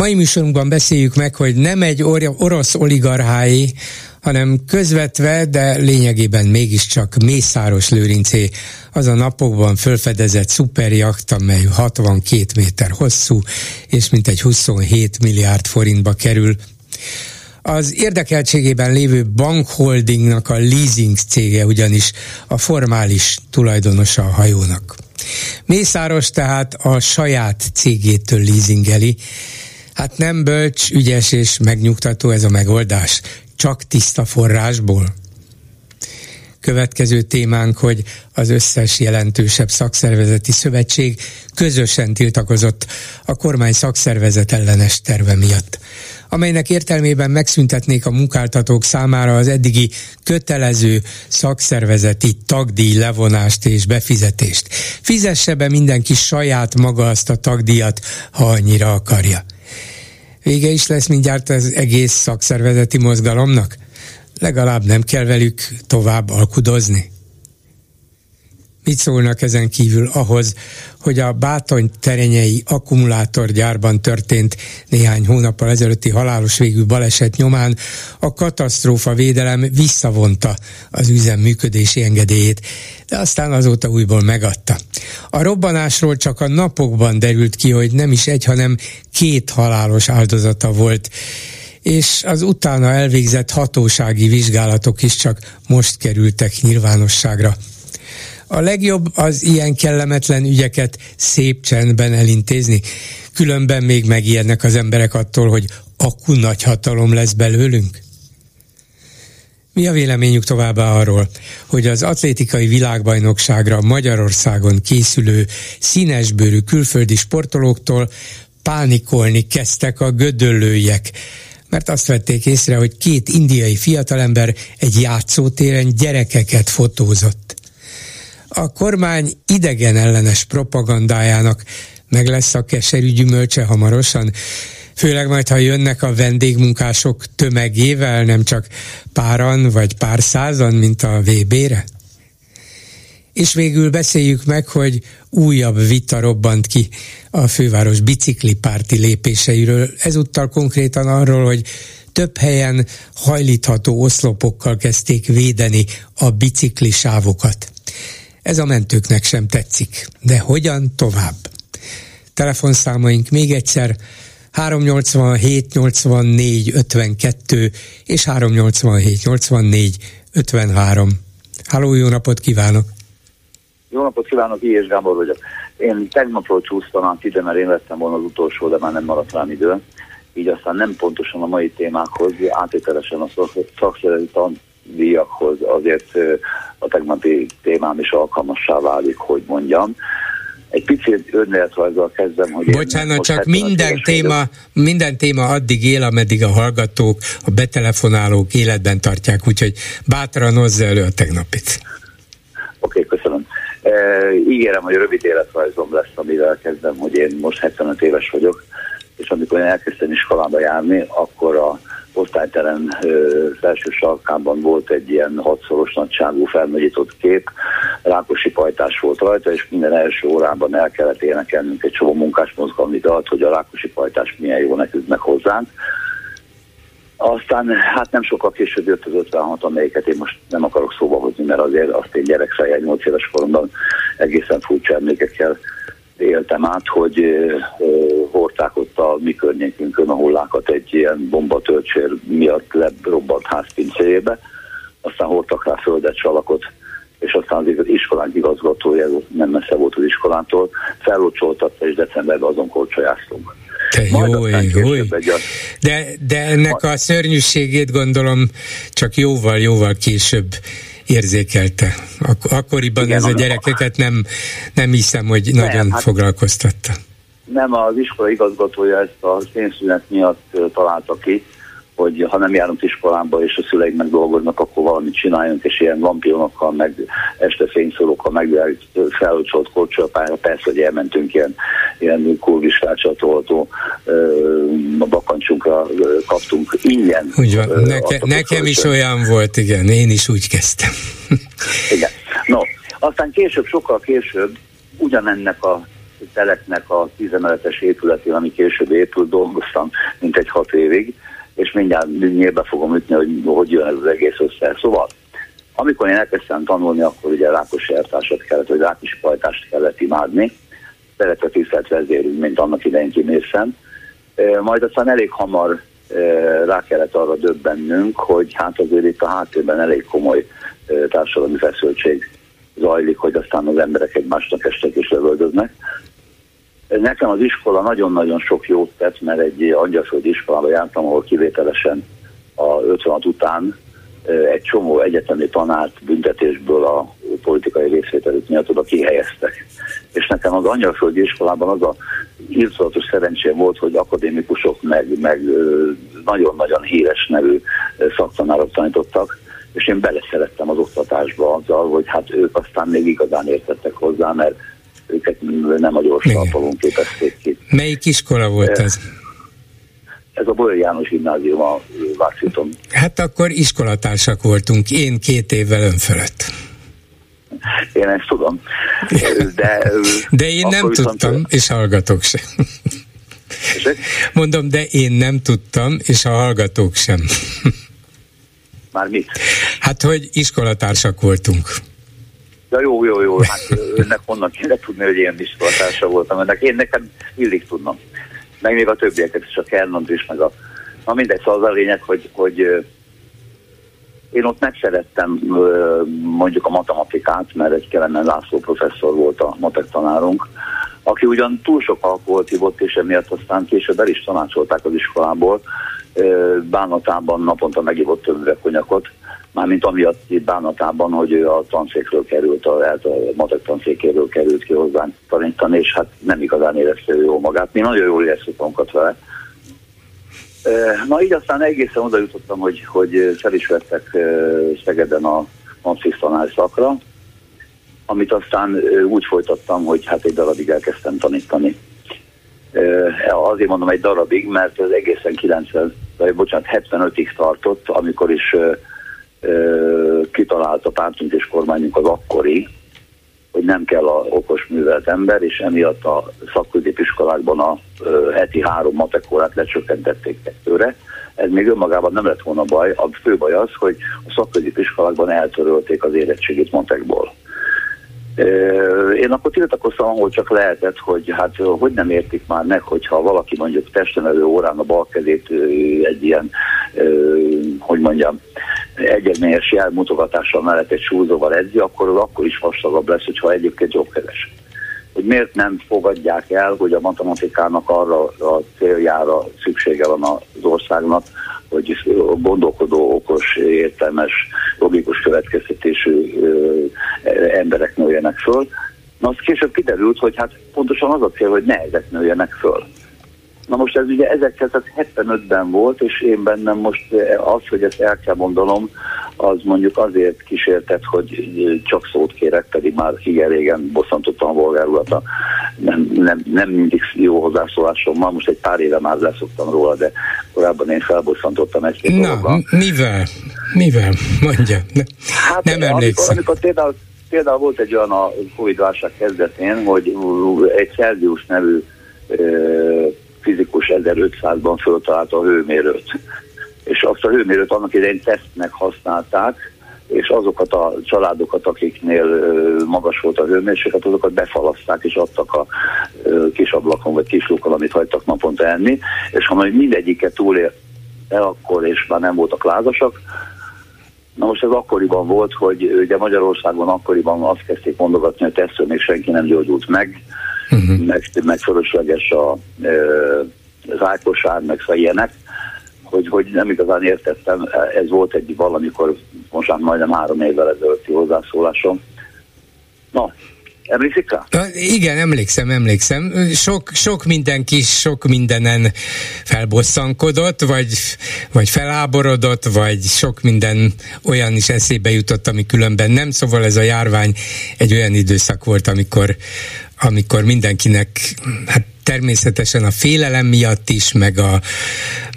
Mai műsorunkban beszéljük meg, hogy nem egy or- orosz oligarchái, hanem közvetve, de lényegében mégiscsak Mészáros Lőrincé az a napokban fölfedezett szuperjakt, amely 62 méter hosszú, és mintegy 27 milliárd forintba kerül. Az érdekeltségében lévő bankholdingnak a leasing cége ugyanis a formális tulajdonosa a hajónak. Mészáros tehát a saját cégétől leasingeli. Hát nem bölcs, ügyes és megnyugtató ez a megoldás, csak tiszta forrásból. Következő témánk, hogy az összes jelentősebb szakszervezeti szövetség közösen tiltakozott a kormány szakszervezet ellenes terve miatt amelynek értelmében megszüntetnék a munkáltatók számára az eddigi kötelező szakszervezeti tagdíj levonást és befizetést. Fizesse be mindenki saját maga azt a tagdíjat, ha annyira akarja. Vége is lesz mindjárt az egész szakszervezeti mozgalomnak? Legalább nem kell velük tovább alkudozni. Mit szólnak ezen kívül ahhoz, hogy a Bátony terenyei akkumulátorgyárban történt néhány hónappal ezelőtti halálos végű baleset nyomán a katasztrófa védelem visszavonta az üzem működési engedélyét, de aztán azóta újból megadta. A robbanásról csak a napokban derült ki, hogy nem is egy, hanem két halálos áldozata volt, és az utána elvégzett hatósági vizsgálatok is csak most kerültek nyilvánosságra. A legjobb az ilyen kellemetlen ügyeket szép csendben elintézni, különben még megijednek az emberek attól, hogy akku nagy hatalom lesz belőlünk. Mi a véleményük továbbá arról, hogy az atlétikai világbajnokságra Magyarországon készülő színesbőrű külföldi sportolóktól pánikolni kezdtek a gödöllőjek, mert azt vették észre, hogy két indiai fiatalember egy játszótéren gyerekeket fotózott a kormány idegen ellenes propagandájának meg lesz a keserű gyümölcse hamarosan, főleg majd, ha jönnek a vendégmunkások tömegével, nem csak páran vagy pár százan, mint a VB-re? És végül beszéljük meg, hogy újabb vita robbant ki a főváros biciklipárti lépéseiről, ezúttal konkrétan arról, hogy több helyen hajlítható oszlopokkal kezdték védeni a biciklisávokat. Ez a mentőknek sem tetszik. De hogyan tovább? Telefonszámaink még egyszer 387 84 52 és 387 84 53. Háló, jó napot kívánok! Jó napot kívánok, Ilyes Gábor vagyok. Én tegnapról csúsztam át ide, mert én lettem volna az utolsó, de már nem maradt rám idő. Így aztán nem pontosan a mai témákhoz, átételesen a szakszereti díjakhoz azért a tegnapi témám is alkalmassá válik, hogy mondjam. Egy picit önéletrajzzal kezdem, hogy... Bocsánat, csak minden téma, minden téma addig él, ameddig a hallgatók, a betelefonálók életben tartják, úgyhogy bátran hozza elő a tegnapit. Oké, okay, köszönöm. E, ígérem, hogy rövid életrajzom lesz, amivel kezdem, hogy én most 75 éves vagyok, és amikor én elkezdtem iskolába járni, akkor a osztályterem felső sarkában volt egy ilyen hatszoros nagyságú felnagyított kép, Rákosi pajtás volt rajta, és minden első órában el kellett énekelnünk egy csomó munkás mozgalmi dalt, hogy a Rákosi pajtás milyen jó nekünk meg hozzánk. Aztán hát nem sokkal később jött az 56, amelyiket én most nem akarok szóba hozni, mert azért azt én gyerekfejjel 8 éves koromban egészen furcsa emlékekkel éltem át, hogy hordták ott a mi környékünkön a hullákat egy ilyen bombatöltsér miatt lebrobbant házpincéjébe, aztán hordtak rá földet, salakot, és aztán az iskolánk igazgatója, nem messze volt az iskolától, fellocsoltatta, és decemberben azon korcsolyáztunk. Te jó ég, jó ég. De, de ennek a szörnyűségét gondolom csak jóval, jóval később érzékelte. Ak- akkoriban Igen, ez a gyerekeket nem, nem hiszem, hogy nem, nagyon hát foglalkoztatta. Nem, az iskola igazgatója ezt a szénszünet miatt találta ki, hogy ha nem járunk iskolába, és a szüleik meg dolgoznak, akkor valamit csináljunk, és ilyen lampionokkal, meg este fényszórókkal, meg felolcsolt korcsolapára, persze, hogy elmentünk ilyen, ilyen kurvisrácsatoltó a bakancsunkra kaptunk ingyen. Úgy van, Neke, nekem is olyan volt, igen, én is úgy kezdtem. igen. No, aztán később, sokkal később ugyanennek a teleknek a tízemeletes épületén, ami később épült, dolgoztam, mint egy hat évig, és mindjárt nyílbe fogom ütni, hogy hogy jön ez az egész össze. Szóval, amikor én elkezdtem tanulni, akkor ugye Rákos eltársat kellett, vagy Rákos pajtást kellett imádni, szeretve tisztelt vezérünk, mint annak idején kimészem. Majd aztán elég hamar rá kellett arra döbbennünk, hogy hát azért itt a háttérben elég komoly társadalmi feszültség zajlik, hogy aztán az emberek egymásnak estek és lövöldöznek. Nekem az iskola nagyon-nagyon sok jót tett, mert egy angyalföldi iskolába jártam, ahol kivételesen a 56 után egy csomó egyetemi tanárt büntetésből a politikai részvételük miatt oda kihelyeztek. És nekem az angyalföldi iskolában az a írtolatos szerencsém volt, hogy akadémikusok meg, meg nagyon-nagyon híres nevű szaktanárok tanítottak, és én beleszerettem az oktatásba azzal, hogy hát ők aztán még igazán értettek hozzá, mert őket nem a gyors talpalón képezték ki. Melyik iskola volt ez? Ez a Bolyai János gimnázium a Vágsziton. Hát akkor iskolatársak voltunk, én két évvel ön fölött. Én ezt tudom. De, de én nem tudtam, viszont... és hallgatok sem. Mondom, de én nem tudtam, és a hallgatók sem. Már mit? Hát, hogy iskolatársak voltunk. Ja, jó, jó, jó. Hát önnek honnan kéne tudni, hogy én iskolatársa voltam ennek. Én nekem illik tudnom. Meg még a többieket is, a Kernont is, meg a... Na mindegy, szóval az a lényeg, hogy, hogy én ott megszerettem mondjuk a matematikát, mert egy Kelemen László professzor volt a matek tanárunk, aki ugyan túl sok alkoholt ivott, és emiatt aztán később el is tanácsolták az iskolából, bánatában naponta megivott több konyakot, mármint amiatt bánatában, hogy ő a tanszékről került, a, a matek tanszékéről került ki hozzánk tanítani, és hát nem igazán érezte ő magát. Mi nagyon jól éreztük magunkat vele. Na így aztán egészen oda jutottam, hogy, hogy fel is vettek Szegeden a marxist szakra, amit aztán úgy folytattam, hogy hát egy darabig elkezdtem tanítani. Azért mondom egy darabig, mert ez egészen 90, vagy bocsánat, 75-ig tartott, amikor is kitalált a pártunk és kormányunk az akkori, hogy nem kell a okos művelt ember, és emiatt a szakközépiskolákban a heti három matekórát lecsökkentették kettőre. Ez még önmagában nem lett volna baj. A fő baj az, hogy a szakközépiskolákban eltörölték az érettségit matekból. Én akkor tiltakoztam, ahol csak lehetett, hogy hát hogy nem értik már meg, hogyha valaki mondjuk testemelő órán a bal kezét egy ilyen, hogy mondjam, egyedményes jelmutogatással mellett egy súlyzóval edzi, akkor az akkor is vastagabb lesz, hogyha egyébként jobbkeres. Hogy miért nem fogadják el, hogy a matematikának arra a céljára szüksége van az országnak, hogy gondolkodó, okos, értelmes, logikus következtetésű emberek nőjenek föl. Na, az később kiderült, hogy hát pontosan az a cél, hogy ne ezek nőjenek föl. Na most ez ugye 1975-ben volt, és én bennem most az, hogy ezt el kell mondanom, az mondjuk azért kísértett, hogy csak szót kérek, pedig már igen régen bosszantottam a nem, nem, nem mindig jó hozzászólásommal, most egy pár éve már leszoktam róla, de korábban én felbosszantottam egy Na, mivel? Mivel? Mondja. Ne, hát nem emlékszem. Amikor, amikor például, például volt egy olyan a Covid válság kezdetén, hogy egy Celsius nevű fizikus 1500-ban föltalálta a hőmérőt. És azt a hőmérőt annak idején tesztnek használták, és azokat a családokat, akiknél magas volt a hőmérséklet, azokat befalaszták és adtak a kis ablakon vagy kis lukon, amit hagytak naponta enni, és ha majd mindegyiket túlél el akkor, és már nem voltak lázasak, Na most ez akkoriban volt, hogy ugye Magyarországon akkoriban azt kezdték mondogatni, hogy tesztől még senki nem gyógyult meg, uh-huh. meg, meg fölösleges a, az ájkosár, meg szóval ilyenek, hogy, hogy nem igazán értettem, ez volt egy valamikor, most már majdnem három évvel ezelőtti hozzászólásom. Na, Emlékszik rá? Igen, emlékszem, emlékszem. Sok, sok mindenki sok mindenen felbosszankodott, vagy, vagy feláborodott, vagy sok minden olyan is eszébe jutott, ami különben nem. Szóval ez a járvány egy olyan időszak volt, amikor, amikor mindenkinek hát természetesen a félelem miatt is, meg, a,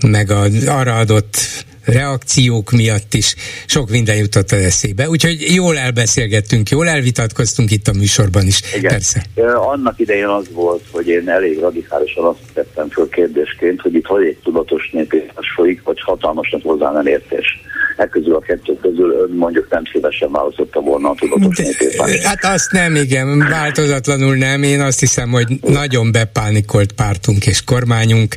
meg a arra adott reakciók miatt is sok minden jutott az eszébe. Úgyhogy jól elbeszélgettünk, jól elvitatkoztunk itt a műsorban is. Igen. Persze. Annak idején az volt, hogy én elég radikálisan azt tettem föl kérdésként, hogy itt hogy egy tudatos népírtás folyik, vagy hatalmas hozzá nem értés. E közül a kettő közül ön mondjuk nem szívesen választotta volna a tudatos népírtást. Hát azt nem, igen, változatlanul nem. Én azt hiszem, hogy nagyon bepánikolt pártunk és kormányunk,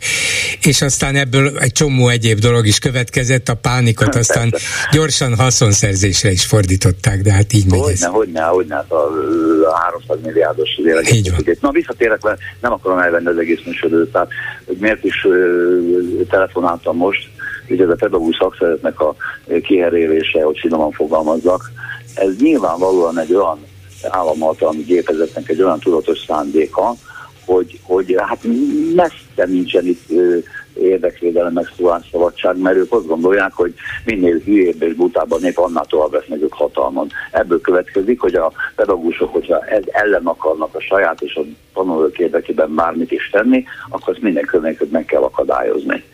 és aztán ebből egy csomó egyéb dolog is következett, érezett a pánikot, aztán Persze. gyorsan haszonszerzésre is fordították, de hát így megy hogyne, ez. Hogyne, hogyne, hát a, a 300 milliárdos az Na visszatérek le, nem akarom elvenni az egész műsorőt, tehát hogy miért is uh, telefonáltam most, ugye ez a pedagógus szakszeretnek a kiherélése, hogy finoman fogalmazzak, ez nyilvánvalóan egy olyan államhatalmi gépezetnek egy olyan tudatos szándéka, hogy, hogy hát messze nincsen itt érdekvédelem, meg szabadság, mert ők azt gondolják, hogy minél hülyébb és butább nép, annál tovább lesznek ők hatalmon. Ebből következik, hogy a pedagógusok, hogyha ez ellen akarnak a saját és a tanulók érdekében bármit is tenni, akkor ezt minden körülményeket meg kell akadályozni.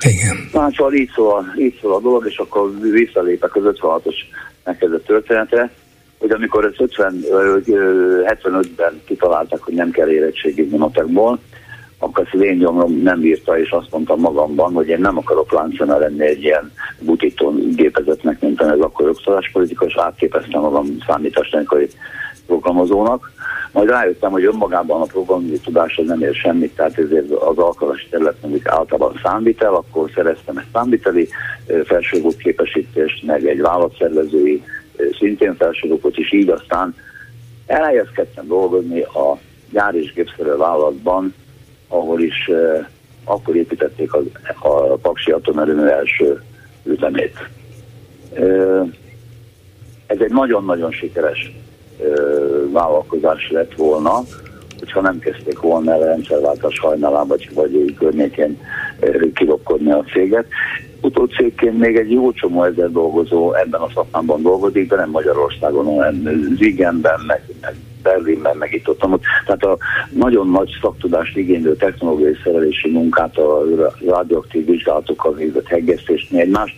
Igen. Hát szóval így szól, így szól a dolog, és akkor visszalépek az 56-os megkezdett történetre, hogy amikor ez 50, 75-ben kitalálták, hogy nem kell érettségizni matekból, akkor ezt én nyomom nem írta, és azt mondtam magamban, hogy én nem akarok láncana lenni egy ilyen butító gépezetnek, mint ez akkor jogszabáspolitika, és átképeztem magam számítástechnikai programozónak. Majd rájöttem, hogy önmagában a programozási tudás nem ér semmit, tehát ezért az alkalmas terület, amik általában számvitel, akkor szereztem egy számviteli felsőfok képesítést, meg egy válaszszervezői szintén felsőfokot is, így aztán elhelyezkedtem dolgozni a gyár és gépszerű vállalatban, ahol is uh, akkor építették a, a Paksi atomerőmű első üzemét. Uh, ez egy nagyon-nagyon sikeres uh, vállalkozás lett volna, hogyha nem kezdték volna el a rendszerváltás hajnalán, vagy, vagy környékén kilopkodni a céget. Utócégként még egy jó csomó ezer dolgozó ebben a szakmában dolgozik, de nem Magyarországon, hanem Zigenben, meg, meg Berlinben, meg itt ott, ott. Tehát a nagyon nagy szaktudást igénylő technológiai szerelési munkát, a radioaktív vizsgálatokkal végzett hegesztést, mi egymást,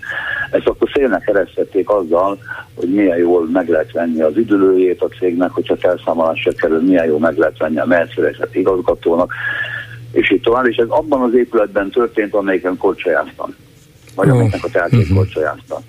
ezt akkor szélnek keresztették azzal, hogy milyen jól meg lehet venni az üdülőjét a cégnek, hogyha felszámolásra kerül, milyen jól meg lehet venni a Mercedes-et igazgatónak, és így tovább, és ez abban az épületben történt, amelyiken korcsolyáztam. Vagy oh. amelyiknek a telkét uh-huh. korcsolyáztam.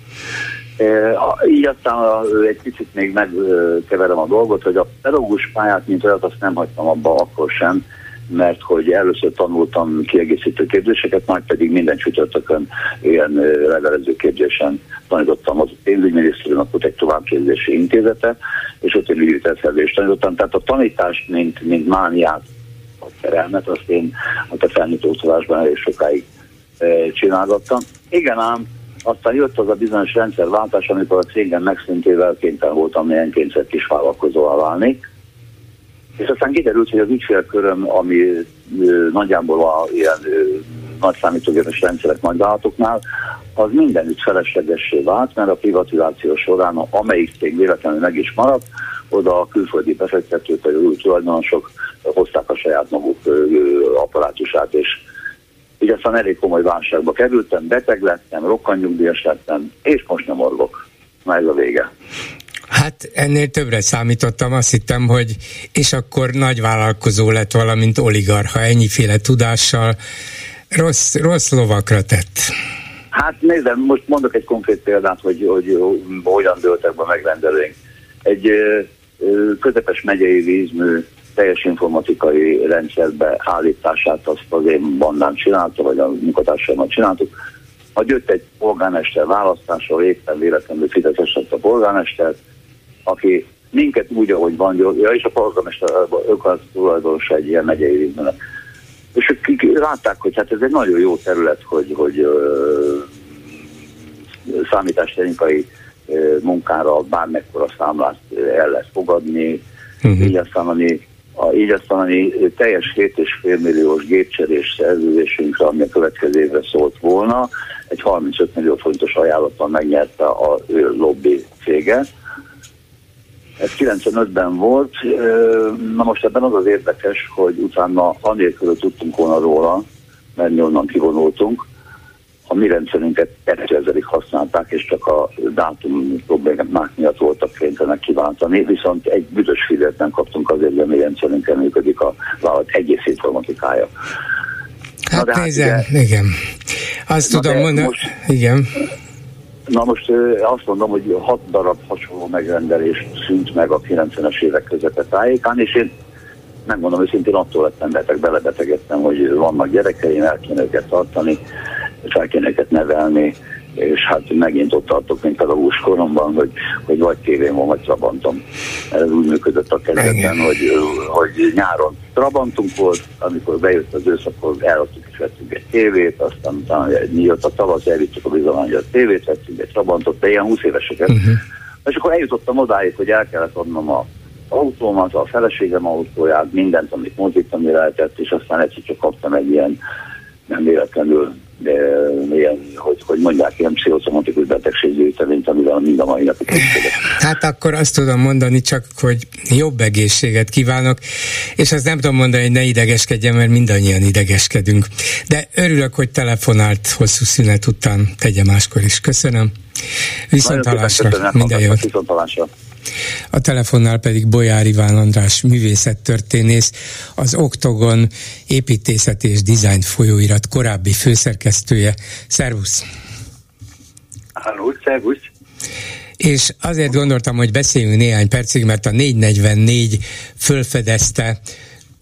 E, így aztán egy picit még megkeverem a dolgot, hogy a pedagógus pályát, mint olyat, azt nem hagytam abba akkor sem, mert hogy először tanultam kiegészítő képzéseket, majd pedig minden csütörtökön ilyen levelező képzésen tanítottam az pénzügyminisztériumnak egy továbbképzési intézete, és ott egy ügyvitelszerzést tanítottam. Tehát a tanítást, mint, mint mániát, a szerelmet, azt én a felnyitott elég sokáig csinálgattam. Igen ám, aztán jött az a bizonyos rendszerváltás, amikor a cégem megszüntével kénytelen voltam ilyen kényszer kis vállalkozóval válni. És aztán kiderült, hogy az ügyfélköröm, ami ö, nagyjából a ilyen ö, nagy számítógépes rendszerek nagyvállalatoknál, az mindenütt feleslegessé vált, mert a privatizáció során, amelyik cég véletlenül meg is maradt, oda a külföldi befektetők vagy új tulajdonosok hozták a saját maguk apparátusát, és így aztán elég komoly válságba kerültem, beteg lettem, rokkanyugdíjas lettem, és most nem orvok. Na ez a vége. Hát ennél többre számítottam, azt hittem, hogy és akkor nagy vállalkozó lett, valamint oligarha, ennyiféle tudással rossz, rossz lovakra tett. Hát nézd, most mondok egy konkrét példát, hogy, hogy, hogy hogyan dőltek be megrendelőink. Egy ö, közepes megyei vízmű teljes informatikai rendszerbe állítását azt az én bandám csinálta, vagy a munkatársaimmal csináltuk. Ha jött egy polgármester választásról, éppen véletlenül Fideszes lett a polgármester, aki minket úgy, ahogy van, ja, és a polgármester, ők tulajdonos egy ilyen megyei vízműnek. És ők látták, hogy hát ez egy nagyon jó terület, hogy, hogy ö, számítástechnikai munkára bármekkora számlát el lehet fogadni, uh-huh. így a, így aztán ami teljes 7,5 milliós gépcserés szerződésünkre, ami a következő évre szólt volna, egy 35 millió fontos ajánlattal megnyerte a ő lobby cége. Ez 95-ben volt, na most ebben az az érdekes, hogy utána anélkül tudtunk volna róla, mert mi onnan kivonultunk, a mi rendszerünket 2000-ig használták, és csak a dátum problémák miatt voltak kénytelenek kiváltani, viszont egy büdös fidelt nem kaptunk azért, hogy a mi rendszerünkkel működik a vállalat egész informatikája. Hát, hát nézem, ugye, igen. Azt Na tudom mondani, most, igen. Na most azt mondom, hogy hat darab hasonló megrendelés szűnt meg a 90-es évek közepe tájékán, és én nem mondom őszintén, attól lettem beteg, belebetegedtem, hogy vannak gyerekeim, el kéne őket tartani, fel kéne őket nevelni, és hát megint ott tartok, mint pedagógus koromban, hogy, hogy vagy tévén van, vagy Trabantom. Ez úgy működött a kezdetben, hogy, hogy nyáron Trabantunk volt, amikor bejött az ősz, akkor eladtuk és vettünk egy tévét, aztán utána jött a tavasz, elvittük a bizonyos a tévét, vettünk egy Trabantot, de ilyen 20 éveseket. Uh-huh. És akkor eljutottam odáig, hogy el kellett adnom a autómat, a feleségem autóját, mindent, amit mozik, ami lehetett, és aztán egyszer csak kaptam egy ilyen nem véletlenül de ilyen, hogy, hogy mondják, ilyen pszichoszomatikus betegséggyűjteményt, amivel mind a mai napig Hát akkor azt tudom mondani csak, hogy jobb egészséget kívánok, és azt nem tudom mondani, hogy ne idegeskedjen, mert mindannyian idegeskedünk. De örülök, hogy telefonált hosszú szünet után, tegye máskor is. Köszönöm. Viszont hallásra. Minden jót. Viszont hallásra. A telefonnál pedig Bolyár Iván András művészettörténész, az Oktogon építészet és dizájn folyóirat korábbi főszerkesztője. Szervusz! Halló, szervusz! És azért gondoltam, hogy beszéljünk néhány percig, mert a 444 fölfedezte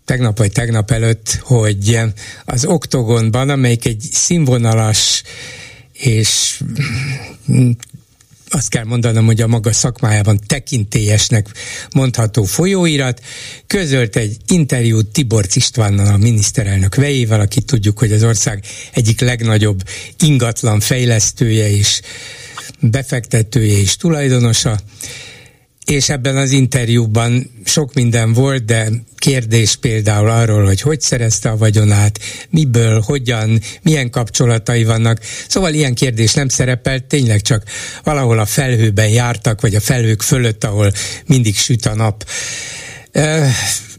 tegnap vagy tegnap előtt, hogy az Oktogonban, amelyik egy színvonalas és azt kell mondanom, hogy a maga szakmájában tekintélyesnek mondható folyóirat, közölt egy interjút Tibor Istvánnal, a miniszterelnök vejével, aki tudjuk, hogy az ország egyik legnagyobb ingatlan fejlesztője és befektetője és tulajdonosa, és ebben az interjúban sok minden volt, de kérdés például arról, hogy hogy szerezte a vagyonát, miből, hogyan, milyen kapcsolatai vannak. Szóval ilyen kérdés nem szerepelt, tényleg csak valahol a felhőben jártak, vagy a felhők fölött, ahol mindig süt a nap. E,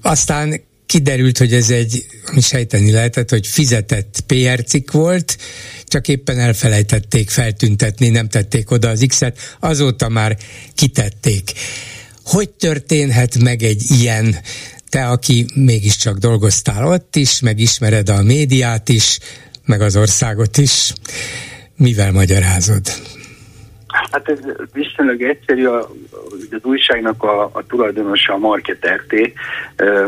aztán kiderült, hogy ez egy, ami sejteni lehetett, hogy fizetett PR cikk volt, csak éppen elfelejtették feltüntetni, nem tették oda az X-et, azóta már kitették. Hogy történhet meg egy ilyen, te, aki mégiscsak dolgoztál ott is, meg ismered a médiát is, meg az országot is, mivel magyarázod? Hát ez viszonylag egyszerű, a, az újságnak a, a tulajdonosa a Market RT,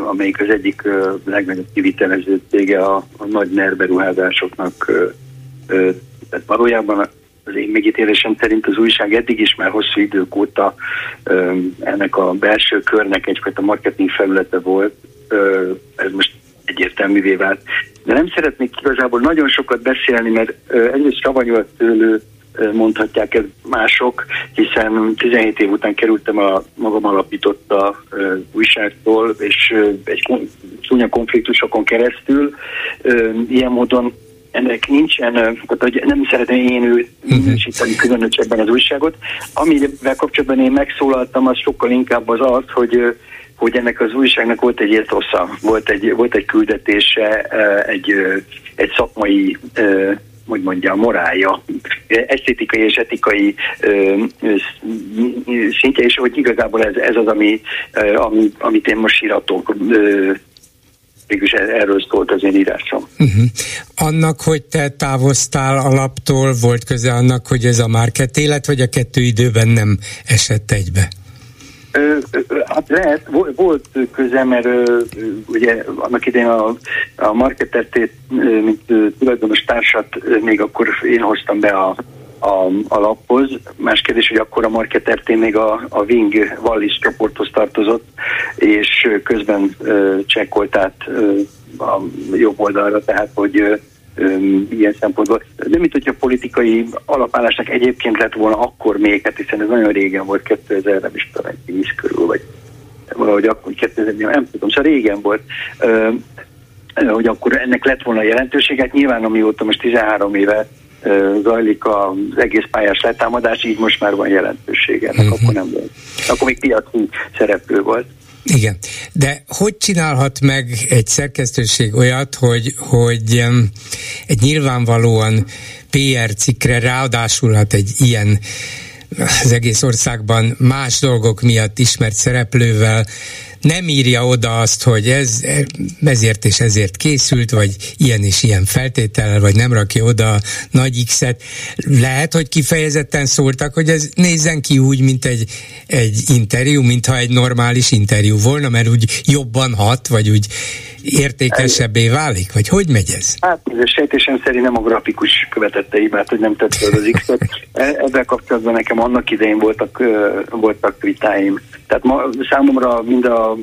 amelyik az egyik legnagyobb kivitelező cége a, a nagy NER beruházásoknak. Tehát valójában az én megítélésem szerint az újság eddig is már hosszú idők óta ennek a belső körnek egyfajta marketing felülete volt. Ez most egyértelművé vált. De nem szeretnék igazából nagyon sokat beszélni, mert egyrészt savanyúat tőlő mondhatják ez mások, hiszen 17 év után kerültem a magam alapította újságtól, és egy csúnya konfliktusokon keresztül ilyen módon ennek nincsen, tehát hogy nem szeretném én őt mhm. minősíteni különösebben az újságot. Amivel kapcsolatban én megszólaltam, az sokkal inkább az az, hogy hogy ennek az újságnak volt egy értosza, volt egy, volt egy küldetése, egy, egy szakmai hogy mondja, morálja, esztétikai és etikai ö, ö, szintje, és hogy igazából ez, ez az, ami, ö, ami, amit én most íratok. Ö, mégis erről szólt az én írásom. Uh-huh. Annak, hogy te távoztál alaptól, volt köze annak, hogy ez a market élet, vagy a kettő időben nem esett egybe? Hát lehet, volt köze, mert ugye annak idején a, a marketertét, mint tulajdonos társat még akkor én hoztam be a, a, a laphoz. Más kérdés, hogy akkor a marketerté még a, a Wing Wallis csoporthoz tartozott, és közben csekkolt át a jobb oldalra, tehát hogy ilyen szempontból. De mint hogyha politikai alapállásnak egyébként lett volna akkor még, hát hiszen ez nagyon régen volt, 2000, nem is tudom, egy körül, vagy valahogy akkor 2000 nem tudom, szóval régen volt, hogy akkor ennek lett volna jelentőséget. Nyilván amióta most 13 éve zajlik az egész pályás letámadás, így most már van jelentősége. Ennek uh-huh. akkor nem volt. Akkor még piaci szereplő volt. Igen, de hogy csinálhat meg egy szerkesztőség olyat, hogy, hogy egy nyilvánvalóan PR cikkre ráadásul hát egy ilyen az egész országban más dolgok miatt ismert szereplővel nem írja oda azt, hogy ez ezért és ezért készült, vagy ilyen és ilyen feltétel, vagy nem rakja oda nagy X-et. Lehet, hogy kifejezetten szóltak, hogy ez nézzen ki úgy, mint egy, egy interjú, mintha egy normális interjú volna, mert úgy jobban hat, vagy úgy értékesebbé válik? Vagy hogy megy ez? Hát a sejtésem szerint nem a grafikus követette hibát, hogy nem tett az X-et. Ezzel kapcsolatban nekem annak idején voltak, voltak vitáim. Tehát ma, számomra mind a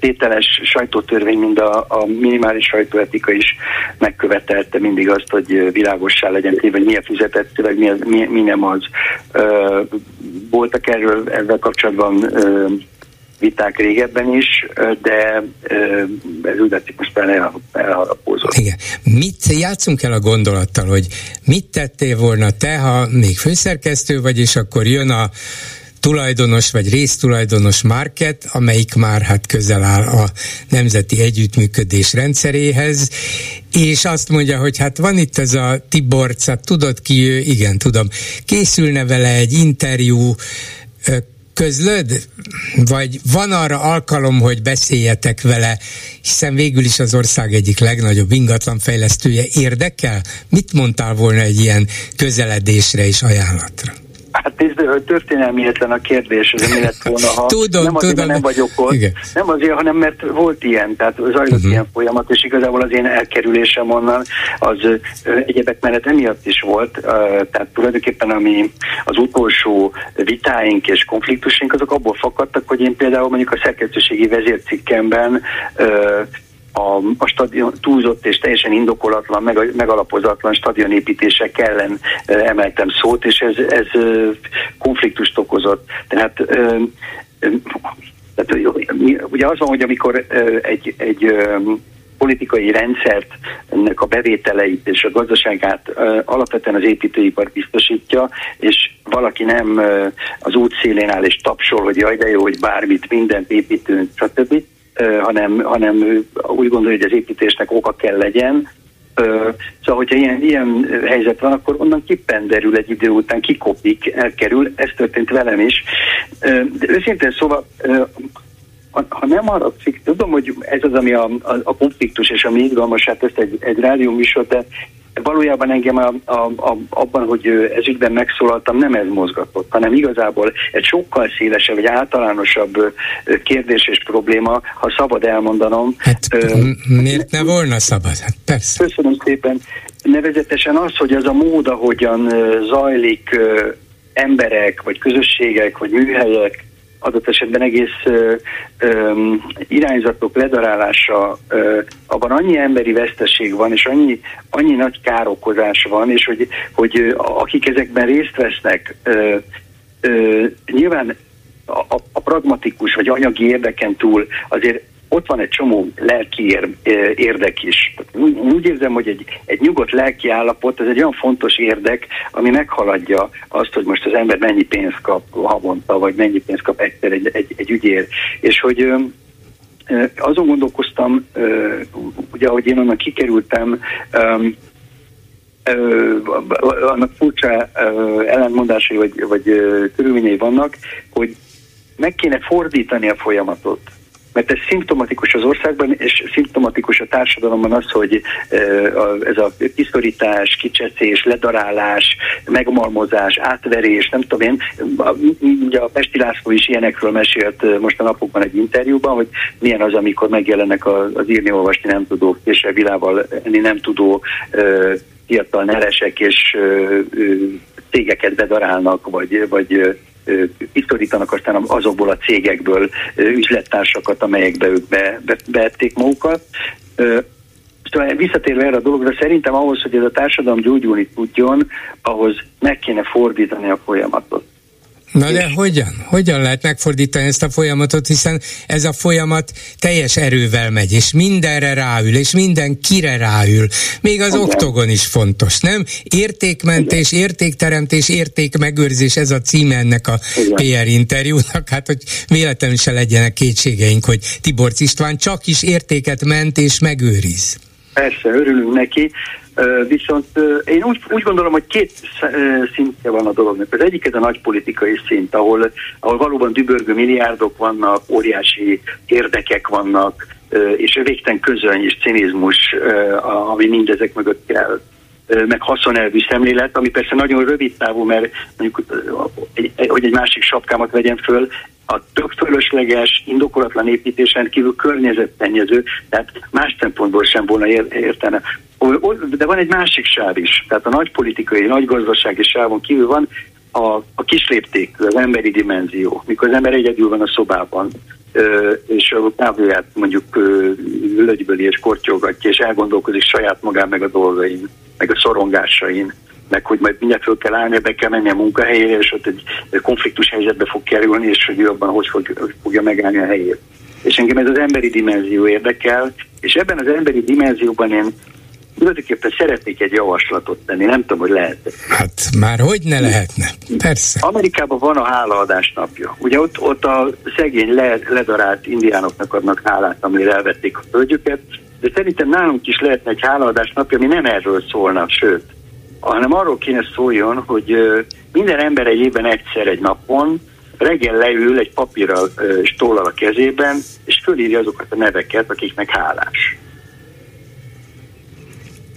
tételes sajtótörvény, mind a, a minimális sajtóetika is megkövetelte mindig azt, hogy világossá legyen téve, hogy mi a fizetett szöveg, mi, mi, mi nem az. Voltak erről ezzel kapcsolatban viták régebben is, de ez úgy látszik most már elharapózott. Igen. Mit játszunk el a gondolattal, hogy mit tettél volna te, ha még főszerkesztő vagy, és akkor jön a tulajdonos vagy résztulajdonos market, amelyik már hát közel áll a nemzeti együttműködés rendszeréhez, és azt mondja, hogy hát van itt ez a Tiborca, tudod ki ő? Igen, tudom. Készülne vele egy interjú, közlöd? Vagy van arra alkalom, hogy beszéljetek vele, hiszen végül is az ország egyik legnagyobb ingatlanfejlesztője érdekel? Mit mondtál volna egy ilyen közeledésre és ajánlatra? Hát ez történelmietlen a kérdés, ez mi lett volna, ha tudom, nem azért, tudom, nem vagyok ott, igen. nem azért, hanem mert volt ilyen, tehát zajlott uh-huh. ilyen folyamat, és igazából az én elkerülésem onnan az egyebek mellett emiatt is volt, tehát tulajdonképpen ami az utolsó vitáink és konfliktusink, azok abból fakadtak, hogy én például mondjuk a szerkesztőségi vezércikkemben a, a stadion túlzott és teljesen indokolatlan, meg, megalapozatlan stadionépítések ellen emeltem szót, és ez, ez konfliktust okozott. Tehát, tehát ugye az van, hogy amikor egy, egy politikai rendszert, ennek a bevételeit és a gazdaságát alapvetően az építőipar biztosítja, és valaki nem az útszélén áll és tapsol, hogy jaj, de jó, hogy bármit, mindent építünk, stb hanem, hanem úgy gondolja, hogy az építésnek oka kell legyen, Szóval, hogyha ilyen, ilyen helyzet van, akkor onnan kipenderül egy idő után, kikopik, elkerül, ez történt velem is. De őszintén szóval, ha nem arra tudom, hogy ez az, ami a, a, a konfliktus és ami izgalmas, hát ezt egy, egy rádió műsor, de valójában engem a, a, a, abban, hogy ez ügyben megszólaltam, nem ez mozgatott, hanem igazából egy sokkal szélesebb, vagy általánosabb kérdés és probléma, ha szabad elmondanom. Hát miért ne volna szabad? Hát persze. Köszönöm szépen. Nevezetesen az, hogy az a mód, ahogyan zajlik emberek, vagy közösségek, vagy műhelyek, adott esetben egész ö, ö, irányzatok ledarálása, ö, abban annyi emberi veszteség van, és annyi, annyi nagy károkozás van, és hogy, hogy akik ezekben részt vesznek, ö, ö, nyilván a, a pragmatikus vagy anyagi érdeken túl azért ott van egy csomó lelki érdek is. Úgy érzem, hogy egy, egy nyugodt lelki állapot, ez egy olyan fontos érdek, ami meghaladja azt, hogy most az ember mennyi pénzt kap havonta, vagy mennyi pénzt kap egyszer egy, egy, egy ügyér. És hogy azon gondolkoztam, ugye, ahogy én onnan kikerültem, annak furcsa ellentmondásai vagy, vagy körülményei vannak, hogy meg kéne fordítani a folyamatot mert ez szimptomatikus az országban, és szimptomatikus a társadalomban az, hogy ez a kiszorítás, kicseszés, ledarálás, megmalmozás, átverés, nem tudom én, ugye a Pesti László is ilyenekről mesélt most a napokban egy interjúban, hogy milyen az, amikor megjelennek az írni, olvasni nem tudók, és vilával enni nem tudó fiatal neresek, és cégeket bedarálnak, vagy, vagy kiszorítanak aztán azokból a cégekből üzlettársakat, amelyekbe ők be, be, beették magukat. Szóval visszatérve erre a dologra, szerintem ahhoz, hogy ez a társadalom gyógyulni tudjon, ahhoz meg kéne fordítani a folyamatot. Na de hogyan? Hogyan lehet megfordítani ezt a folyamatot, hiszen ez a folyamat teljes erővel megy, és mindenre ráül, és minden kire ráül. Még az oktogon is fontos, nem? Értékmentés, értékteremtés, értékmegőrzés, ez a címe ennek a. PR interjúnak. Hát, hogy véletlenül se legyenek kétségeink, hogy Tibor István csak is értéket ment és megőriz. Persze, örülünk neki. Viszont én úgy, úgy gondolom, hogy két szintje van a dolognak. Az egyik ez a nagy politikai szint, ahol, ahol valóban dübörgő milliárdok vannak, óriási érdekek vannak, és végtelen közöny és cinizmus, ami mindezek mögött kell meg haszonelvű szemlélet, ami persze nagyon rövid távú, mert mondjuk, hogy egy másik sapkámat vegyem föl, a tök fölösleges, indokolatlan építésen kívül környezetszennyező, tehát más szempontból sem volna értene. De van egy másik sáv is, tehát a nagy politikai, nagy gazdasági sávon kívül van a, a kisléptékű, az emberi dimenzió, mikor az ember egyedül van a szobában, és a távolját mondjuk lögyböli és kortyogatja, és elgondolkozik saját magán meg a dolgain, meg a szorongásain, meg hogy majd mindjárt föl kell állni, be kell menni a munkahelyére, és ott egy konfliktus helyzetbe fog kerülni, és hogy ő abban hogy fog, fogja megállni a helyét. És engem ez az emberi dimenzió érdekel, és ebben az emberi dimenzióban én tulajdonképpen szeretnék egy javaslatot tenni, nem tudom, hogy lehet. Hát már hogy ne lehetne, persze. Amerikában van a hálaadás napja. Ugye ott, ott a szegény le, ledarált indiánoknak adnak hálát, amire elvették a földjüket, de szerintem nálunk is lehetne egy hálaadás napja, ami nem erről szólna, sőt, hanem arról kéne szóljon, hogy minden ember egy évben egyszer egy napon reggel leül egy papírral és tollal a kezében, és fölírja azokat a neveket, akiknek hálás.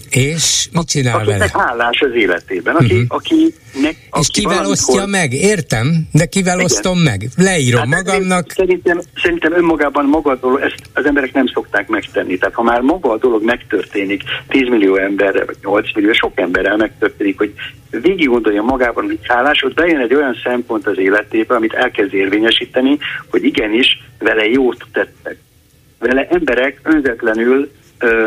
És mit csinál vele? hálás az életében. Aki, uh-huh. aki nek, aki és kivel osztja meg? Értem, de kivel Igen. osztom meg? Leírom hát magamnak. Szerintem, szerintem önmagában maga a dolog, ezt az emberek nem szokták megtenni. Tehát ha már maga a dolog megtörténik 10 millió emberre, vagy 8 millió, sok emberrel megtörténik, hogy végig gondolja magában, hogy hálás, ott bejön egy olyan szempont az életébe, amit elkezd érvényesíteni, hogy igenis vele jót tettek. Vele emberek önzetlenül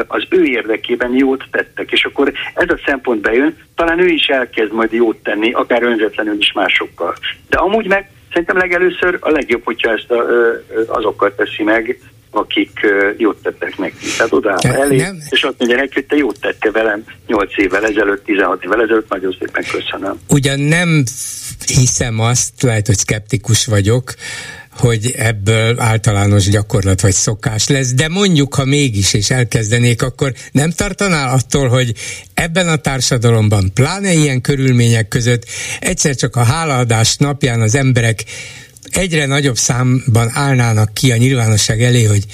az ő érdekében jót tettek, és akkor ez a szempont bejön, talán ő is elkezd majd jót tenni, akár önzetlenül is másokkal. De amúgy meg szerintem legelőször a legjobb, hogyha ezt a, azokkal teszi meg, akik jót tettek neki. Tehát oda elé, nem. és azt mondja neki, hogy te jót tette velem 8 évvel ezelőtt, 16 évvel ezelőtt, nagyon szépen köszönöm. Ugyan nem hiszem azt, lehet, hogy szkeptikus vagyok, hogy ebből általános gyakorlat vagy szokás lesz, de mondjuk, ha mégis és elkezdenék, akkor nem tartanál attól, hogy ebben a társadalomban, pláne ilyen körülmények között egyszer csak a hálaadás napján az emberek egyre nagyobb számban állnának ki a nyilvánosság elé, hogy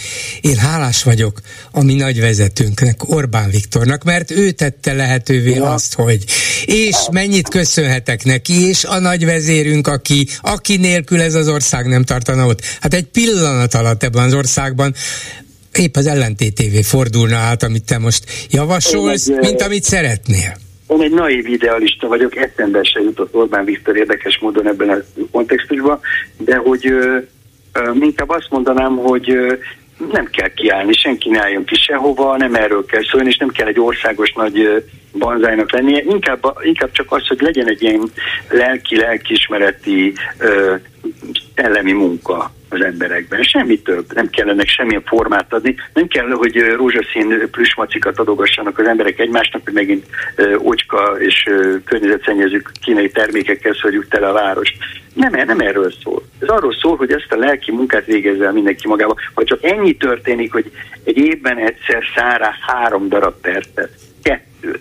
én hálás vagyok a mi nagy vezetőnknek, Orbán Viktornak, mert ő tette lehetővé ja. azt, hogy és mennyit köszönhetek neki, és a nagy vezérünk, aki, aki nélkül ez az ország nem tartana ott. Hát egy pillanat alatt ebben az országban épp az ellentétévé fordulna át, amit te most javasolsz, mint amit szeretnél. Én egy naiv idealista vagyok, eszembe se jutott Orbán Viktor érdekes módon ebben a kontextusban, de hogy ö, ö, inkább azt mondanám, hogy nem kell kiállni, senki ne álljon ki sehova, nem erről kell szólni, és nem kell egy országos nagy banzájnak lennie, inkább, inkább csak az, hogy legyen egy ilyen lelki-lelkismereti szellemi munka az emberekben. Semmi több. Nem kellene semmilyen formát adni. Nem kell, hogy rózsaszín plüsmacikat adogassanak az emberek egymásnak, hogy megint ocska és környezetszennyező kínai termékekkel szorjuk tele a város. Nem, nem erről szól. Ez arról szól, hogy ezt a lelki munkát végezzel mindenki magába. Ha csak ennyi történik, hogy egy évben egyszer szára három darab percet, kettőt,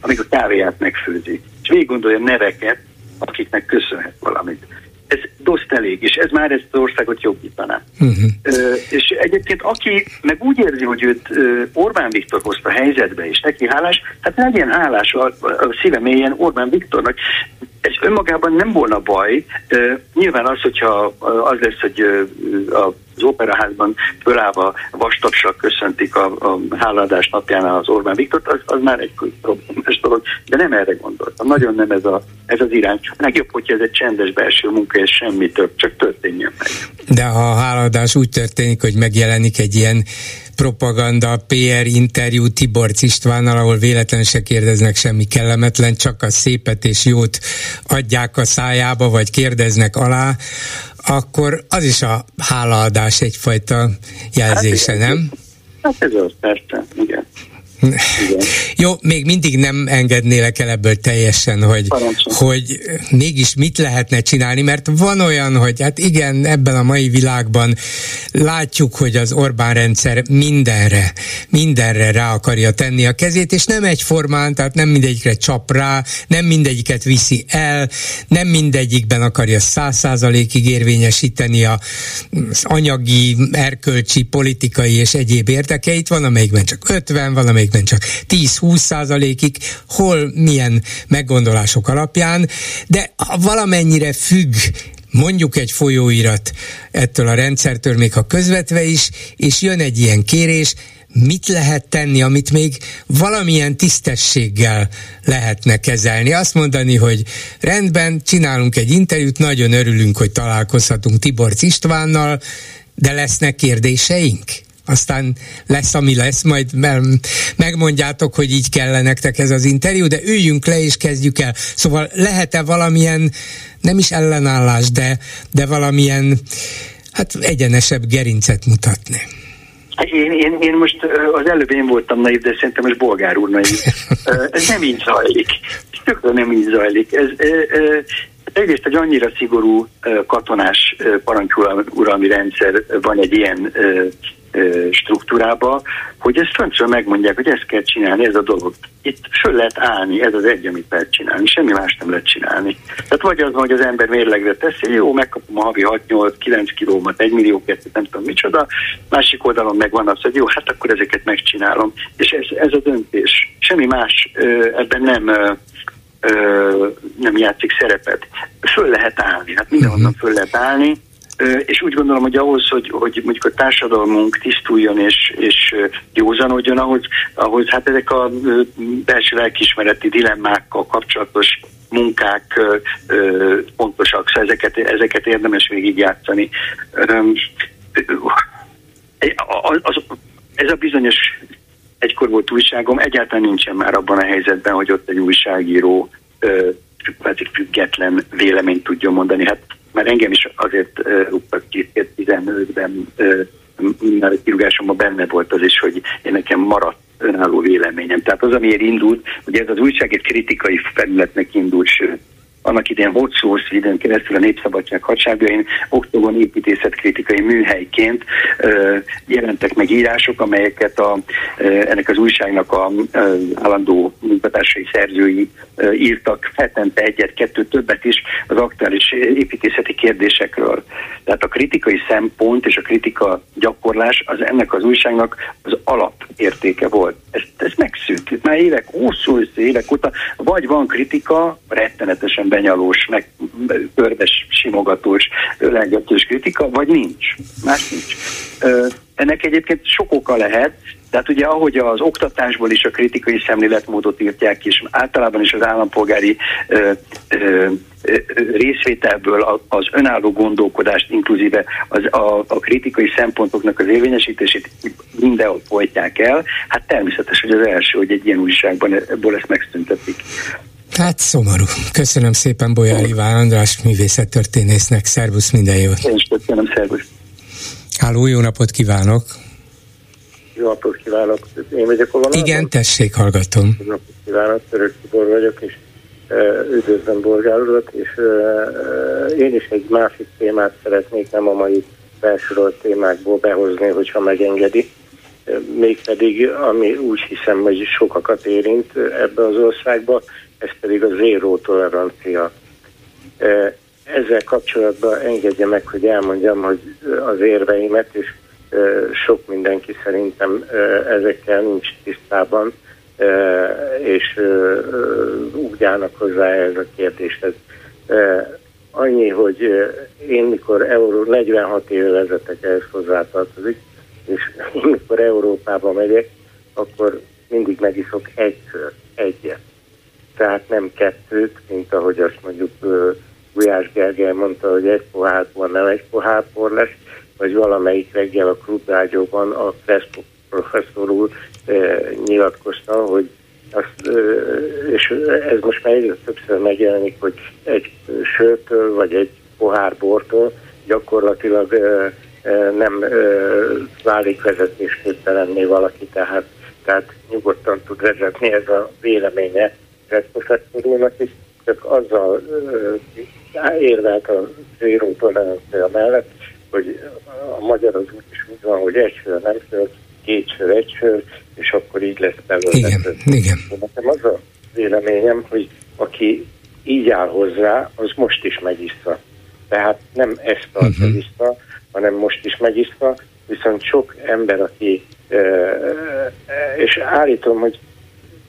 amikor kávéját megfőzi, és végig gondolja neveket, akiknek köszönhet valamit ez doszt elég, és ez már ezt az országot jobbítaná. Uh-huh. Ö, és egyébként aki meg úgy érzi, hogy őt ö, Orbán Viktor hozta helyzetbe, és neki hálás, hát legyen hálás a, a szíve mélyen Orbán Viktornak. Ez önmagában nem volna baj. Ö, nyilván az, hogyha az lesz, hogy a az operaházban fölállva vastagsak köszöntik a, a háladás napján az Orbán Viktort, az, az már egy problémás dolog, de nem erre gondoltam. Nagyon nem ez, a, ez az irány. Legjobb, hogyha ez egy csendes belső munka, és semmi több, csak történjen meg. De ha a háladás úgy történik, hogy megjelenik egy ilyen propaganda, PR interjú Tibor Istvánnal, ahol véletlenül se kérdeznek semmi kellemetlen, csak a szépet és jót adják a szájába, vagy kérdeznek alá, akkor az is a hálaadás egyfajta jelzése, hát, nem? Hát ez az, persze, igen. Jó, még mindig nem engednélek el ebből teljesen, hogy, hogy mégis mit lehetne csinálni, mert van olyan, hogy hát igen, ebben a mai világban látjuk, hogy az Orbán rendszer mindenre, mindenre rá akarja tenni a kezét, és nem egyformán, tehát nem mindegyikre csap rá, nem mindegyiket viszi el, nem mindegyikben akarja száz százalékig érvényesíteni az anyagi, erkölcsi, politikai és egyéb érdekeit, van amelyikben csak 50, van amelyik mértékben csak 10-20 százalékig, hol milyen meggondolások alapján, de valamennyire függ mondjuk egy folyóirat ettől a rendszertől, még ha közvetve is, és jön egy ilyen kérés, mit lehet tenni, amit még valamilyen tisztességgel lehetne kezelni. Azt mondani, hogy rendben, csinálunk egy interjút, nagyon örülünk, hogy találkozhatunk Tibor Istvánnal, de lesznek kérdéseink? Aztán lesz, ami lesz, majd megmondjátok, hogy így kell nektek ez az interjú, de üljünk le és kezdjük el. Szóval lehet-e valamilyen, nem is ellenállás, de, de valamilyen hát egyenesebb gerincet mutatni? Én, én, én most az előbb én voltam naiv, de szerintem ez bolgár úr naiv. ez nem így zajlik. Tökre nem így zajlik. Ez, egyrészt egy annyira szigorú katonás parancsuralmi rendszer van egy ilyen struktúrába, hogy ezt föntről megmondják, hogy ezt kell csinálni, ez a dolog. Itt föl lehet állni, ez az egy, amit lehet csinálni, semmi más nem lehet csinálni. Tehát vagy az, hogy az ember mérlegre teszi, jó, megkapom a havi 6-8-9 kilómat, 1 millió kettőt, nem tudom micsoda, másik oldalon meg van az, hogy jó, hát akkor ezeket megcsinálom. És ez, ez a döntés. Semmi más ebben nem nem játszik szerepet. Föl lehet állni, hát mindenhonnan mhm. föl lehet állni, és úgy gondolom, hogy ahhoz, hogy, hogy mondjuk a társadalmunk tisztuljon és, és józanodjon, ahhoz, ahhoz hát ezek a belső lelkismereti dilemmákkal kapcsolatos munkák pontosak, szóval ezeket, ezeket érdemes végigjátszani. Ez a bizonyos egykor volt újságom, egyáltalán nincsen már abban a helyzetben, hogy ott egy újságíró független véleményt tudjon mondani. Hát már engem is azért rúgtak ki 2015-ben, már a kirúgásomban benne volt az is, hogy én nekem maradt önálló véleményem. Tehát az, amiért indult, ugye ez az újság egy kritikai felületnek indult, sőt, annak idején volt hogy időn keresztül a Népszabadság hadságjain oktogon építészetkritikai műhelyként ö, jelentek meg írások, amelyeket a, ö, ennek az újságnak a ö, állandó munkatársai szerzői ö, írtak hetente egyet, kettő többet is az aktuális építészeti kérdésekről. Tehát a kritikai szempont és a kritika gyakorlás az ennek az újságnak az alapértéke volt. Ez, ez megszűnt. Itt már évek, hosszú évek óta, vagy van kritika, rettenetesen benyalós, meg körbes, simogatós, ölelgetős kritika, vagy nincs. Más nincs. Ennek egyébként sok oka lehet, tehát ugye ahogy az oktatásból is a kritikai szemléletmódot írtják, és általában is az állampolgári ö, ö, részvételből az önálló gondolkodást, inkluzíve az, a, a kritikai szempontoknak az érvényesítését mindenhol folytják el, hát természetes, hogy az első, hogy egy ilyen újságban ebből ezt megszüntetik. Hát szomorú. Köszönöm szépen Bolyár Iván András művészettörténésznek. Szervusz, minden jót. Én is köszönöm, szervusz. Háló, jó napot kívánok. Jó napot kívánok. Én vagyok a vonalban? Igen, tessék, hallgatom. Jó napot kívánok, Török Tibor vagyok, és üdvözlöm Bolgár urat, és én is egy másik témát szeretnék, nem a mai felsorolt témákból behozni, hogyha megengedi. Mégpedig, ami úgy hiszem, hogy sokakat érint ebbe az országba, ez pedig a zéró tolerancia. Ezzel kapcsolatban engedje meg, hogy elmondjam, hogy az érveimet, és sok mindenki szerintem ezekkel nincs tisztában, és úgy állnak hozzá ez a kérdéshez. Annyi, hogy én mikor Euró, 46 éve vezetek, ehhez hozzátartozik, és én mikor Európába megyek, akkor mindig megiszok egyszer, egyet tehát nem kettőt, mint ahogy azt mondjuk Gulyás Gergely mondta, hogy egy pohárból nem egy pohárpor lesz, vagy valamelyik reggel a klubrágyóban a Crespo professzor úr nyilatkozta, hogy azt, és ez most már egyre többször megjelenik, hogy egy sörtől vagy egy pohár bortól gyakorlatilag nem válik vezetésképtelenné valaki, tehát, tehát nyugodtan tud vezetni ez a véleménye Red professzor úrnak is, csak azzal érvelt a zéró tolerancia mellett, hogy a magyar az úgy is úgy van, hogy egy sör nem sör, két sör, egy sör, és akkor így lesz belőle. Igen, igen. Nekem az a véleményem, hogy aki így áll hozzá, az most is megissza. Tehát nem ezt tartja uh-huh. vissza, hanem most is megiszta, viszont sok ember, aki, és állítom, hogy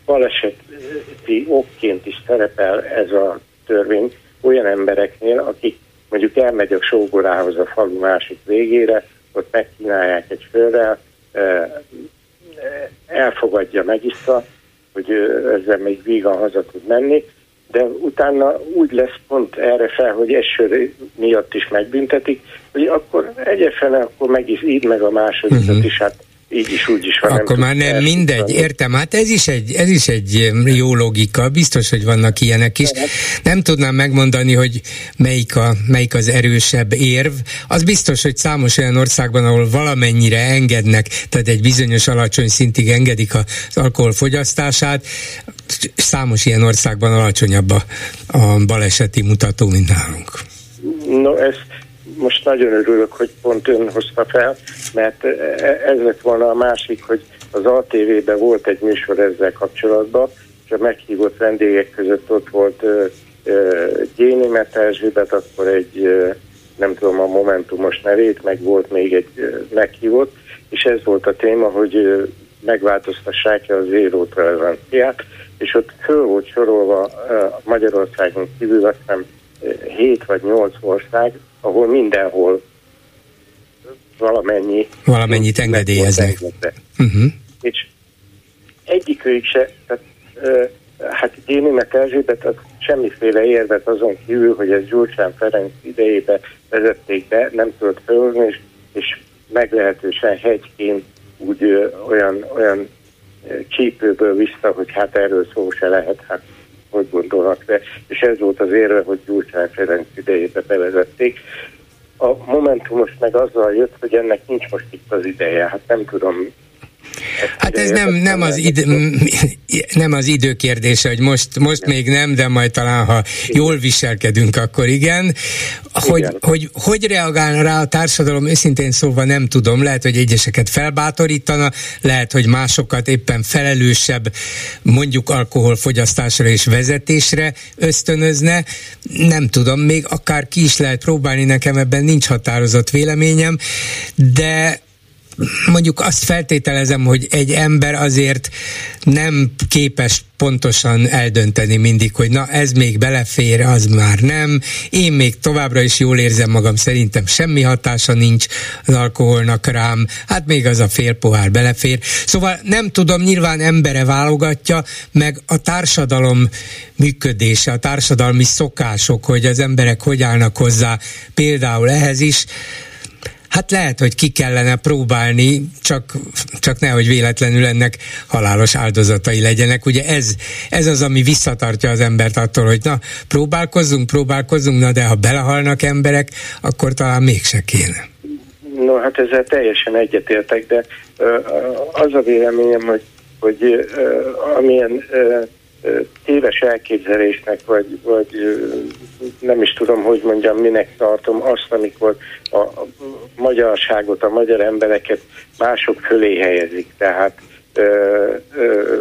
baleseti okként is szerepel ez a törvény olyan embereknél, akik mondjuk elmegy a sógorához a falu másik végére, ott megkínálják egy fölrel, elfogadja, megiszta, hogy ezzel még vígan haza tud menni, de utána úgy lesz pont erre fel, hogy eső miatt is megbüntetik, hogy akkor egyefele, akkor meg is így meg a másodikat uh-huh. is, hát így is, úgy is van. Akkor nem már nem mindegy, értem. Hát ez is, egy, ez is egy jó logika, biztos, hogy vannak ilyenek is. Nem tudnám megmondani, hogy melyik, a, melyik az erősebb érv. Az biztos, hogy számos olyan országban, ahol valamennyire engednek, tehát egy bizonyos alacsony szintig engedik az alkohol fogyasztását, számos ilyen országban alacsonyabb a, a baleseti mutató, mint nálunk. No, ezt most nagyon örülök, hogy pont ön hozta fel, mert e, ez lett volna a másik, hogy az ATV-ben volt egy műsor ezzel kapcsolatban, és a meghívott vendégek között ott volt Gyéni Meterzsébet, akkor egy, nem tudom a Momentumos nevét, meg volt még egy meghívott, és ez volt a téma, hogy megváltoztassák-e az zéró toleranciát, és ott föl volt sorolva Magyarországon kívül azt hiszem 7 vagy 8 ország, ahol mindenhol valamennyi... Valamennyit engedélyeznek. Uh-huh. És egyikőjük se, tehát, uh, hát Géninek Erzsébet az semmiféle érvet azon kívül, hogy ez Gyurcsán Ferenc idejébe vezették be, nem tudott felhozni, és, és meglehetősen hegyként úgy uh, olyan, olyan csípőből vissza, hogy hát erről szó se lehet, hát hogy gondolnak de És ez volt az érve, hogy Gyurcsány Ferenc idejébe bevezették. A Momentumos meg azzal jött, hogy ennek nincs most itt az ideje. Hát nem tudom, Hát ez nem, nem, az id, nem az idő kérdése, hogy most, most még nem, de majd talán, ha jól viselkedünk, akkor igen. Hogy, igen. hogy hogy reagál rá a társadalom, őszintén szóval nem tudom. Lehet, hogy egyeseket felbátorítana, lehet, hogy másokat éppen felelősebb, mondjuk alkoholfogyasztásra és vezetésre ösztönözne. Nem tudom, még akár ki is lehet próbálni, nekem ebben nincs határozott véleményem, de mondjuk azt feltételezem, hogy egy ember azért nem képes pontosan eldönteni mindig, hogy na ez még belefér, az már nem. Én még továbbra is jól érzem magam, szerintem semmi hatása nincs az alkoholnak rám, hát még az a fél pohár belefér. Szóval nem tudom, nyilván embere válogatja, meg a társadalom működése, a társadalmi szokások, hogy az emberek hogy állnak hozzá például ehhez is, Hát lehet, hogy ki kellene próbálni, csak, csak nehogy véletlenül ennek halálos áldozatai legyenek. Ugye ez, ez az, ami visszatartja az embert attól, hogy na, próbálkozzunk, próbálkozzunk, na de ha belehalnak emberek, akkor talán mégse kéne. No, hát ezzel teljesen egyetértek, de az a véleményem, hogy, hogy amilyen téves elképzelésnek, vagy, vagy nem is tudom, hogy mondjam, minek tartom azt, amikor a, magyarságot, a magyar embereket mások fölé helyezik. Tehát,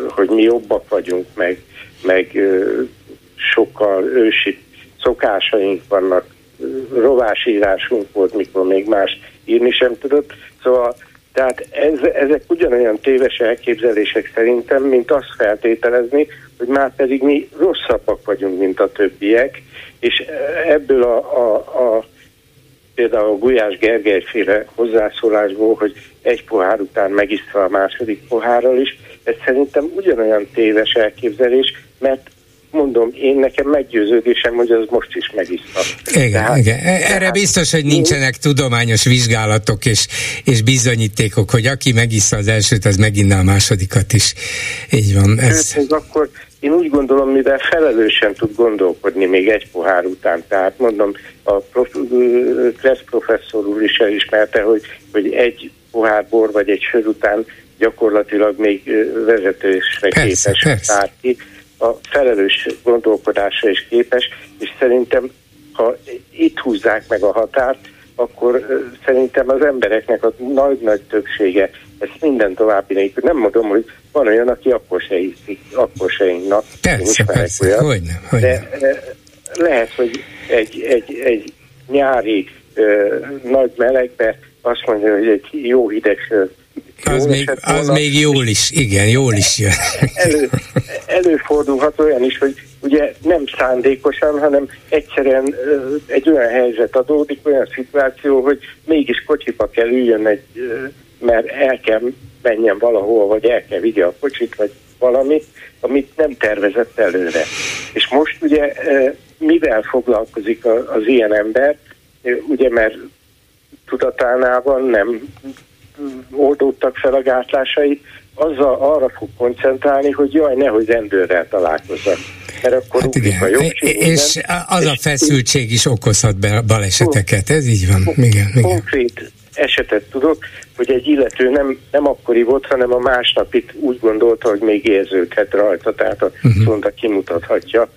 hogy mi jobbak vagyunk, meg, meg sokkal ősi szokásaink vannak, rovásírásunk volt, mikor még más írni sem tudott. Szóval tehát ez, ezek ugyanolyan téves elképzelések szerintem, mint azt feltételezni, hogy már pedig mi rosszabbak vagyunk, mint a többiek, és ebből a, a, a például a Gulyás Gergely féle hozzászólásból, hogy egy pohár után megiszta a második pohárral is, ez szerintem ugyanolyan téves elképzelés, mert mondom, én nekem meggyőződésem, hogy az most is megiszta. Igen, tehát, igen. E- erre biztos, hogy nincsenek tudományos vizsgálatok és, és bizonyítékok, hogy aki megissza az elsőt, az meginná a másodikat is. Így van. Ez... ez akkor én úgy gondolom, mivel felelősen tud gondolkodni még egy pohár után, tehát mondom, a prof, Kressz professzor úr is elismerte, hogy, hogy egy pohár bor vagy egy sör után gyakorlatilag még vezetősre persze, képes persze. bárki, a felelős gondolkodásra is képes, és szerintem, ha itt húzzák meg a határt, akkor szerintem az embereknek a nagy-nagy többsége ezt minden további nélkül. Nem mondom, hogy van olyan, aki akkor se hiszik, akkor se innak. Persze, persze, olyan, hogy nem, hogy de nem. lehet, hogy egy, egy, egy nyári ö, nagy melegbe azt mondja, hogy egy jó hideg az, még, az még jól is, igen, jól is jön. Elő, előfordulhat olyan is, hogy ugye nem szándékosan, hanem egyszerűen egy olyan helyzet adódik, olyan szituáció, hogy mégis kocsiba kell üljön egy, mert el kell menjen valahol, vagy el kell vigye a kocsit, vagy valami, amit nem tervezett előre. És most ugye mivel foglalkozik az ilyen ember, ugye mert tudatánál van, nem oldódtak fel a gátlásai, azzal arra fog koncentrálni, hogy jaj, nehogy rendőrrel találkozzak. Mert akkor hát igen. a jogség, És minden, az a feszültség is okozhat be baleseteket, ez így van. Igen, igen. Konkrét esetet tudok, hogy egy illető nem, nem akkori volt, hanem a másnap itt úgy gondolta, hogy még érződhet rajta, tehát a uh-huh. szonda kimutathatja,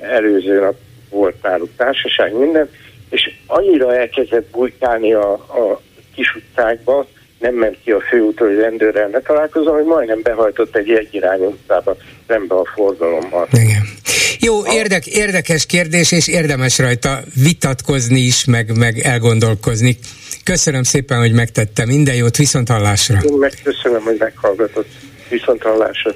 előző nap volt náluk társaság, minden, és annyira elkezdett bujkálni a, a kis utcákba, nem ment ki a főútra, hogy rendőrrel ne találkozom, hogy majdnem behajtott egy egyirányú utcába szembe a forgalommal. Igen. Jó, érdek, érdekes kérdés, és érdemes rajta vitatkozni is, meg, meg elgondolkozni. Köszönöm szépen, hogy megtettem. Minden jót, viszont hallásra. Én megköszönöm, hogy meghallgatott. Viszont hallásra.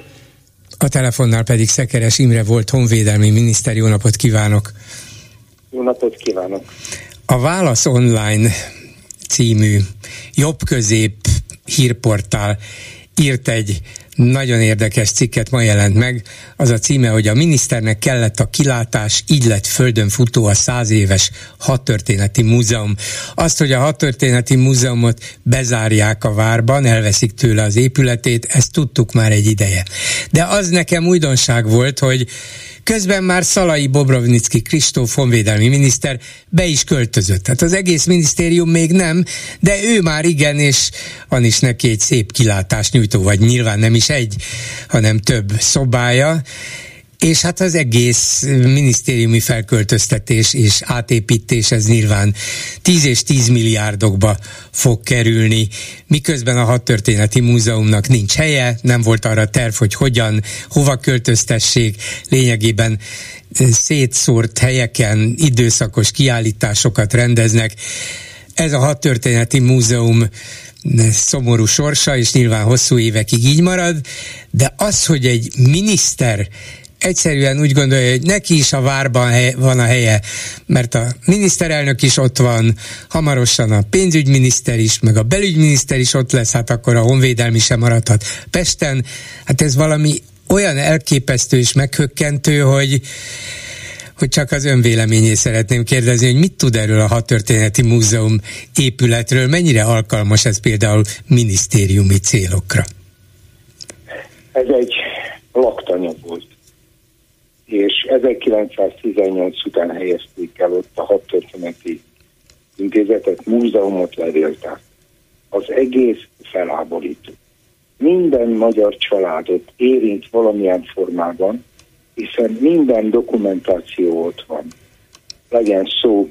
A telefonnál pedig Szekeres Imre volt honvédelmi miniszter. Jó napot kívánok! Jó napot kívánok! A Válasz Online című jobb-közép hírportál írt egy nagyon érdekes cikket ma jelent meg. Az a címe, hogy a miniszternek kellett a kilátás, így lett földön futó a száz éves hadtörténeti múzeum. Azt, hogy a hadtörténeti múzeumot bezárják a várban, elveszik tőle az épületét, ezt tudtuk már egy ideje. De az nekem újdonság volt, hogy Közben már Szalai Bobrovnicki Kristóf honvédelmi miniszter be is költözött. Hát az egész minisztérium még nem, de ő már igen, és van is neki egy szép kilátás nyújtó, vagy nyilván nem is egy, hanem több szobája és hát az egész minisztériumi felköltöztetés és átépítés ez nyilván 10 és 10 milliárdokba fog kerülni, miközben a hadtörténeti múzeumnak nincs helye, nem volt arra terv, hogy hogyan, hova költöztessék, lényegében szétszórt helyeken időszakos kiállításokat rendeznek. Ez a hadtörténeti múzeum szomorú sorsa, és nyilván hosszú évekig így marad, de az, hogy egy miniszter egyszerűen úgy gondolja, hogy neki is a várban van a helye, mert a miniszterelnök is ott van, hamarosan a pénzügyminiszter is, meg a belügyminiszter is ott lesz, hát akkor a honvédelmi sem maradhat Pesten. Hát ez valami olyan elképesztő és meghökkentő, hogy hogy csak az önvéleményét szeretném kérdezni, hogy mit tud erről a Hadtörténeti Múzeum épületről, mennyire alkalmas ez például minisztériumi célokra? Ez egy laktanya volt és 1918 után helyezték el ott a hadtörténeti intézetet, múzeumot lerélták. Az egész feláborító. Minden magyar családot érint valamilyen formában, hiszen minden dokumentáció ott van. Legyen szó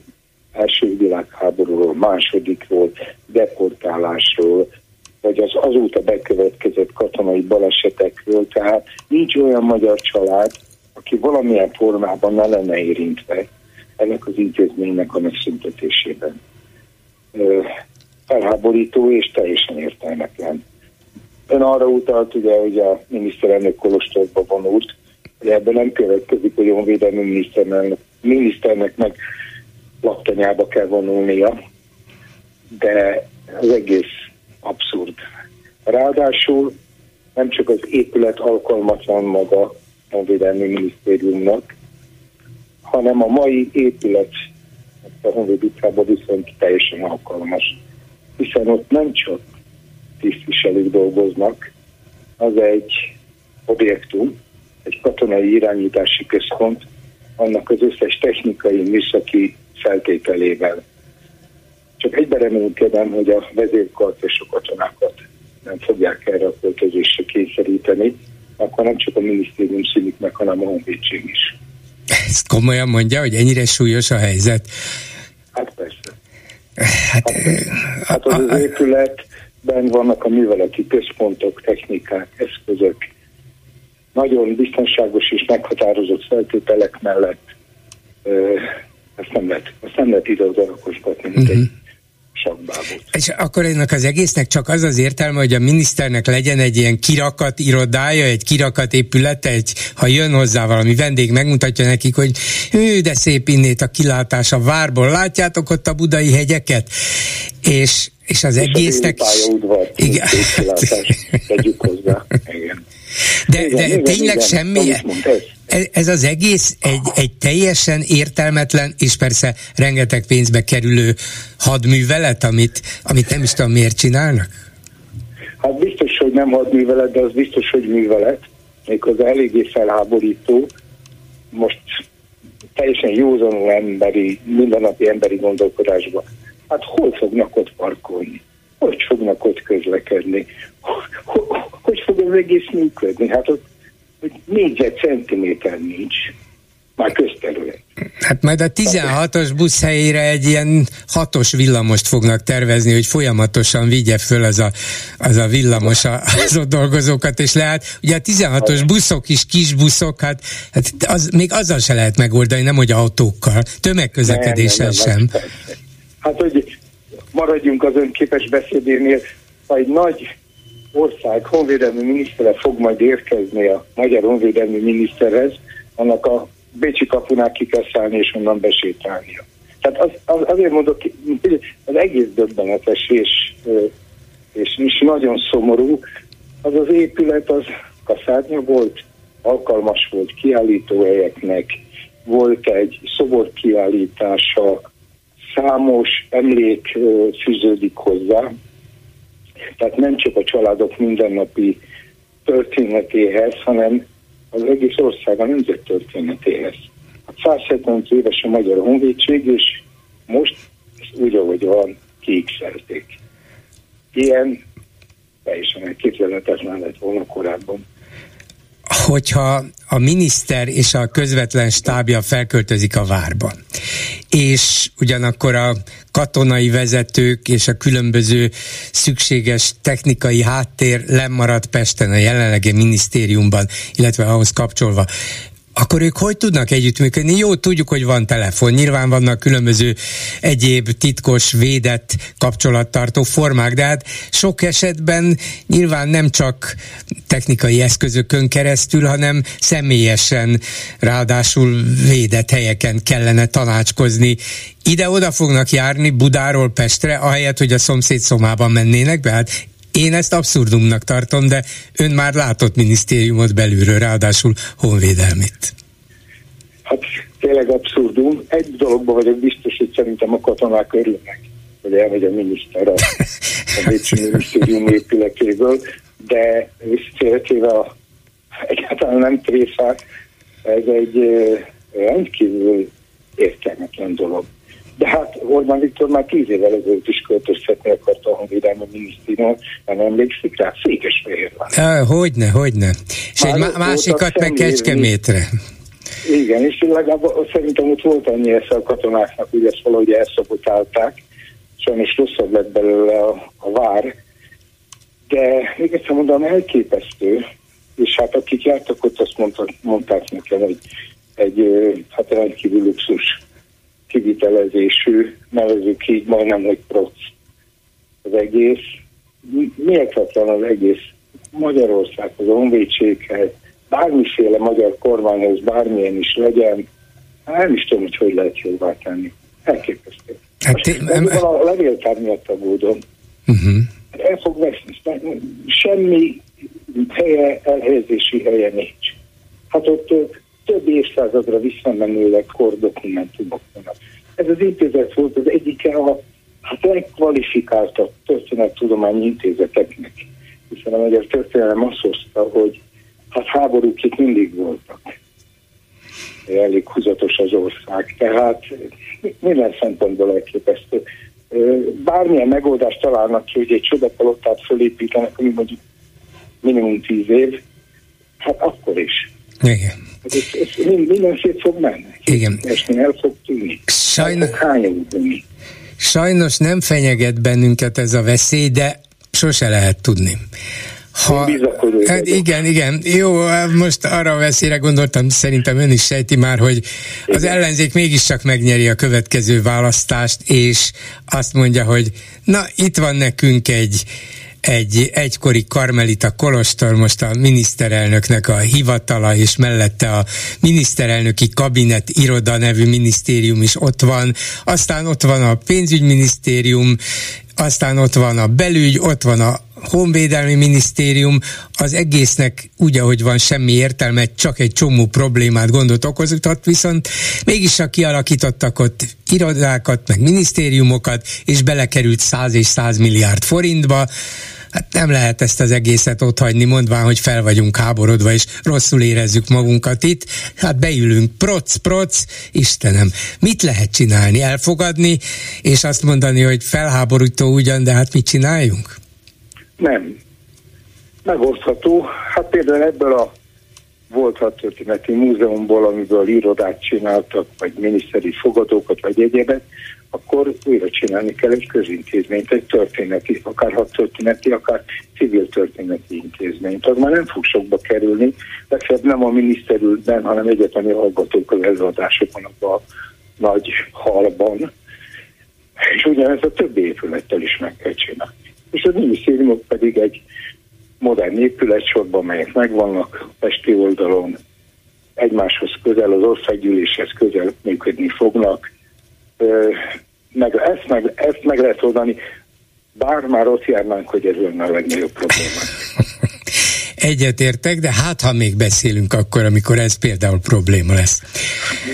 első világháborúról, másodikról, deportálásról, vagy az azóta bekövetkezett katonai balesetekről. Tehát nincs olyan magyar család, aki valamilyen formában ne lenne érintve ennek az intézménynek a megszüntetésében. Felháborító és teljesen értelmetlen. Ön arra utalt, ugye, hogy a miniszterelnök Kolostorba vonult, hogy ebben nem következik, hogy honvédelmi miniszternek, miniszternek meg laktanyába kell vonulnia, de az egész abszurd. Ráadásul nem csak az épület alkalmatlan maga, honvédelmi minisztériumnak, hanem a mai épület a Honvéd utcában viszont teljesen alkalmas. Hiszen ott nem csak tisztviselők dolgoznak, az egy objektum, egy katonai irányítási központ, annak az összes technikai, műszaki feltételével. Csak egyben reménykedem, hogy a vezérkart és a katonákat nem fogják erre a költözésre kényszeríteni, akkor nem csak a minisztérium szűnik meg, hanem a honvédség is. Ezt komolyan mondja, hogy ennyire súlyos a helyzet? Hát persze. Hát, hát, hát az, az épületben vannak a műveleti központok, technikák, eszközök, nagyon biztonságos és meghatározott feltételek mellett ezt nem lehet, ezt nem lehet ide mint uh-huh. egy sakbábot. És akkor ennek az egésznek csak az az értelme, hogy a miniszternek legyen egy ilyen kirakat irodája, egy kirakat épülete, egy, ha jön hozzá valami vendég, megmutatja nekik, hogy ő, de szép innét a kilátás a várból. Látjátok ott a budai hegyeket? És, és az és egésznek... Udvar, igen. Tegyük hozzá. Igen. De, igen, de igen, tényleg igen, semmi... Ez az egész egy, egy teljesen értelmetlen, és persze rengeteg pénzbe kerülő hadművelet, amit, amit nem is tudom miért csinálnak? Hát biztos, hogy nem hadművelet, de az biztos, hogy művelet. Méghozzá eléggé felháborító. Most teljesen józanul emberi, mindennapi emberi gondolkodásban. Hát hol fognak ott parkolni? Hogy fognak ott közlekedni? Hogy, fog az egész működni? Hát ott hogy négyzet centiméter nincs, már közterület. Hát majd a 16-os busz helyére egy ilyen hatos villamost fognak tervezni, hogy folyamatosan vigye föl az a, az a villamos az ott dolgozókat, és lehet, ugye a 16-os buszok is kis buszok, hát, hát az, még azzal se lehet megoldani, nem hogy autókkal, tömegközlekedéssel nem, nem, nem, sem. Hát, hogy maradjunk az önképes beszédénél, ha egy nagy ország honvédelmi minisztere fog majd érkezni a magyar honvédelmi miniszterhez, annak a Bécsi kapunál ki kell szállni és onnan besétálnia. Tehát az, az, azért mondok, az egész döbbenetes és, és is nagyon szomorú. Az az épület, az kaszárnya volt, alkalmas volt kiállítóhelyeknek, volt egy szobor kiállítása, számos emlék fűződik hozzá, tehát nem csak a családok mindennapi történetéhez, hanem az egész ország a nemzet történetéhez. 175 hát éves a Magyar Honvédség, és most ezt úgy, ahogy van, kiixelték. Ilyen teljesen elképzelhetetlen lett volna korábban hogyha a miniszter és a közvetlen stábja felköltözik a várba, és ugyanakkor a katonai vezetők és a különböző szükséges technikai háttér lemarad Pesten a jelenlegi minisztériumban, illetve ahhoz kapcsolva akkor ők hogy tudnak együttműködni? Jó, tudjuk, hogy van telefon, nyilván vannak különböző egyéb titkos, védett kapcsolattartó formák, de hát sok esetben nyilván nem csak technikai eszközökön keresztül, hanem személyesen, ráadásul védett helyeken kellene tanácskozni. Ide-oda fognak járni Budáról Pestre, ahelyett, hogy a szomszéd szomában mennének be, hát én ezt abszurdumnak tartom, de ön már látott minisztériumot belülről, ráadásul honvédelmit. Hát tényleg abszurdum. Egy dologban vagyok biztos, hogy szerintem a katonák örülnek, hogy elmegy a miniszter a, a Bécsi minisztérium épületéből, de visszatérve egyáltalán nem tréfák, ez egy rendkívül értelmetlen dolog. De hát Orbán Viktor már tíz évvel ezelőtt is költöztetni akart a Honvédelmi Minisztérium, nem emlékszik rá? Székesfehérvár. Hogyne, hogyne. És már egy másikat meg Kecskemétre. Igen, és legalább szerintem ott volt annyi esze a katonáknak, hogy ezt valahogy elszabotálták, sajnos rosszabb lett belőle a, a vár, de még egyszer mondom, elképesztő, és hát akik jártak ott, azt mondták, mondták nekem, hogy egy hát rendkívül luxus kivitelezésű, nevezük így majdnem, hogy proc az egész. Méltatlan az egész Magyarországhoz, a honvédséghez, bármiféle magyar kormányhoz, bármilyen is legyen, hát nem is tudom, hogy hogy lehet jobbá tenni. Elképesztő. Hát én, nem, a levéltár miatt aggódom. Uh-huh. El fog veszni. Semmi helye, elhelyezési helye nincs. Hát ott több évszázadra visszamenőleg kordokumentumok vannak. Ez az intézet volt az egyike a hát legkvalifikáltabb történettudományi intézeteknek, hiszen a magyar történelem azt hozta, hogy hát háborúk itt mindig voltak. Elég húzatos az ország, tehát minden szempontból elképesztő. Bármilyen megoldást találnak ki, hogy egy csodapalottát fölépítenek, ami mondjuk minimum tíz év, hát akkor is. Igen. Hát ez minden szét fog menni. Igen. És el fog tűnni. Sajnos, sajnos nem fenyeget bennünket ez a veszély, de sose lehet tudni. Ha, hát igen, igen. Jó, most arra a veszélyre gondoltam, szerintem ön is sejti már, hogy az ellenzék mégiscsak megnyeri a következő választást, és azt mondja, hogy na, itt van nekünk egy egy egykori karmelita kolostor, most a miniszterelnöknek a hivatala, és mellette a miniszterelnöki kabinet iroda nevű minisztérium is ott van, aztán ott van a pénzügyminisztérium, aztán ott van a belügy, ott van a honvédelmi minisztérium, az egésznek úgy, ahogy van, semmi értelme, csak egy csomó problémát, gondot okozott, viszont mégis a kialakítottak ott irodákat, meg minisztériumokat, és belekerült 100 és 100 milliárd forintba, Hát nem lehet ezt az egészet ott hagyni, mondván, hogy fel vagyunk háborodva, és rosszul érezzük magunkat itt. Hát beülünk, proc, proc, Istenem. Mit lehet csinálni? Elfogadni, és azt mondani, hogy felháborító ugyan, de hát mit csináljunk? Nem. Megosztható. Hát például ebből a volt történeti múzeumból, amiből irodát csináltak, vagy miniszteri fogadókat, vagy egyébet, akkor újra csinálni kell egy közintézményt, egy történeti, akár hat történeti, akár civil történeti intézményt. Az már nem fog sokba kerülni, legfeljebb nem a miniszterülben, hanem egyetemi hallgatók az előadásokon a nagy halban. És ugyanez a többi épülettel is meg kell csinálni. És a minisztériumok pedig egy modern épületsorban, melyek megvannak Pesti oldalon, egymáshoz közel, az országgyűléshez közel működni fognak, meg, ezt, meg, ezt meg lehet oldani, bár már ott járnánk, hogy ez lenne a legnagyobb probléma. Egyetértek, de hát ha még beszélünk akkor, amikor ez például probléma lesz.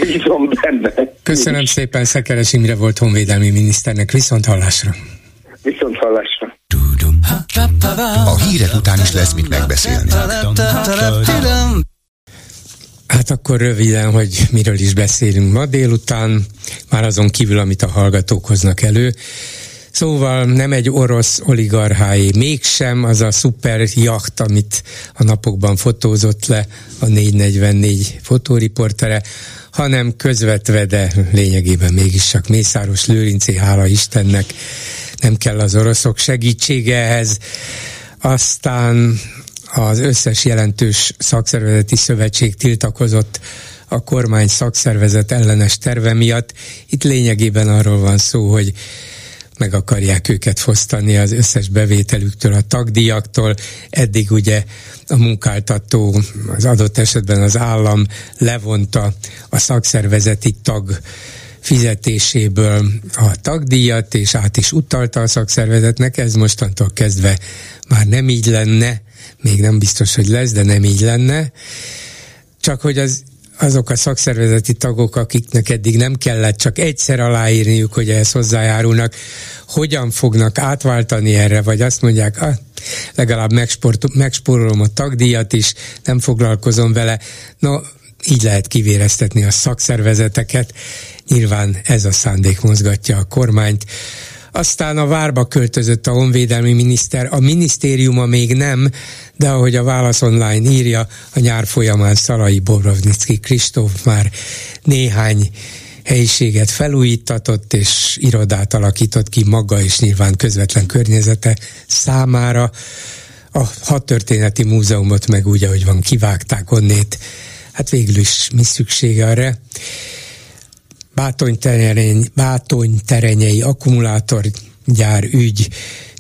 Bízom benne. Köszönöm szépen, Szekeres Imre volt honvédelmi miniszternek. Viszont hallásra. Viszont hallásra. A hírek után is lesz mit megbeszélni. Hát akkor röviden, hogy miről is beszélünk ma délután, már azon kívül, amit a hallgatók hoznak elő. Szóval nem egy orosz oligarchái, mégsem az a szuper jacht, amit a napokban fotózott le a 444 fotóriportere, hanem közvetve, de lényegében mégis csak Mészáros Lőrincé, hála Istennek, nem kell az oroszok segítsége ehhez. Aztán az összes jelentős szakszervezeti szövetség tiltakozott a kormány szakszervezet ellenes terve miatt. Itt lényegében arról van szó, hogy meg akarják őket fosztani az összes bevételüktől, a tagdíjaktól. Eddig ugye a munkáltató, az adott esetben az állam levonta a szakszervezeti tag fizetéséből a tagdíjat, és át is utalta a szakszervezetnek, ez mostantól kezdve már nem így lenne, még nem biztos, hogy lesz, de nem így lenne. Csak hogy az azok a szakszervezeti tagok, akiknek eddig nem kellett csak egyszer aláírniuk, hogy ehhez hozzájárulnak, hogyan fognak átváltani erre, vagy azt mondják, ah, legalább megspórolom a tagdíjat is, nem foglalkozom vele. No, így lehet kivéreztetni a szakszervezeteket. Nyilván ez a szándék mozgatja a kormányt. Aztán a várba költözött a honvédelmi miniszter, a minisztériuma még nem, de ahogy a Válasz Online írja, a nyár folyamán Szalai Bobrovnicki Kristóf már néhány helyiséget felújítatott és irodát alakított ki maga és nyilván közvetlen környezete számára. A hadtörténeti múzeumot meg úgy, ahogy van, kivágták onnét. Hát végül is mi szüksége arra? Bátonyterenyei, bátonyterenyei akkumulátorgyár ügy.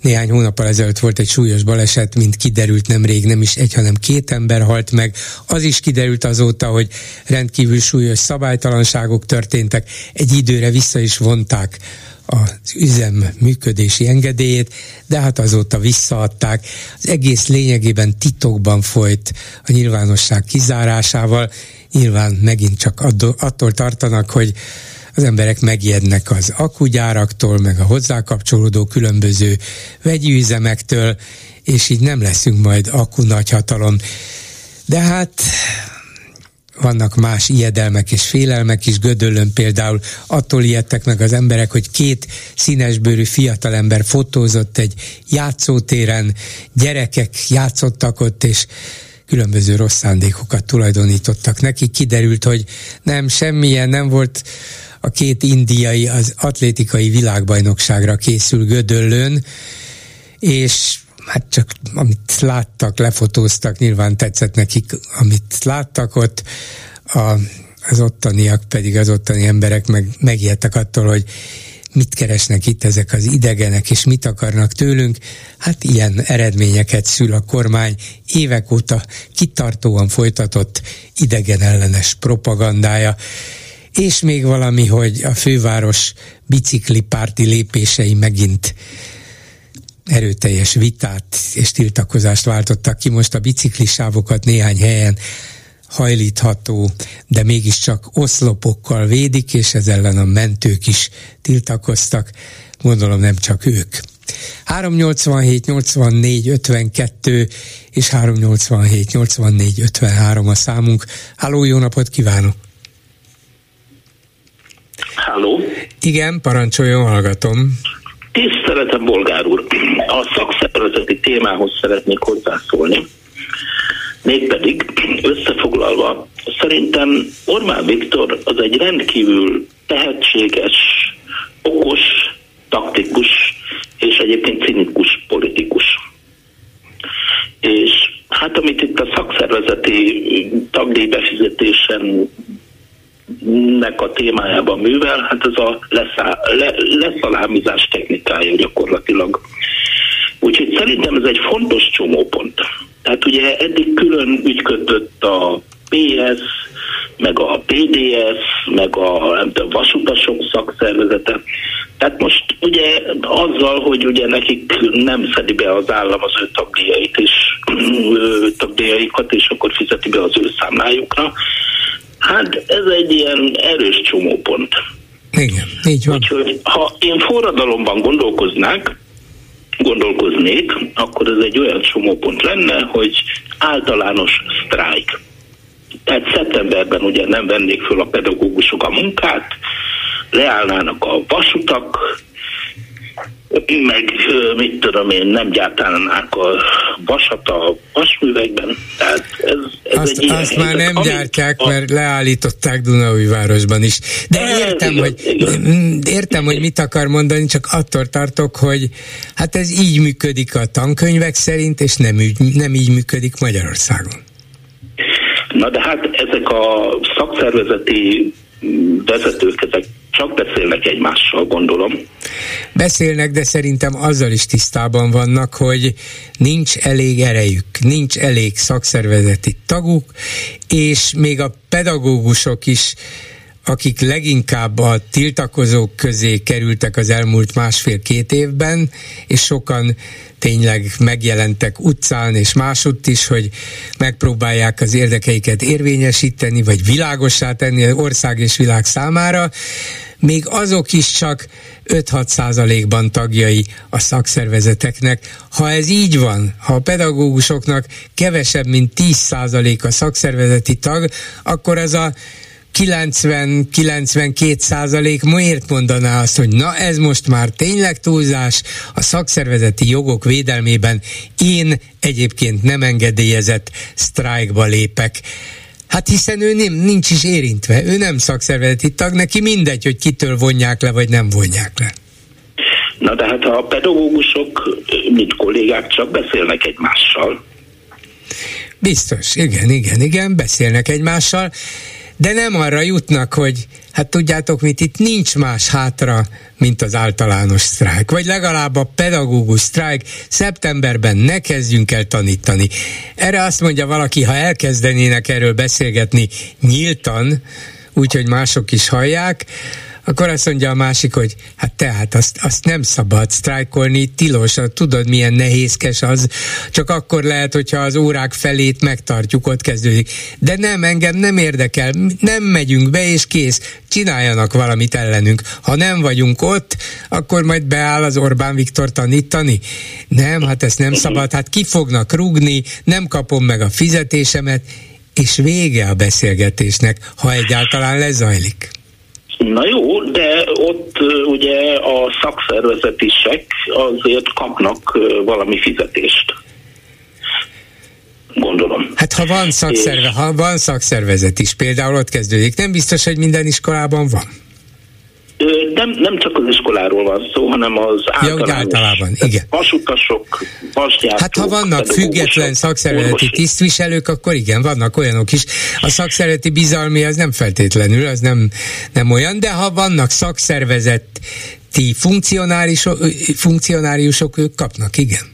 Néhány hónappal ezelőtt volt egy súlyos baleset, mint kiderült nemrég, nem is egy, hanem két ember halt meg. Az is kiderült azóta, hogy rendkívül súlyos szabálytalanságok történtek. Egy időre vissza is vonták az üzem működési engedélyét, de hát azóta visszaadták. Az egész lényegében titokban folyt a nyilvánosság kizárásával. Nyilván megint csak attól tartanak, hogy az emberek megijednek az akugyáraktól, meg a hozzá kapcsolódó különböző vegyi üzemektől, és így nem leszünk majd akku nagyhatalom. De hát vannak más ijedelmek és félelmek is, Gödöllön például. Attól ijedtek meg az emberek, hogy két színesbőrű fiatalember fotózott egy játszótéren, gyerekek játszottak ott, és különböző rossz szándékokat tulajdonítottak neki. Kiderült, hogy nem, semmilyen nem volt a két indiai az atlétikai világbajnokságra készül Gödöllön, és hát csak amit láttak, lefotóztak, nyilván tetszett nekik, amit láttak ott, a, az ottaniak pedig, az ottani emberek meg, megijedtek attól, hogy mit keresnek itt ezek az idegenek, és mit akarnak tőlünk. Hát ilyen eredményeket szül a kormány évek óta kitartóan folytatott idegen ellenes propagandája. És még valami, hogy a főváros biciklipárti lépései megint erőteljes vitát és tiltakozást váltottak ki. Most a biciklisávokat néhány helyen hajlítható, de mégiscsak oszlopokkal védik, és ez ellen a mentők is tiltakoztak. Gondolom nem csak ők. 387 84 52 és 387 84 53 a számunk. Háló, jó napot kívánok! Háló? Igen, parancsoljon, hallgatom. Tiszteletem, bolgár úr! A szakszervezeti témához szeretnék hozzászólni. Mégpedig összefoglalva, szerintem Orbán Viktor az egy rendkívül tehetséges, okos, taktikus és egyébként cinikus politikus. És hát amit itt a szakszervezeti tagdíjbefizetésen nek a témájában művel, hát ez a leszá, le, leszalámizás technikája gyakorlatilag. Úgyhogy szerintem ez egy fontos csomópont. Tehát ugye eddig külön ügyködött a PS, meg a PDS, meg a nem tudom, vasutasok szakszervezete. Tehát most ugye azzal, hogy ugye nekik nem szedi be az állam az ő tagdíjait és tagdíjaikat, és akkor fizeti be az ő számlájukra, Hát ez egy ilyen erős csomópont. Igen, így van. Úgyhogy ha én forradalomban gondolkoznák, gondolkoznék, akkor ez egy olyan csomópont lenne, hogy általános sztrájk. Tehát szeptemberben ugye nem vennék föl a pedagógusok a munkát, leállnának a vasutak, meg mit tudom én, nem gyártanák a vasat a vasművekben. Tehát ez, ez azt, egy azt már nem ami, gyártják, a... mert leállították Dunaújvárosban is. De Ez értem, igaz, hogy, igaz. értem, hogy mit akar mondani, csak attól tartok, hogy hát ez így működik a tankönyvek szerint, és nem, ügy, nem így működik Magyarországon. Na de hát ezek a szakszervezeti vezetők, ezek csak beszélnek egymással, gondolom. Beszélnek, de szerintem azzal is tisztában vannak, hogy nincs elég erejük, nincs elég szakszervezeti taguk, és még a pedagógusok is akik leginkább a tiltakozók közé kerültek az elmúlt másfél-két évben, és sokan tényleg megjelentek utcán és másutt is, hogy megpróbálják az érdekeiket érvényesíteni, vagy világossá tenni az ország és világ számára, még azok is csak 5-6 százalékban tagjai a szakszervezeteknek. Ha ez így van, ha a pedagógusoknak kevesebb, mint 10 százalék a szakszervezeti tag, akkor az a 90-92 százalék miért mondaná azt, hogy na ez most már tényleg túlzás, a szakszervezeti jogok védelmében én egyébként nem engedélyezett sztrájkba lépek. Hát hiszen ő nem, nincs is érintve, ő nem szakszervezeti tag, neki mindegy, hogy kitől vonják le, vagy nem vonják le. Na de hát a pedagógusok, mint kollégák, csak beszélnek egymással. Biztos, igen, igen, igen, beszélnek egymással, de nem arra jutnak, hogy hát tudjátok mit, itt nincs más hátra, mint az általános sztrájk, vagy legalább a pedagógus sztrájk, szeptemberben ne kezdjünk el tanítani. Erre azt mondja valaki, ha elkezdenének erről beszélgetni nyíltan, úgyhogy mások is hallják, akkor azt mondja a másik, hogy hát tehát azt, azt nem szabad sztrájkolni, tilos, tudod milyen nehézkes az, csak akkor lehet, hogyha az órák felét megtartjuk, ott kezdődik. De nem, engem nem érdekel, nem megyünk be, és kész, csináljanak valamit ellenünk. Ha nem vagyunk ott, akkor majd beáll az Orbán Viktor tanítani. Nem, hát ezt nem szabad, hát ki fognak rúgni, nem kapom meg a fizetésemet, és vége a beszélgetésnek, ha egyáltalán lezajlik. Na jó, de ott ugye a szakszervezetisek azért kapnak valami fizetést. Gondolom. Hát ha van, szakszerve, és... ha van szakszervezet is, például ott kezdődik, nem biztos, hogy minden iskolában van. Nem, nem csak az iskoláról van szó, hanem az általános. Ja, általában, igen. Vasutasok, vasgyártók. Hát ha vannak független szakszervezeti orvosi. tisztviselők, akkor igen, vannak olyanok is. A szakszervezeti bizalmi az nem feltétlenül, az nem, nem olyan, de ha vannak szakszervezeti funkcionárisok, funkcionáriusok, ők kapnak, igen.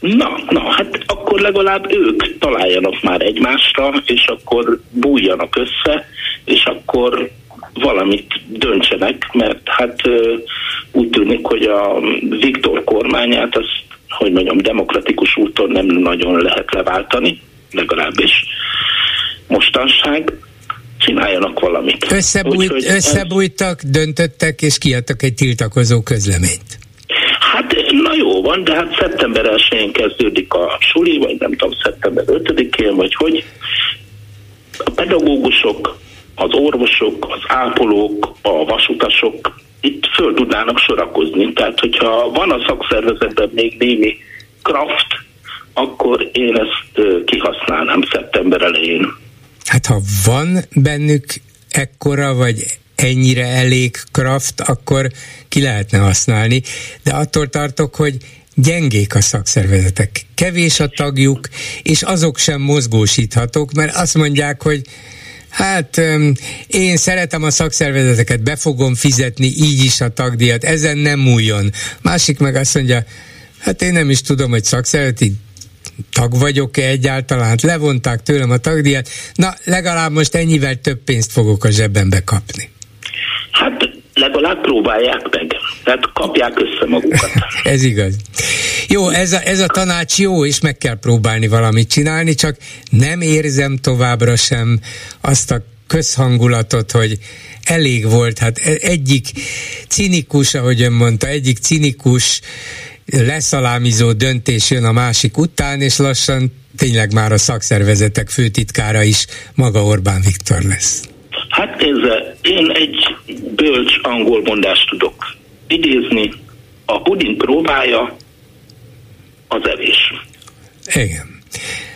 Na, na, hát akkor legalább ők találjanak már egymásra, és akkor bújjanak össze, és akkor valamit döntsenek, mert hát úgy tűnik, hogy a Viktor kormányát azt, hogy mondjam, demokratikus úton nem nagyon lehet leváltani, legalábbis mostanság csináljanak valamit. Összebújt, Úgyhogy összebújtak, ez... döntöttek és kiadtak egy tiltakozó közleményt. Hát na jó van, de hát szeptember 1-én kezdődik a suli, vagy nem tudom, szeptember 5-én, vagy hogy. A pedagógusok az orvosok, az ápolók, a vasutasok itt föl tudnának sorakozni. Tehát, hogyha van a szakszervezetben még némi kraft, akkor én ezt kihasználnám szeptember elején. Hát ha van bennük ekkora vagy ennyire elég kraft, akkor ki lehetne használni, de attól tartok, hogy gyengék a szakszervezetek, kevés a tagjuk, és azok sem mozgósíthatók, mert azt mondják, hogy Hát én szeretem a szakszervezeteket, be fogom fizetni így is a tagdíjat, ezen nem múljon. Másik meg azt mondja, hát én nem is tudom, hogy szakszervezeti tag vagyok-e egyáltalán, hát levonták tőlem a tagdíjat, na legalább most ennyivel több pénzt fogok a zsebembe kapni. Hát legalább próbálják meg. Tehát kapják össze magukat. ez igaz. Jó, ez a, ez a tanács jó, és meg kell próbálni valamit csinálni, csak nem érzem továbbra sem azt a közhangulatot, hogy elég volt, hát e- egyik cinikus, ahogy ön mondta, egyik cinikus leszalámizó döntés jön a másik után, és lassan tényleg már a szakszervezetek főtitkára is maga Orbán Viktor lesz. Hát nézze, én egy bölcs angol mondást tudok idézni. A puding próbája az evés. Igen.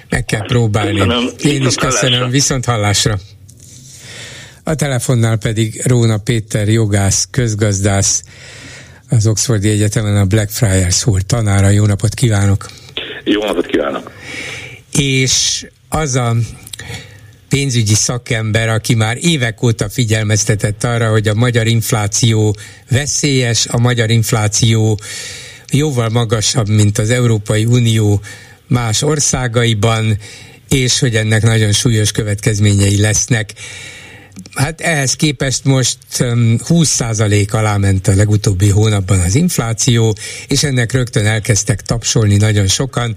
Meg kell próbálni. Köszönöm. Én is köszönöm. Hallásra. Viszont hallásra. A telefonnál pedig Róna Péter, jogász, közgazdász, az Oxfordi Egyetemen a Blackfriars School tanára. Jó napot kívánok! Jó napot kívánok! És az a pénzügyi szakember, aki már évek óta figyelmeztetett arra, hogy a magyar infláció veszélyes, a magyar infláció jóval magasabb, mint az Európai Unió más országaiban, és hogy ennek nagyon súlyos következményei lesznek. Hát ehhez képest most 20% alá ment a legutóbbi hónapban az infláció, és ennek rögtön elkezdtek tapsolni nagyon sokan.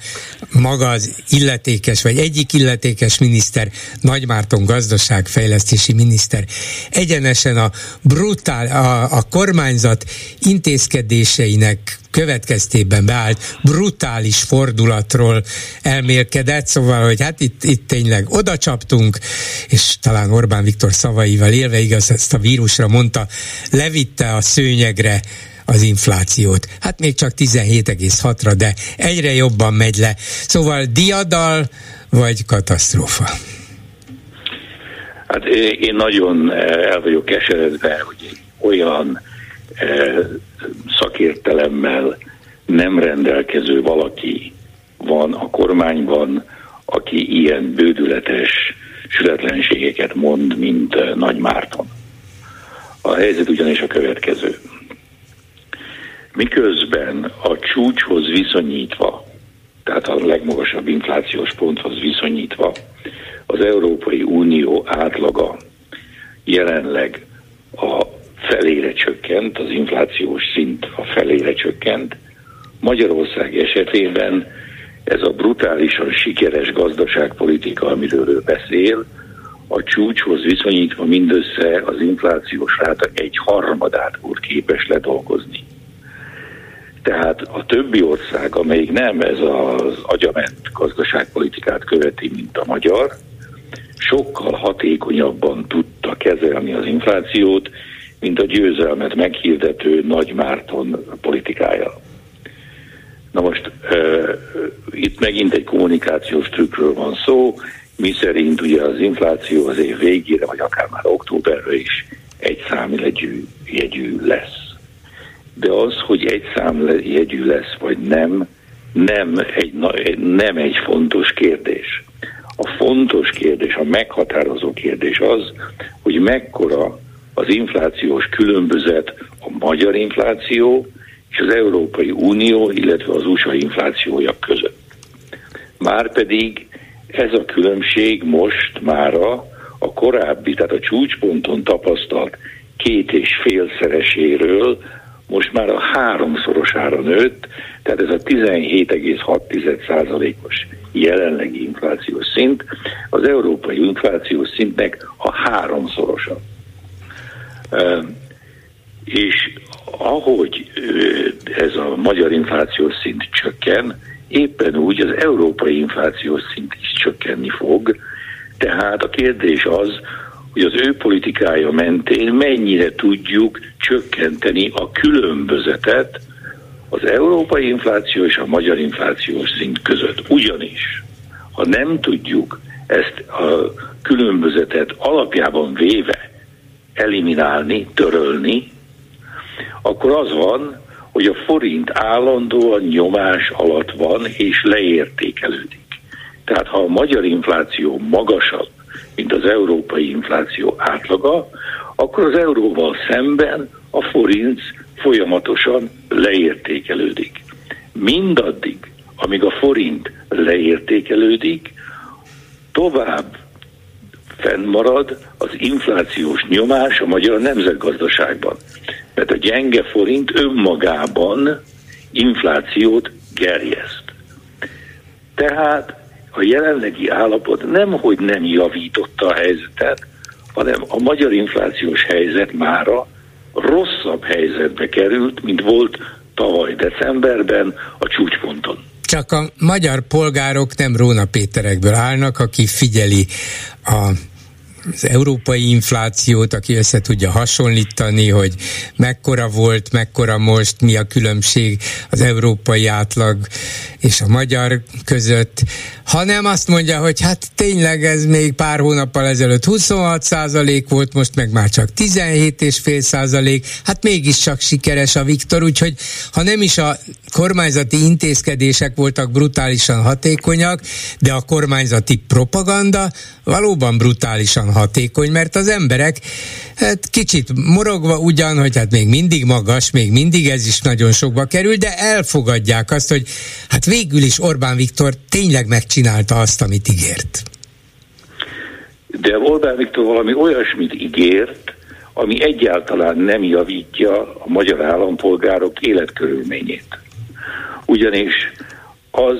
Maga az illetékes, vagy egyik illetékes miniszter, Nagymárton gazdaságfejlesztési miniszter, egyenesen a brutál, a, a kormányzat intézkedéseinek következtében beállt brutális fordulatról elmélkedett, szóval, hogy hát itt, itt tényleg oda csaptunk, és talán Orbán Viktor szavaival élve igaz, ezt a vírusra mondta, levitte a szőnyegre az inflációt. Hát még csak 17,6-ra, de egyre jobban megy le. Szóval diadal vagy katasztrófa? Hát én nagyon el vagyok keseredve, hogy olyan szakértelemmel nem rendelkező valaki van a kormányban, aki ilyen bődületes sületlenségeket mond, mint Nagy Márton. A helyzet ugyanis a következő. Miközben a csúcshoz viszonyítva, tehát a legmagasabb inflációs ponthoz viszonyítva, az Európai Unió átlaga jelenleg a felére csökkent, az inflációs szint a felére csökkent. Magyarország esetében ez a brutálisan sikeres gazdaságpolitika, amiről ő beszél, a csúcshoz viszonyítva mindössze az inflációs ráta egy harmadát úr képes ledolgozni. Tehát a többi ország, amelyik nem ez az agyament gazdaságpolitikát követi, mint a magyar, sokkal hatékonyabban tudta kezelni az inflációt, mint a győzelmet meghirdető Nagy Márton politikája. Na most uh, itt megint egy kommunikációs trükkről van szó, mi szerint ugye az infláció az év végére, vagy akár már októberre is egy számjegyű jegyű lesz. De az, hogy egy számjegyű lesz, vagy nem, nem egy, nem egy fontos kérdés. A fontos kérdés, a meghatározó kérdés az, hogy mekkora az inflációs különbözet a magyar infláció és az Európai Unió, illetve az USA inflációja között. Márpedig ez a különbség most mára a korábbi, tehát a csúcsponton tapasztalt két és félszereséről most már a háromszorosára nőtt, tehát ez a 17,6%-os jelenlegi inflációs szint az európai inflációs szintnek a háromszorosa. És ahogy ez a magyar inflációs szint csökken, éppen úgy az európai inflációs szint is csökkenni fog. Tehát a kérdés az, hogy az ő politikája mentén mennyire tudjuk csökkenteni a különbözetet az európai infláció és a magyar inflációs szint között. Ugyanis, ha nem tudjuk ezt a különbözetet alapjában véve eliminálni, törölni, akkor az van, hogy a forint állandóan nyomás alatt van és leértékelődik. Tehát ha a magyar infláció magasabb, mint az európai infláció átlaga, akkor az euróval szemben a forint folyamatosan leértékelődik. Mindaddig, amíg a forint leértékelődik, tovább fennmarad az inflációs nyomás a magyar nemzetgazdaságban. Mert a gyenge forint önmagában inflációt gerjeszt. Tehát a jelenlegi állapot nem, hogy nem javította a helyzetet, hanem a magyar inflációs helyzet mára rosszabb helyzetbe került, mint volt tavaly decemberben a csúcsponton. Csak a magyar polgárok nem Róna Péterekből állnak, aki figyeli a az európai inflációt, aki össze tudja hasonlítani, hogy mekkora volt, mekkora most, mi a különbség az európai átlag és a magyar között, hanem azt mondja, hogy hát tényleg ez még pár hónappal ezelőtt 26 százalék volt, most meg már csak 17,5 százalék, hát mégiscsak sikeres a Viktor, úgyhogy ha nem is a kormányzati intézkedések voltak brutálisan hatékonyak, de a kormányzati propaganda valóban brutálisan hatékony, mert az emberek hát kicsit morogva ugyan, hogy hát még mindig magas, még mindig ez is nagyon sokba kerül, de elfogadják azt, hogy hát végül is Orbán Viktor tényleg megcsinálta azt, amit ígért. De Orbán Viktor valami olyasmit ígért, ami egyáltalán nem javítja a magyar állampolgárok életkörülményét. Ugyanis az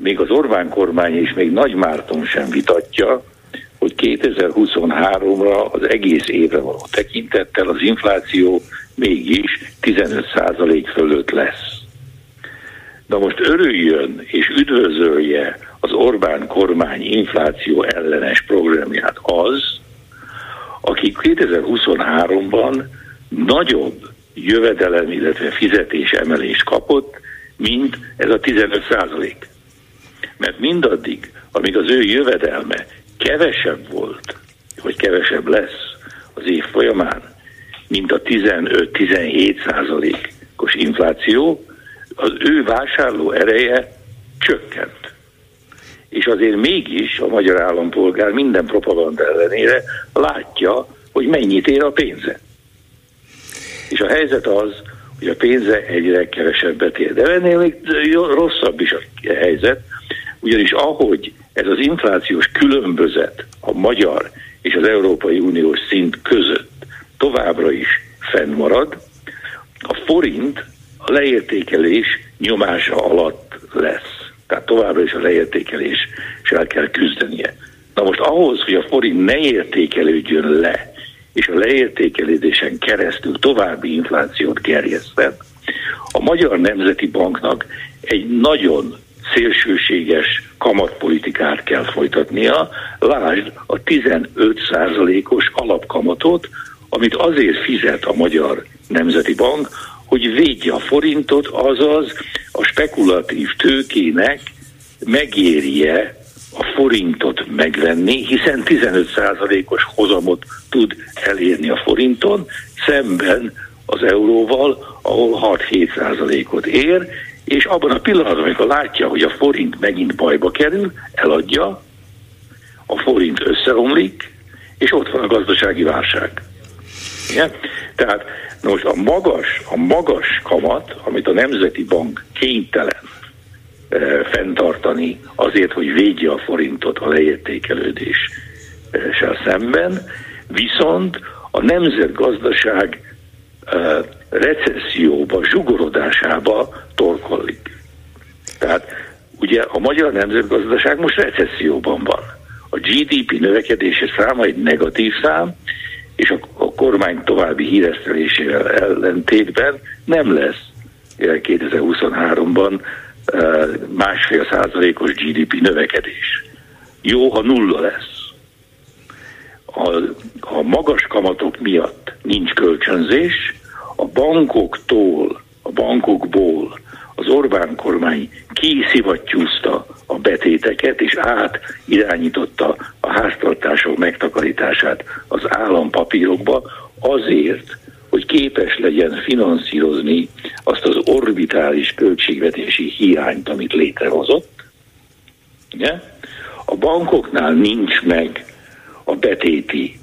még az Orbán kormány és még Nagy Márton sem vitatja, hogy 2023-ra az egész évre való tekintettel az infláció mégis 15% fölött lesz. Na most örüljön és üdvözölje az Orbán kormány infláció ellenes programját az, aki 2023-ban nagyobb jövedelem, illetve fizetés emelést kapott, mint ez a 15 százalék. Mert mindaddig, amíg az ő jövedelme kevesebb volt, vagy kevesebb lesz az év folyamán, mint a 15-17 százalékos infláció, az ő vásárló ereje csökkent. És azért mégis a magyar állampolgár minden propaganda ellenére látja, hogy mennyit ér a pénze. És a helyzet az, hogy a pénze egyre kevesebbet ér. De ennél még rosszabb is a helyzet, ugyanis ahogy ez az inflációs különbözet a magyar és az Európai Uniós szint között továbbra is fennmarad, a forint a leértékelés nyomása alatt lesz. Tehát továbbra is a leértékeléssel kell küzdenie. Na most ahhoz, hogy a forint ne értékelődjön le, és a leértékelődésen keresztül további inflációt gerjeszten, a Magyar Nemzeti Banknak egy nagyon szélsőséges kamatpolitikát kell folytatnia. Lásd a 15%-os alapkamatot, amit azért fizet a Magyar Nemzeti Bank, hogy védje a forintot, azaz a spekulatív tőkének megérje a forintot megvenni, hiszen 15%-os hozamot tud elérni a forinton, szemben az euróval, ahol 6-7%-ot ér, és abban a pillanatban, amikor látja, hogy a forint megint bajba kerül, eladja, a forint összeomlik, és ott van a gazdasági válság. Igen? Tehát most a magas, a magas kamat, amit a Nemzeti Bank kénytelen e, fenntartani azért, hogy védje a forintot a leértékelődéssel szemben, viszont a nemzetgazdaság recesszióba, zsugorodásába torkollik. Tehát ugye a magyar nemzetgazdaság most recesszióban van. A GDP növekedése száma egy negatív szám, és a, a kormány további híresztelésével ellentétben nem lesz 2023-ban eh, másfél százalékos GDP növekedés. Jó, ha nulla lesz. A, a magas kamatok miatt nincs kölcsönzés, a bankoktól, a bankokból az Orbán kormány kiszivattyúzta a betéteket, és át irányította a háztartások megtakarítását az állampapírokba azért, hogy képes legyen finanszírozni azt az orbitális költségvetési hiányt, amit létrehozott. Ugye? A bankoknál nincs meg a betéti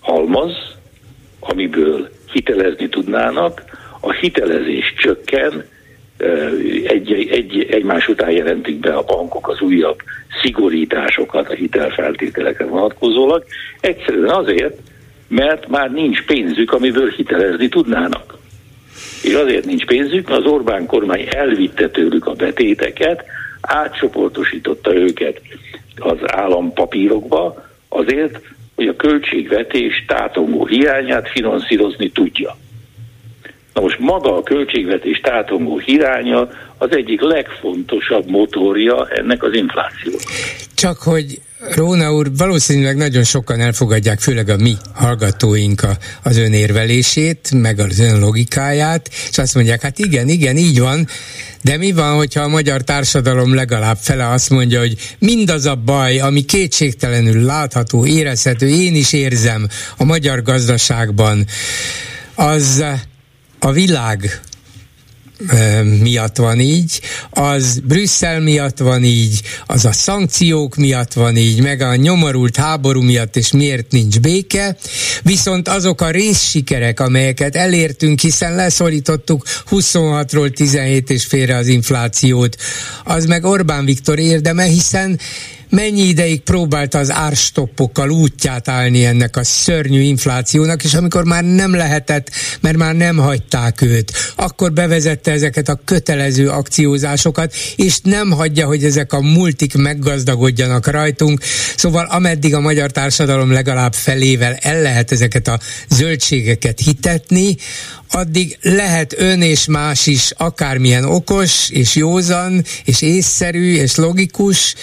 halmaz, amiből hitelezni tudnának, a hitelezés csökken, egy, egy, egymás után jelentik be a bankok az újabb szigorításokat a hitelfeltételekre vonatkozólag, egyszerűen azért, mert már nincs pénzük, amiből hitelezni tudnának. És azért nincs pénzük, mert az Orbán kormány elvitte tőlük a betéteket, átcsoportosította őket az állampapírokba, azért, hogy a költségvetés tátongó hiányát finanszírozni tudja. Na most maga a költségvetés tátongó hiánya az egyik legfontosabb motorja ennek az infláció. Csak hogy Róna úr, valószínűleg nagyon sokan elfogadják, főleg a mi hallgatóink a, az ön érvelését, meg az ön logikáját, és azt mondják, hát igen, igen, így van, de mi van, hogyha a magyar társadalom legalább fele azt mondja, hogy mindaz a baj, ami kétségtelenül látható, érezhető, én is érzem a magyar gazdaságban, az a világ miatt van így, az Brüsszel miatt van így, az a szankciók miatt van így, meg a nyomorult háború miatt, és miért nincs béke, viszont azok a részsikerek, amelyeket elértünk, hiszen leszorítottuk 26-ról 17 és félre az inflációt, az meg Orbán Viktor érdeme, hiszen mennyi ideig próbálta az árstoppokkal útját állni ennek a szörnyű inflációnak, és amikor már nem lehetett, mert már nem hagyták őt, akkor bevezette ezeket a kötelező akciózásokat, és nem hagyja, hogy ezek a multik meggazdagodjanak rajtunk. Szóval ameddig a magyar társadalom legalább felével el lehet ezeket a zöldségeket hitetni, addig lehet ön és más is akármilyen okos, és józan, és észszerű, és logikus,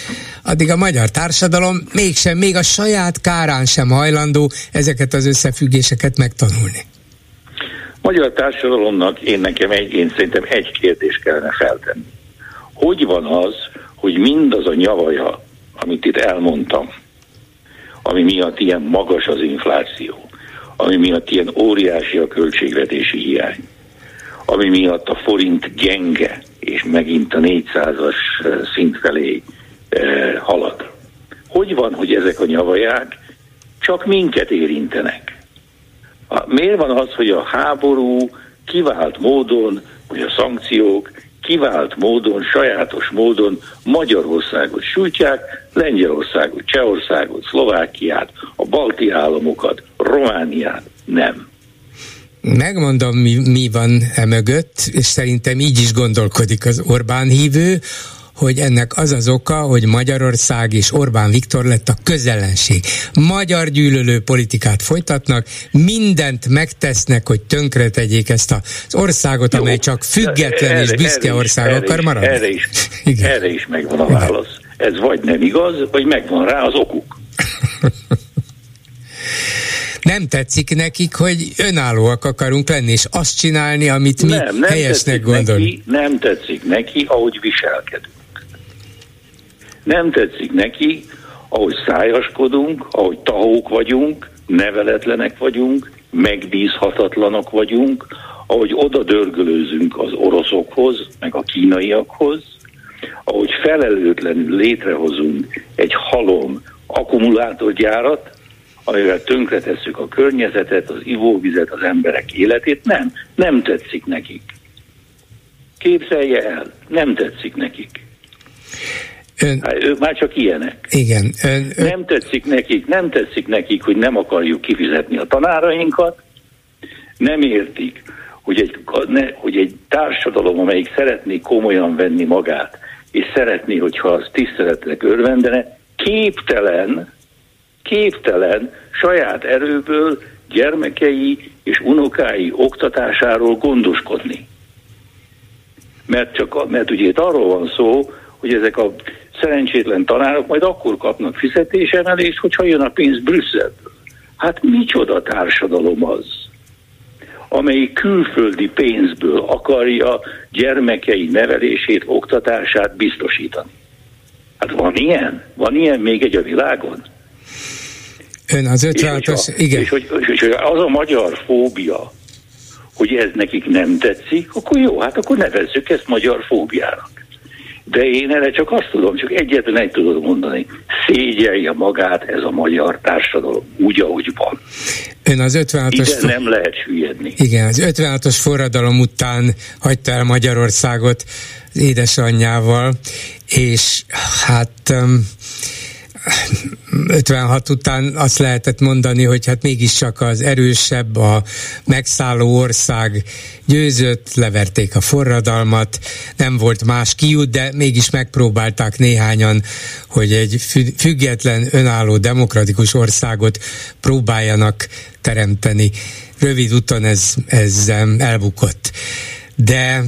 addig a magyar társadalom mégsem, még a saját kárán sem hajlandó ezeket az összefüggéseket megtanulni. Magyar társadalomnak én nekem egy, én szerintem egy kérdést kellene feltenni. Hogy van az, hogy mindaz a nyavaja, amit itt elmondtam, ami miatt ilyen magas az infláció, ami miatt ilyen óriási a költségvetési hiány, ami miatt a forint gyenge, és megint a 400-as eh, szint felé eh, halad. Hogy van, hogy ezek a nyavaják csak minket érintenek? Miért van az, hogy a háború kivált módon, vagy a szankciók kivált módon, sajátos módon Magyarországot sújtják, Lengyelországot, Csehországot, Szlovákiát, a balti államokat, Romániát nem. Megmondom, mi, mi van e mögött, és szerintem így is gondolkodik az Orbán hívő, hogy ennek az az oka, hogy Magyarország és Orbán Viktor lett a közellenség. Magyar gyűlölő politikát folytatnak, mindent megtesznek, hogy tönkretegyék ezt az országot, Jó, amely csak független erre, és büszke ország erre akar maradni. Erre is, Igen. erre is megvan a válasz. Ez vagy nem igaz, vagy megvan rá az okuk. nem tetszik nekik, hogy önállóak akarunk lenni, és azt csinálni, amit mi nem, nem helyesnek gondolunk. nem tetszik neki, ahogy viselkedünk. Nem tetszik neki, ahogy szájaskodunk, ahogy tahók vagyunk, neveletlenek vagyunk, megbízhatatlanak vagyunk, ahogy oda dörgölőzünk az oroszokhoz, meg a kínaiakhoz, ahogy felelőtlenül létrehozunk egy halom akkumulátorgyárat, amivel tönkretesszük a környezetet, az ivóvizet, az emberek életét, nem, nem tetszik nekik. Képzelje el, nem tetszik nekik. Ön... Hát, ők már csak ilyenek. Igen. Ön, ön... Nem tetszik nekik, nem tetszik nekik, hogy nem akarjuk kifizetni a tanárainkat, nem értik, hogy egy, ne, hogy egy társadalom, amelyik szeretné komolyan venni magát, és szeretné, hogyha az tiszteletnek örvendene, képtelen, képtelen saját erőből gyermekei és unokái oktatásáról gondoskodni. Mert, csak, mert ugye itt arról van szó, hogy ezek a szerencsétlen tanárok majd akkor kapnak fizetésemelést, hogyha jön a pénz Brüsszelből. Hát micsoda társadalom az, amely külföldi pénzből akarja gyermekei nevelését, oktatását biztosítani. Hát van ilyen? Van ilyen még egy a világon? Ön az 56-os, igen. És hogy, és hogy az a magyar fóbia, hogy ez nekik nem tetszik, akkor jó, hát akkor nevezzük ezt magyar fóbiának. De én erre csak azt tudom, csak egyetlen egy tudod mondani. Szégyelje magát ez a magyar társadalom úgy, ahogy van. Ön az 56-os... Ide for... nem lehet süllyedni. Igen, az 56-os forradalom után hagyta el Magyarországot az édesanyjával, és hát um, 56 után azt lehetett mondani, hogy hát mégiscsak az erősebb, a megszálló ország győzött, leverték a forradalmat, nem volt más kiút, de mégis megpróbálták néhányan, hogy egy független, önálló, demokratikus országot próbáljanak teremteni. Rövid úton ez, ez elbukott. De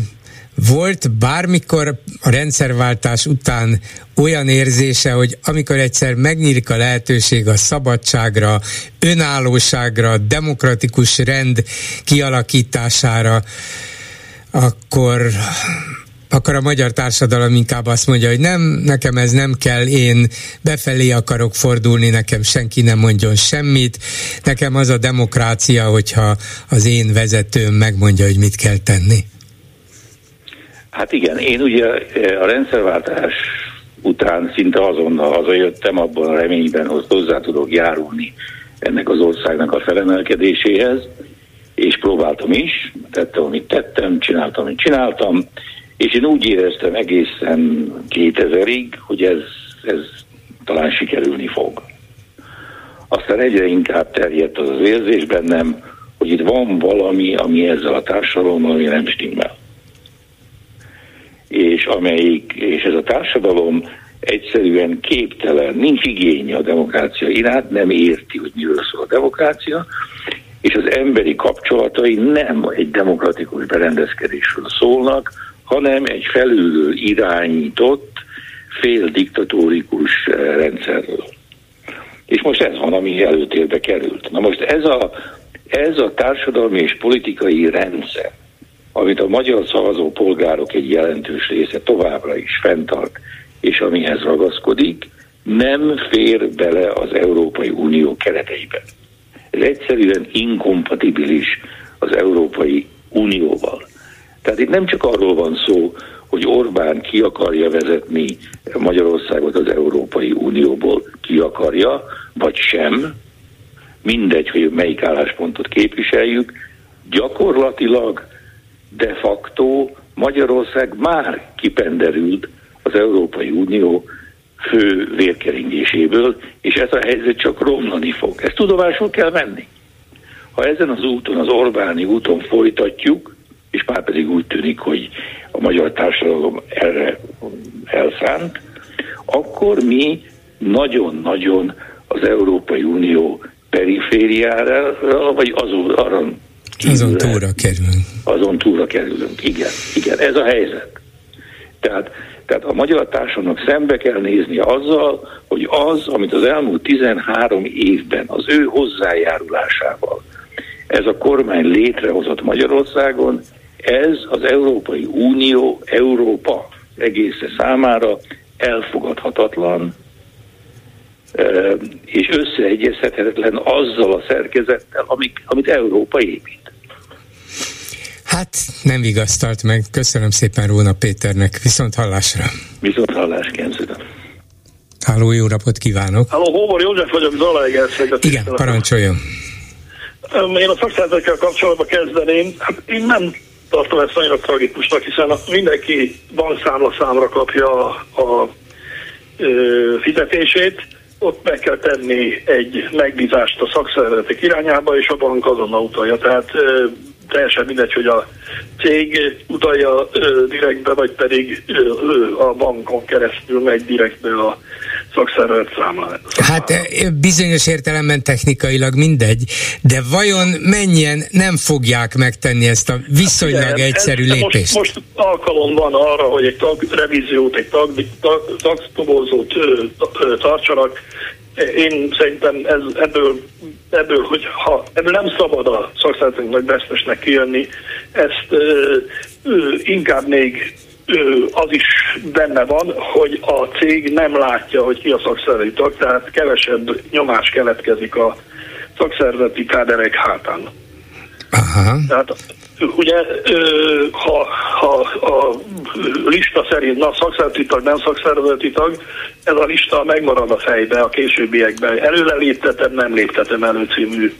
volt bármikor a rendszerváltás után olyan érzése, hogy amikor egyszer megnyílik a lehetőség a szabadságra, önállóságra, demokratikus rend kialakítására, akkor akkor a magyar társadalom inkább azt mondja, hogy nem, nekem ez nem kell, én befelé akarok fordulni, nekem senki nem mondjon semmit, nekem az a demokrácia, hogyha az én vezetőm megmondja, hogy mit kell tenni. Hát igen, én ugye a rendszerváltás után szinte azonnal hazajöttem abban a reményben, hogy hozzá tudok járulni ennek az országnak a felemelkedéséhez, és próbáltam is, tettem, amit tettem, csináltam, amit csináltam, és én úgy éreztem egészen 2000-ig, hogy ez, ez talán sikerülni fog. Aztán egyre inkább terjedt az az érzés bennem, hogy itt van valami, ami ezzel a társadalommal nem stimmel és amelyik, és ez a társadalom egyszerűen képtelen, nincs igénye a demokrácia iránt, nem érti, hogy miről szól a demokrácia, és az emberi kapcsolatai nem egy demokratikus berendezkedésről szólnak, hanem egy felülről irányított, fél diktatórikus eh, rendszerről. És most ez van, ami előtérbe került. Na most ez a, ez a társadalmi és politikai rendszer, amit a magyar szavazó polgárok egy jelentős része továbbra is fenntart, és amihez ragaszkodik, nem fér bele az Európai Unió kereteibe. Ez egyszerűen inkompatibilis az Európai Unióval. Tehát itt nem csak arról van szó, hogy Orbán ki akarja vezetni Magyarországot az Európai Unióból, ki akarja, vagy sem, mindegy, hogy melyik álláspontot képviseljük, gyakorlatilag de facto Magyarország már kipenderült az Európai Unió fő vérkeringéséből, és ez a helyzet csak romlani fog. Ezt tudomásul kell venni. Ha ezen az úton, az Orbáni úton folytatjuk, és már pedig úgy tűnik, hogy a magyar társadalom erre elszánt, akkor mi nagyon-nagyon az Európai Unió perifériára, vagy azon, arra azon túlra kerülünk. Azon túlra kerülünk, igen, igen, ez a helyzet. Tehát, tehát a magyar társadalomnak szembe kell nézni azzal, hogy az, amit az elmúlt 13 évben az ő hozzájárulásával ez a kormány létrehozott Magyarországon, ez az Európai Unió, Európa egész számára elfogadhatatlan, és összeegyezhetetlen azzal a szerkezettel, amik, amit Európa épít. Hát nem vigasztalt meg. Köszönöm szépen Róna Péternek. Viszont hallásra. Viszont hallás, Kenzőben. Háló, jó napot kívánok! Háló, Hóbor József vagyok, Zalaegerszeg. Igen, parancsoljon! Én a szakszervezetekkel kapcsolatban kezdeném. Hát én nem tartom ezt annyira tragikusnak, hiszen mindenki bankszámla számra kapja a, a ö, fizetését, ott meg kell tenni egy megbízást a szakszervezetek irányába, és a bank azonnal utalja. Tehát teljesen mindegy, hogy a cég utalja ö, direktbe, vagy pedig ö, a bankon keresztül megy direktbe a szakszervezet számára. Hát bizonyos értelemben technikailag mindegy, de vajon mennyien nem fogják megtenni ezt a viszonylag hát, egyszerű ez, lépést? Most, most alkalom van arra, hogy egy tag revíziót, egy tag, tag, tagtobozót tartsanak, én szerintem ez, ebből, ebből, hogy ha ebből nem szabad a szakszervezetnek vesztesnek kijönni, ezt ö, ö, inkább még az is benne van, hogy a cég nem látja, hogy ki a szakszervezeti tag, tehát kevesebb nyomás keletkezik a szakszervezeti káderek hátán. Aha. Tehát ugye, ha, ha a lista szerint, na szakszervezeti tag, nem szakszervezeti tag, ez a lista megmarad a fejbe a későbbiekben. Előre léptetem, nem léptetem elő című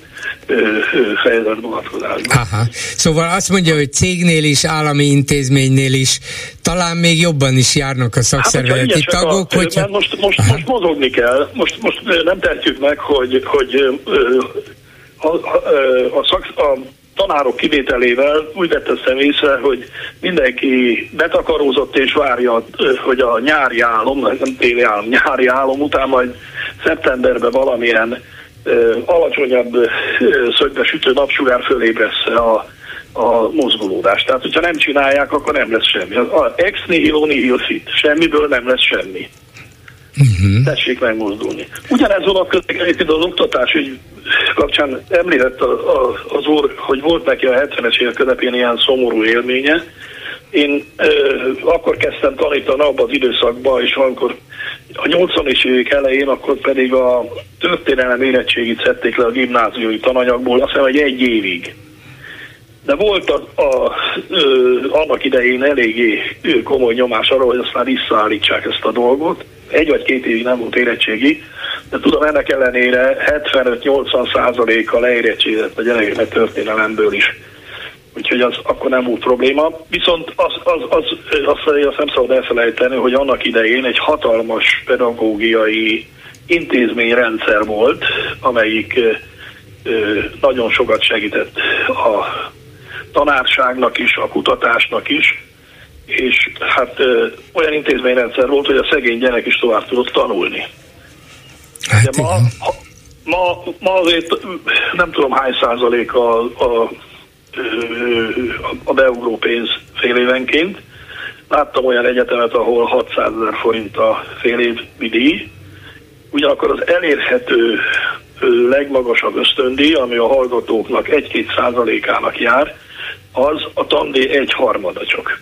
fejezet vonatkozásban. Aha. Szóval azt mondja, hogy cégnél is, állami intézménynél is talán még jobban is járnak a szakszervezeti hát, tagok. A, hogyha... most, most, most mozogni kell, most, most nem tehetjük meg, hogy, hogy a, a, a, szak, a tanárok kivételével úgy vettem észre, hogy mindenki betakarózott és várja, hogy a nyári álom, nem téli álom, nyári álom után majd szeptemberben valamilyen alacsonyabb szögbe sütő napsugár fölébresze a, a mozgolódást. Tehát, hogyha nem csinálják, akkor nem lesz semmi. A ex nihilo nihil fit. Semmiből nem lesz semmi. Uh-huh. Tessék megmozdulni. Ugyanez vonatkozik egyébként az oktatás ügy kapcsán említett az úr, hogy volt neki a 70-es évek közepén ilyen szomorú élménye. Én ö, akkor kezdtem tanítani abban az időszakban, és amikor a 80-es évek elején, akkor pedig a történelem érettségit szedték le a gimnáziumi tananyagból, azt hiszem, hogy egy évig. De volt a, a, ö, annak idején eléggé komoly nyomás arra, hogy aztán visszaállítsák ezt a dolgot. Egy vagy két évig nem volt érettségi, de tudom, ennek ellenére 75-80 százaléka leérettségizett a gyerekeknek történelemből is. Úgyhogy az akkor nem volt probléma. Viszont az, az, az, azt, azt nem szabad elfelejteni, hogy annak idején egy hatalmas pedagógiai intézményrendszer volt, amelyik nagyon sokat segített a tanárságnak is, a kutatásnak is, és hát ö, olyan intézményrendszer volt, hogy a szegény gyerek is tovább tudott tanulni. Hát ma, ma, ma azért nem tudom hány százalék a, a, a beugró pénz fél évenként. Láttam olyan egyetemet, ahol 600 ezer forint a fél év díj, ugyanakkor az elérhető legmagasabb ösztöndíj, ami a hallgatóknak 1-2 százalékának jár, az a tandíj egy harmada csak.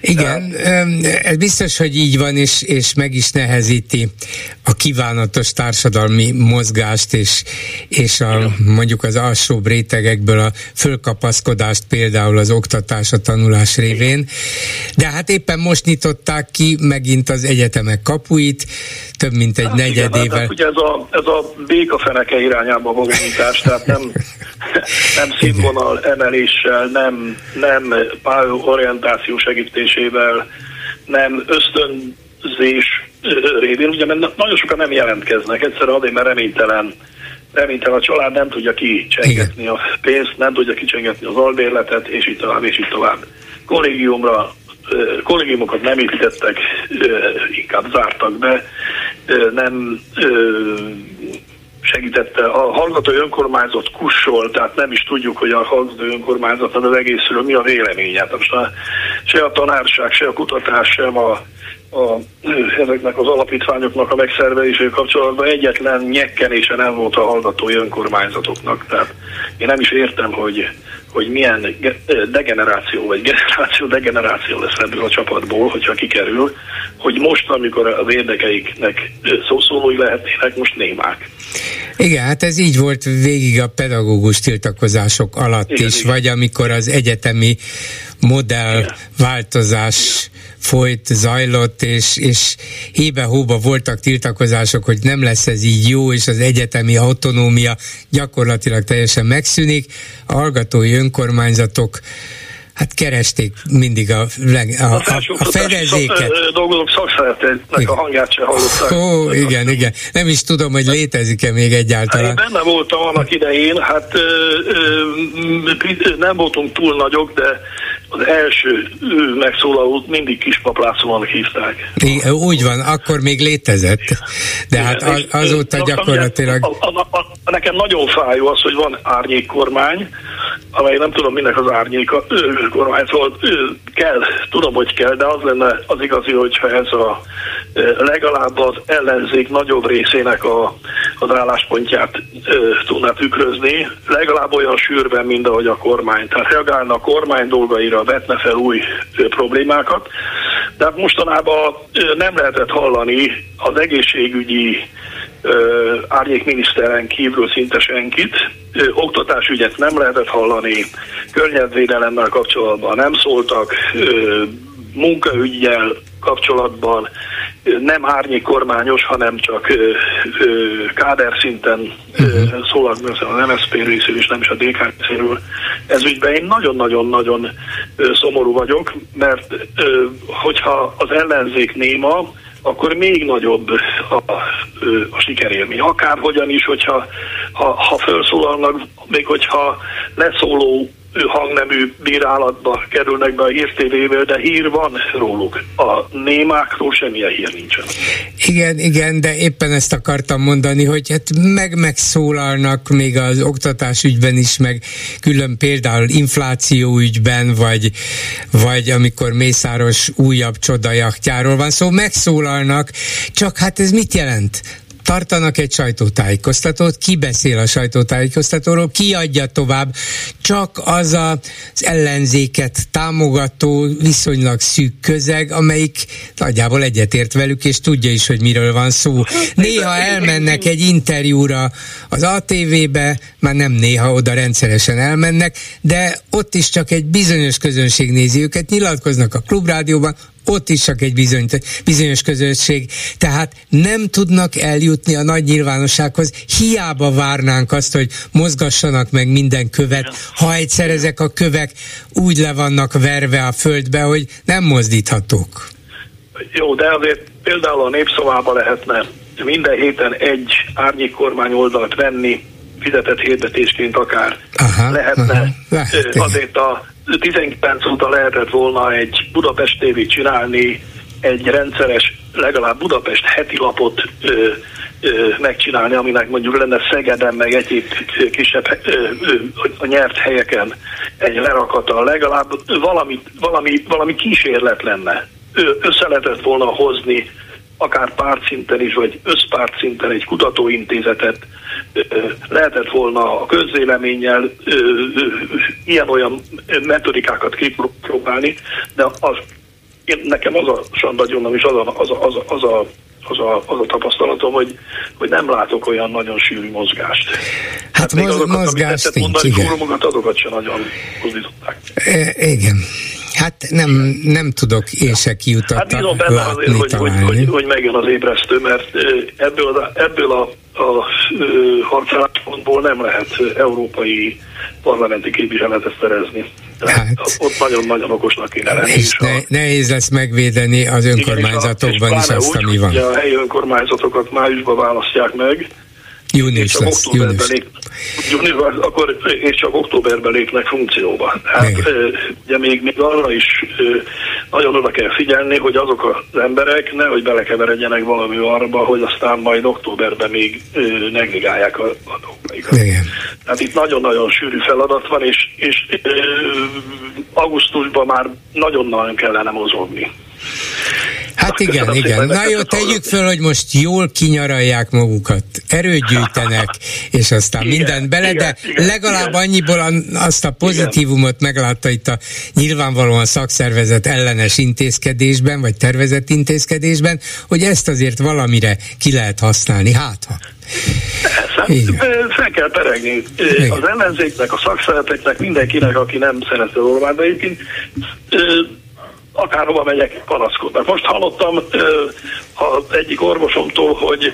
Igen, ez biztos, hogy így van, és, és meg is nehezíti a kívánatos társadalmi mozgást, és, és a, mondjuk az alsóbb rétegekből a fölkapaszkodást például az oktatás, a tanulás révén. De hát éppen most nyitották ki megint az egyetemek kapuit, több mint egy hát negyedével. Igen, hát ugye ez a, ez a békafeneke irányába való nyitás, tehát nem, nem színvonal emeléssel, nem, nem pályorientáció segítésével, nem ösztönzés révén, ugye mert nagyon sokan nem jelentkeznek, egyszerűen azért, mert reménytelen reménytelen a család nem tudja kicsengetni a pénzt, nem tudja kicsengetni az albérletet, és így tovább, és így tovább. Kollégiumra kollégiumokat nem építettek, inkább zártak be, nem segítette. A hallgató önkormányzat kussol, tehát nem is tudjuk, hogy a hallgató önkormányzat az egészről mi a véleménye. Hát most a, se a tanárság, se a kutatás, sem a, a, ezeknek az alapítványoknak a megszervelésével kapcsolatban egyetlen nyekkenése nem volt a hallgatói önkormányzatoknak. Tehát én nem is értem, hogy hogy milyen degeneráció vagy generáció degeneráció lesz ebből a csapatból, hogyha kikerül, hogy most, amikor az érdekeiknek szószólói lehetnének, most némák. Igen, hát ez így volt végig a pedagógus tiltakozások alatt igen, is, igen. vagy amikor az egyetemi modell igen. változás folyt, zajlott, és, és hébe-hóba voltak tiltakozások, hogy nem lesz ez így jó, és az egyetemi autonómia gyakorlatilag teljesen megszűnik. A hallgatói önkormányzatok Hát keresték mindig a, leg, a, a, a fedezéket. Dolgozók szakszeretetnek a hangját se hallották. Ó, igen, igen. Nem is tudom, hogy létezik-e még egyáltalán. Én benne voltam annak idején, hát ö, ö, nem voltunk túl nagyok, de az első megszólalót mindig kispaplászónak hívták. Igen, úgy van, akkor még létezett, de hát az, azóta gyakorlatilag... A, a, a, a, nekem nagyon fájó az, hogy van árnyékkormány, amely nem tudom minek az árnyéka, ő, kormány, szóval ő, kell, tudom, hogy kell, de az lenne az igazi, hogyha ez a legalább az ellenzék nagyobb részének a, az álláspontját e, tudná tükrözni, legalább olyan sűrben, mint ahogy a kormány. Tehát reagálna a kormány dolgaira, vetne fel új problémákat, de mostanában nem lehetett hallani az egészségügyi árnyékminiszteren kívül szinte senkit. Oktatásügyet nem lehetett hallani, környezetvédelemmel kapcsolatban nem szóltak, munkaügyjel kapcsolatban nem árnyék kormányos, hanem csak káder szinten uh-huh. szólalt meg a MSZP részéről és nem is a DK részéről. Ez ügyben én nagyon-nagyon-nagyon szomorú vagyok, mert hogyha az ellenzék néma, akkor még nagyobb a, a, a sikerélmény. Akárhogyan is, hogyha ha, ha felszólalnak, még hogyha leszóló hangnemű bírálatba kerülnek be a hírtévével, de hír van róluk. A némákról semmilyen hír nincsen. Igen, igen, de éppen ezt akartam mondani, hogy hát meg megszólalnak még az oktatás ügyben is, meg külön például infláció ügyben, vagy, vagy amikor Mészáros újabb csodajaktjáról van szó, szóval megszólalnak, csak hát ez mit jelent? Tartanak egy sajtótájékoztatót, ki beszél a sajtótájékoztatóról, ki adja tovább, csak az az ellenzéket támogató, viszonylag szűk közeg, amelyik nagyjából egyetért velük, és tudja is, hogy miről van szó. Néha elmennek egy interjúra az ATV-be, már nem néha oda rendszeresen elmennek, de ott is csak egy bizonyos közönség nézi őket, nyilatkoznak a klubrádióban, ott is csak egy bizony, bizonyos közösség. Tehát nem tudnak eljutni a nagy nyilvánossághoz, hiába várnánk azt, hogy mozgassanak meg minden követ, ha egyszer ezek a kövek úgy le vannak verve a földbe, hogy nem mozdíthatók. Jó, de azért például a népszavába lehetne minden héten egy árnyék kormány oldalt venni, fizetett hirdetésként akár aha, lehetne. Aha, lehet, azért a 19 óta lehetett volna egy Budapest TV csinálni, egy rendszeres, legalább Budapest heti lapot ö, ö, megcsinálni, aminek mondjuk lenne Szegeden, meg egy kisebb ö, ö, a nyert helyeken egy lerakata, legalább valami, valami, valami kísérlet lenne. Ö, össze lehetett volna hozni akár pártszinten is, vagy összpártszinten egy kutatóintézetet, lehetett volna a közvéleménnyel ilyen-olyan metodikákat kipróbálni, de az, én, nekem az a sandagyomnom is az a, az a, az a, az a az a, az a tapasztalatom, hogy, hogy nem látok olyan nagyon sűrű mozgást. Hát, hát moz, azokat, mozgást nincs, mondani, igen. Azokat sem nagyon mozdították. E, igen. Hát nem, nem tudok én se kiutat Hát bízom benne azért, hogy, hogy, hogy, hogy megjön az ébresztő, mert ebből, a, ebből a, a harcáláspontból nem lehet európai parlamenti képviseletet szerezni. Hát, ott nagyon-nagyon okosnak kéne lenni. És ne, a, nehéz lesz megvédeni az önkormányzatokban is azt, ami van. a helyi önkormányzatokat májusban választják meg, Június csak lesz, októberben június. lép, június, akkor és csak októberben lépnek funkcióba. Hát ö, ugye még, még arra is nagyon oda kell figyelni, hogy azok az emberek nehogy belekeveredjenek valami arba, hogy aztán majd októberben még negligálják a, a dolgaikat. Tehát itt nagyon-nagyon sűrű feladat van, és, és augusztusban már nagyon-nagyon kellene mozogni. Hát igen, Köszönöm igen. Na jó, tegyük föl, hogy most jól kinyaralják magukat, erőt gyűjtenek, és aztán Igen, mindent bele, igen, de igen, legalább igen. annyiból an- azt a pozitívumot meglátta itt a nyilvánvalóan szakszervezet ellenes intézkedésben, vagy tervezett intézkedésben, hogy ezt azért valamire ki lehet használni. Hát ha. Igen. fel kell peregni Igen. az ellenzéknek, a szakszereteknek, mindenkinek, aki nem az Orbán, de egyébként akárhova megyek, panaszkodnak. Most hallottam az egyik orvosomtól, hogy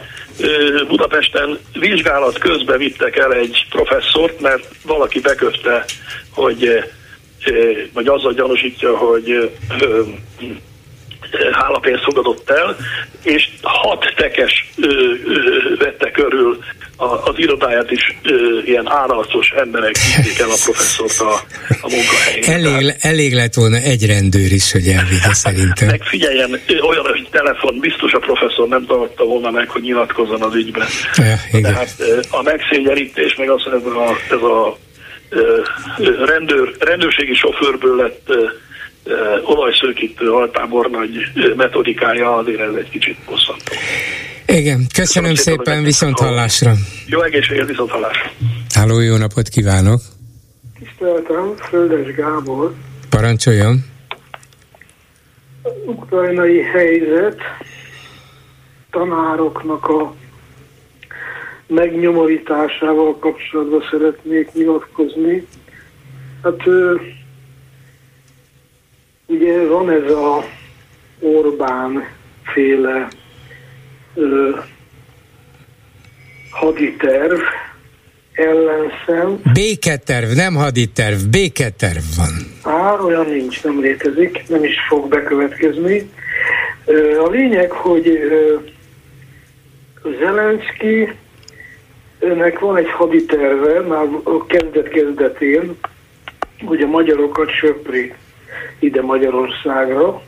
Budapesten vizsgálat közben vittek el egy professzort, mert valaki beköpte, hogy vagy azzal gyanúsítja, hogy hálapénzt fogadott el, és hat tekes ö, ö, vette körül a, az irodáját is ö, ilyen áralcos emberek vitték el a professzort a, a munkahelyén. Elég, elég lett volna egy rendőr is, hogy elvigye szerintem. Meg figyeljen, olyan, hogy telefon, biztos a professzor nem tartotta volna meg, hogy nyilatkozzon az ügyben. Ja, igen. Tehát a megszégyenítés, meg az, ez a, ez a ö, rendőr, rendőrségi sofőrből lett ö, olajszőkítő altábornagy metodikája, azért ez egy kicsit bosszantó. Igen, köszönöm Köszönöm szépen, viszont hallásra. Jó egészséget, viszont hallásra! Háló, jó napot kívánok. Tiszteltem, Földes Gábor. Parancsoljon. Ukrajnai helyzet, tanároknak a megnyomorításával kapcsolatban szeretnék nyilatkozni. Hát ugye van ez a Orbán féle ö, haditerv, ellenszem, Béketerv, nem haditerv, béketerv van. Á, olyan nincs, nem létezik, nem is fog bekövetkezni. A lényeg, hogy Zelenszky önnek van egy haditerve, már a kezdet-kezdetén, hogy a magyarokat söpri ide Magyarországra.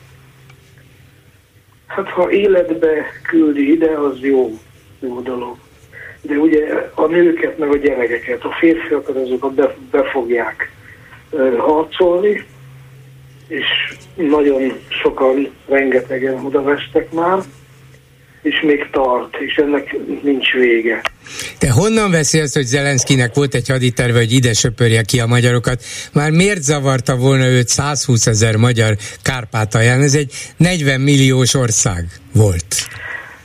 Hát ha életbe küldi ide, az jó, jó dolog. De ugye a nőket, meg a gyerekeket, a férfiakat, azokat be, be fogják harcolni, és nagyon sokan, rengetegen odavestek már, és még tart, és ennek nincs vége. De honnan veszi azt, hogy Zelenszkinek volt egy haditerve, hogy ide söpörje ki a magyarokat? Már miért zavarta volna őt 120 ezer magyar Kárpátalján? Ez egy 40 milliós ország volt.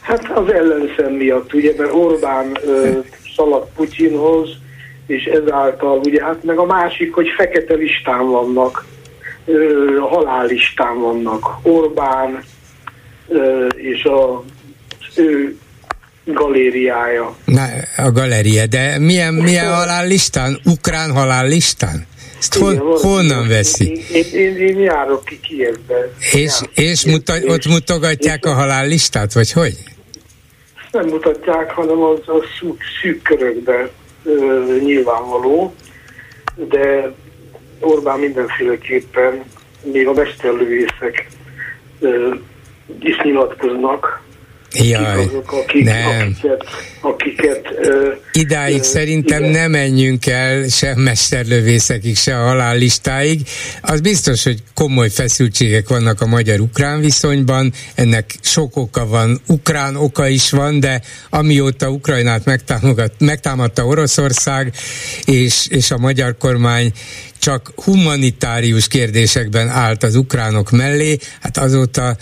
Hát az ellenszem miatt, ugye, mert Orbán ö, szaladt Putyinhoz, és ezáltal, ugye, hát meg a másik, hogy fekete listán vannak, ö, halállistán vannak. Orbán ö, és a, ő galériája. Na, a galéria, de milyen, milyen halállistán? Ukrán halállistán? Ezt hon, Igen, honnan veszi? Én, én, én, járok ki Kievbe. És, és muta, Kievbe, ott mutogatják a halállistát, vagy hogy? nem mutatják, hanem az a szűk, szűk körökben nyilvánvaló, de Orbán mindenféleképpen, még a mesterlövészek ö, is nyilatkoznak, Jaj, kik azok, akik, nem. akiket, akiket ö, Idáig ö, szerintem igen. nem menjünk el se mesterlövészekig, se a halállistáig. Az biztos, hogy komoly feszültségek vannak a magyar-ukrán viszonyban, ennek sok oka van, ukrán oka is van, de amióta Ukrajnát megtámadta Oroszország, és, és a magyar kormány csak humanitárius kérdésekben állt az ukránok mellé, hát azóta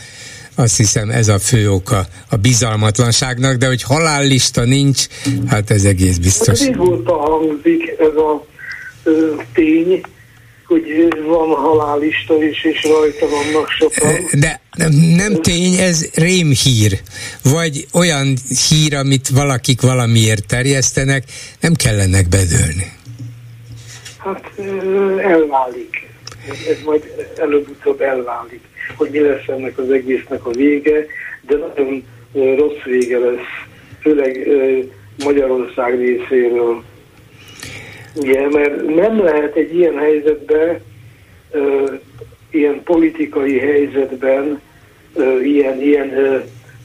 azt hiszem ez a fő oka a bizalmatlanságnak, de hogy halállista nincs, hát ez egész biztos. régóta hangzik ez a ö, tény, hogy van halálista is, és rajta vannak sokan. De nem, nem tény, ez rémhír, vagy olyan hír, amit valakik valamiért terjesztenek, nem kellenek bedőlni. Hát elválik. Ez, majd előbb-utóbb elválik, hogy mi lesz ennek az egésznek a vége, de nagyon rossz vége lesz. Főleg Magyarország részéről. Ugye, mert nem lehet egy ilyen helyzetben, ilyen politikai helyzetben ilyen, ilyen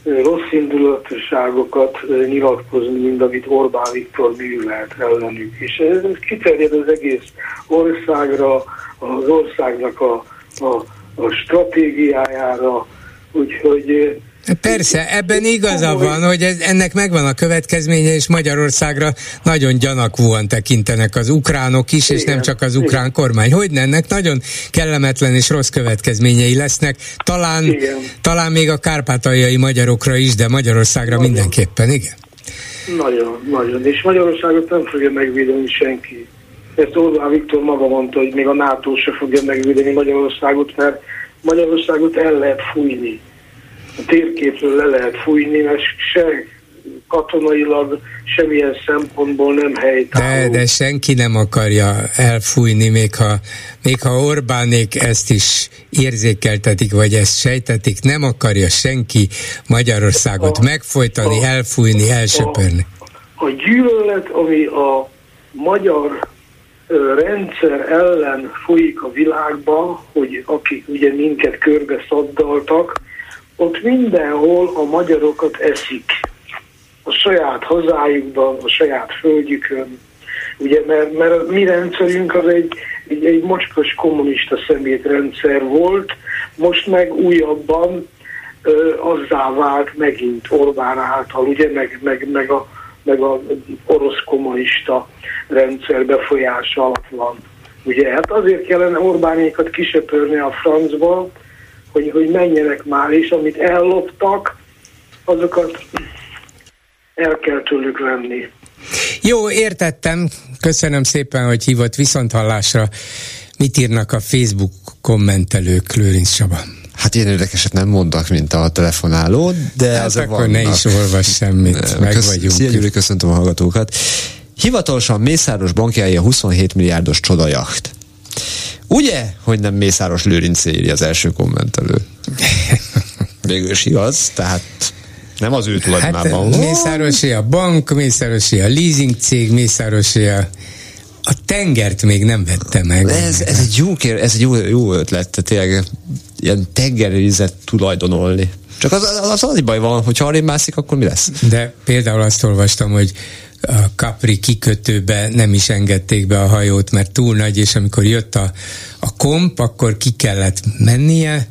rossz indulatosságokat nyilatkozni, mint amit Orbán Viktor művelt ellenük. És ez kiterjed az egész országra, az országnak a, a, a stratégiájára, úgyhogy Persze, ebben igaza van, hogy ez, ennek megvan a következménye, és Magyarországra nagyon gyanakvóan tekintenek az ukránok is, és nem csak az ukrán kormány. Hogy ennek nagyon kellemetlen és rossz következményei lesznek, talán, talán még a kárpátaljai magyarokra is, de Magyarországra nagyon. mindenképpen, igen. Nagyon, nagyon. És Magyarországot nem fogja megvédeni senki. Ezt Orbán Viktor maga mondta, hogy még a NATO se fogja megvédeni Magyarországot, mert Magyarországot el lehet fújni a térképről le lehet fújni, mert se katonailag semmilyen szempontból nem helytálló. De, de senki nem akarja elfújni, még ha, még ha Orbánék ezt is érzékeltetik, vagy ezt sejtetik, nem akarja senki Magyarországot a, megfojtani, a, elfújni, elsöpörni. A, a gyűlölet, ami a magyar rendszer ellen folyik a világba, hogy akik ugye minket körbe szaddaltak, ott mindenhol a magyarokat eszik. A saját hazájukban, a saját földjükön. Ugye, mert, mert a mi rendszerünk az egy, egy, egy mocskos kommunista szemétrendszer volt, most meg újabban ö, azzá vált megint Orbán által, ugye, meg, meg, meg, a, meg a orosz kommunista rendszer befolyása alatt van. Ugye, hát azért kellene Orbánékat kisöpörni a francba, hogy, hogy menjenek már, és amit elloptak, azokat el kell tőlük venni. Jó, értettem. Köszönöm szépen, hogy hívott viszonthallásra. Mit írnak a Facebook kommentelők, Lőrinc Csaba? Hát én érdekeset nem mondtak, mint a telefonáló, de hát akkor vannak. ne is olvas semmit, meg Kösz, vagyunk. Szia Gyuri, köszöntöm a hallgatókat. Hivatalosan Mészáros bankjája 27 milliárdos csodajacht. Ugye, hogy nem Mészáros Lőrinc írja az első kommentelő? Végül is igaz, tehát nem az ő tulajdonában. Hát, Mészárosi a bank, Mészárosi a leasing cég, Mészárosi a a tengert még nem vette meg. Ez, ez egy jó, kér, ez egy jó, jó ötlet, tehát tényleg ilyen tengerizet tulajdonolni. Csak az, az, az, az baj van, hogy ha arra mászik, akkor mi lesz? De például azt olvastam, hogy a Capri kikötőbe nem is engedték be a hajót, mert túl nagy, és amikor jött a, a komp, akkor ki kellett mennie.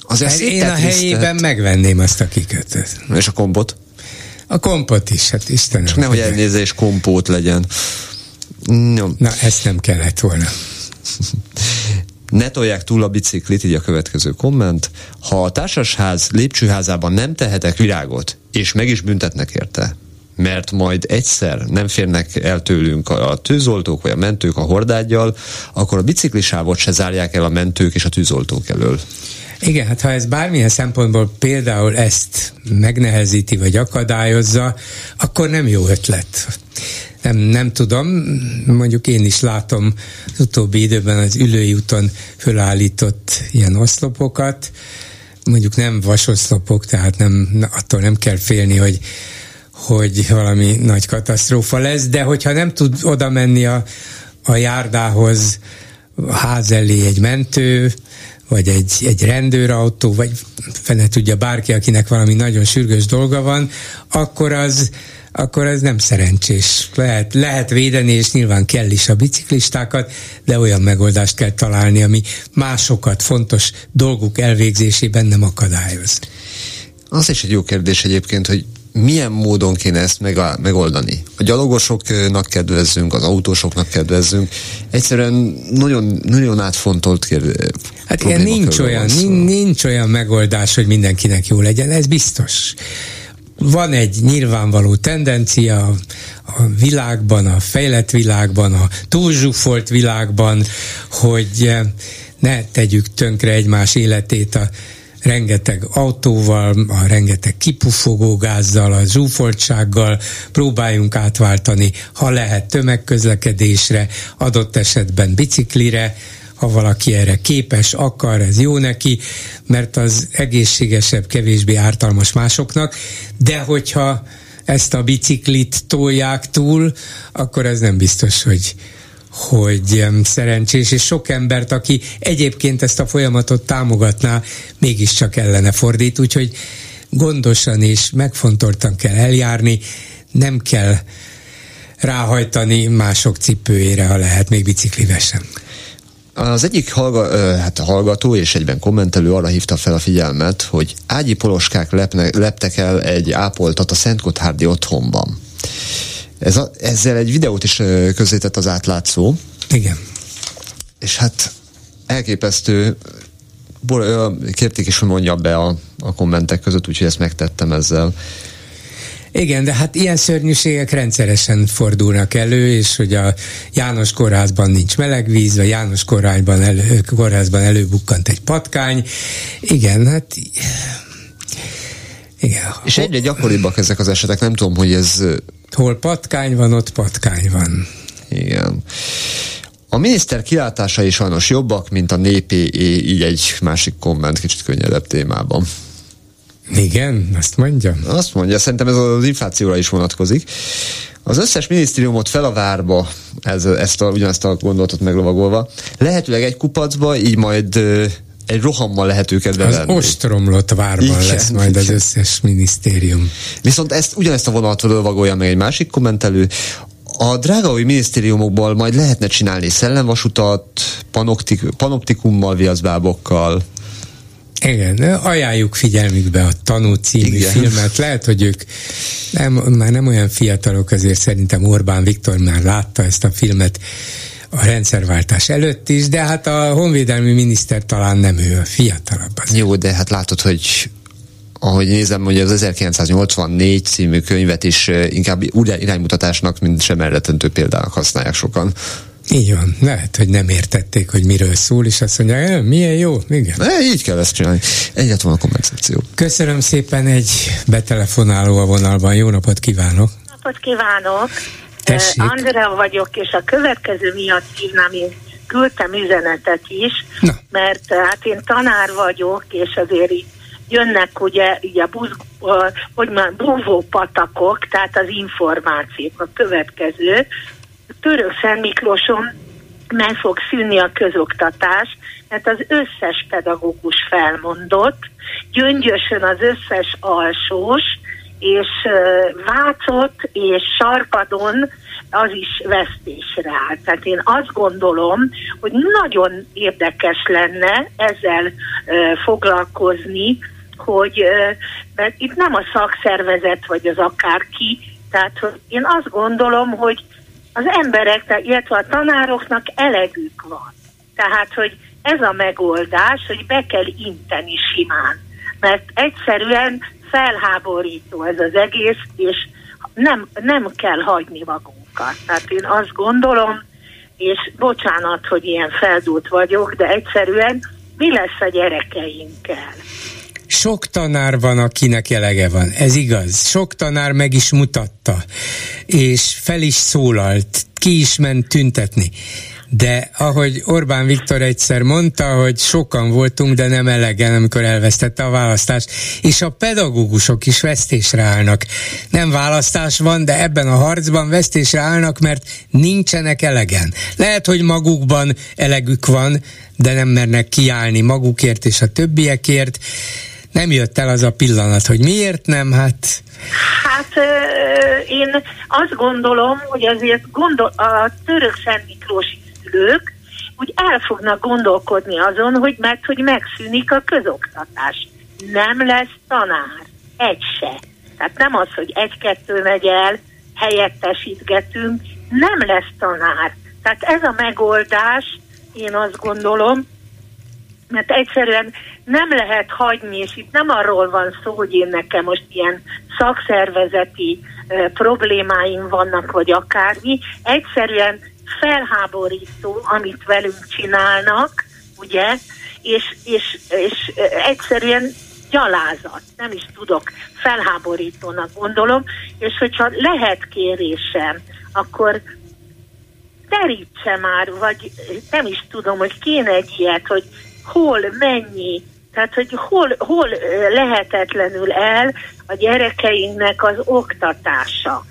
Az hát én a helyében megvenném azt a kikötőt. És a kompot? A kompot is, hát Istenem. Csak nehogy elnézés kompót legyen. No. Na, ezt nem kellett volna. ne tolják túl a biciklit, így a következő komment. Ha a társasház lépcsőházában nem tehetek virágot, és meg is büntetnek érte, mert majd egyszer nem férnek el tőlünk a tűzoltók vagy a mentők a hordágyjal, akkor a biciklisávot se zárják el a mentők és a tűzoltók elől. Igen, hát ha ez bármilyen szempontból például ezt megnehezíti vagy akadályozza, akkor nem jó ötlet. Nem, nem tudom, mondjuk én is látom az utóbbi időben az ülői úton fölállított ilyen oszlopokat, mondjuk nem vasoszlopok, tehát nem, attól nem kell félni, hogy hogy valami nagy katasztrófa lesz, de hogyha nem tud oda menni a, a járdához, a ház elé egy mentő, vagy egy, egy rendőrautó, vagy fene tudja bárki, akinek valami nagyon sürgős dolga van, akkor az, akkor ez nem szerencsés. Lehet, lehet védeni, és nyilván kell is a biciklistákat, de olyan megoldást kell találni, ami másokat fontos dolguk elvégzésében nem akadályoz. Az is egy jó kérdés egyébként, hogy milyen módon kéne ezt meg megoldani? A gyalogosoknak kedvezzünk, az autósoknak kedvezzünk. Egyszerűen nagyon, nagyon átfontolt kérdés. Hát igen, nincs olyan, nincs, nincs olyan megoldás, hogy mindenkinek jó legyen, ez biztos. Van egy nyilvánvaló tendencia a világban, a fejlett világban, a túlzsúfolt világban, hogy ne tegyük tönkre egymás életét a rengeteg autóval, a rengeteg kipufogó gázzal, a zsúfoltsággal próbáljunk átváltani, ha lehet tömegközlekedésre, adott esetben biciklire, ha valaki erre képes, akar, ez jó neki, mert az egészségesebb, kevésbé ártalmas másoknak, de hogyha ezt a biciklit tolják túl, akkor ez nem biztos, hogy hogy szerencsés, és sok embert, aki egyébként ezt a folyamatot támogatná, mégiscsak ellene fordít, úgyhogy gondosan és megfontoltan kell eljárni, nem kell ráhajtani mások cipőjére, ha lehet, még biciklivel sem. Az egyik hallga, hát a hallgató és egyben kommentelő arra hívta fel a figyelmet, hogy ágyi poloskák lepne, leptek el egy ápoltat a Szentgotthárdi otthonban. Ez a, ezzel egy videót is közzétett az átlátszó. Igen. És hát elképesztő, kérték is, hogy mondja be a, a kommentek között, úgyhogy ezt megtettem ezzel. Igen, de hát ilyen szörnyűségek rendszeresen fordulnak elő, és hogy a János kórházban nincs meleg víz, a János kórházban, elő, kórházban előbukkant egy patkány. Igen, hát igen. És egyre gyakoribbak ezek az esetek, nem tudom, hogy ez... Hol patkány van, ott patkány van. Igen. A miniszter kilátásai sajnos jobbak, mint a népé, így egy másik komment kicsit könnyedebb témában. Igen, azt mondja. Azt mondja, szerintem ez az inflációra is vonatkozik. Az összes minisztériumot fel a várba, ez, ezt a, ugyanezt a gondolatot meglovagolva, lehetőleg egy kupacba, így majd egy rohammal lehet őket bevenni. Az ostromlott várban igen, lesz majd az összes minisztérium. Viszont ezt, ugyanezt a vonatot lovagolja meg egy másik kommentelő, a drágaui minisztériumokból majd lehetne csinálni szellemvasutat, panoptik, panoptikummal, viaszbábokkal, igen, ajánljuk figyelmükbe a Tanú című Igen. filmet. Lehet, hogy ők nem, már nem olyan fiatalok, azért szerintem Orbán Viktor már látta ezt a filmet a rendszerváltás előtt is, de hát a honvédelmi miniszter talán nem ő, a fiatalabb. Az. Jó, de hát látod, hogy ahogy nézem, hogy az 1984 című könyvet is inkább úgy iránymutatásnak, mint sem elretentő példának használják sokan. Így van, lehet, hogy nem értették, hogy miről szól, és azt mondják, milyen jó, igen. E, így kell ezt csinálni. Egyet van a kompenzáció. Köszönöm szépen, egy betelefonáló a vonalban. Jó napot kívánok! Napot kívánok! Tessék. Andrea vagyok, és a következő miatt hívnám, én küldtem üzenetet is, Na. mert hát én tanár vagyok, és azért így jönnek ugye így a, buz, hogy már búvó patakok, tehát az információk a következő, Török Szent Miklóson meg fog szűnni a közoktatás, mert az összes pedagógus felmondott, gyöngyösön az összes alsós, és Vácot és Sarpadon az is vesztésre áll. Tehát én azt gondolom, hogy nagyon érdekes lenne ezzel foglalkozni, hogy mert itt nem a szakszervezet vagy az akárki, tehát hogy én azt gondolom, hogy az emberek, illetve a tanároknak elegük van. Tehát, hogy ez a megoldás, hogy be kell inteni simán. Mert egyszerűen felháborító ez az egész, és nem, nem kell hagyni magunkat. Tehát én azt gondolom, és bocsánat, hogy ilyen feldúlt vagyok, de egyszerűen mi lesz a gyerekeinkkel? Sok tanár van, akinek elege van, ez igaz. Sok tanár meg is mutatta, és fel is szólalt, ki is ment tüntetni. De ahogy Orbán Viktor egyszer mondta, hogy sokan voltunk, de nem elegen, amikor elvesztette a választást, és a pedagógusok is vesztésre állnak. Nem választás van, de ebben a harcban vesztésre állnak, mert nincsenek elegen. Lehet, hogy magukban elegük van, de nem mernek kiállni magukért és a többiekért nem jött el az a pillanat, hogy miért nem, hát... Hát én azt gondolom, hogy azért gondol, a török Szent Miklósi szülők úgy el fognak gondolkodni azon, hogy mert hogy megszűnik a közoktatás. Nem lesz tanár. Egy se. Tehát nem az, hogy egy-kettő megy el, helyettesítgetünk, nem lesz tanár. Tehát ez a megoldás, én azt gondolom, mert egyszerűen nem lehet hagyni, és itt nem arról van szó, hogy én nekem most ilyen szakszervezeti e, problémáim vannak, vagy akármi, egyszerűen felháborító, amit velünk csinálnak, ugye, és, és, és egyszerűen gyalázat, nem is tudok, felháborítónak gondolom, és hogyha lehet kérésem, akkor terítse már, vagy nem is tudom, hogy kéne egy ilyet, hogy hol, mennyi Tehát, hogy hol, hol lehetetlenül el a gyerekeinknek az oktatása.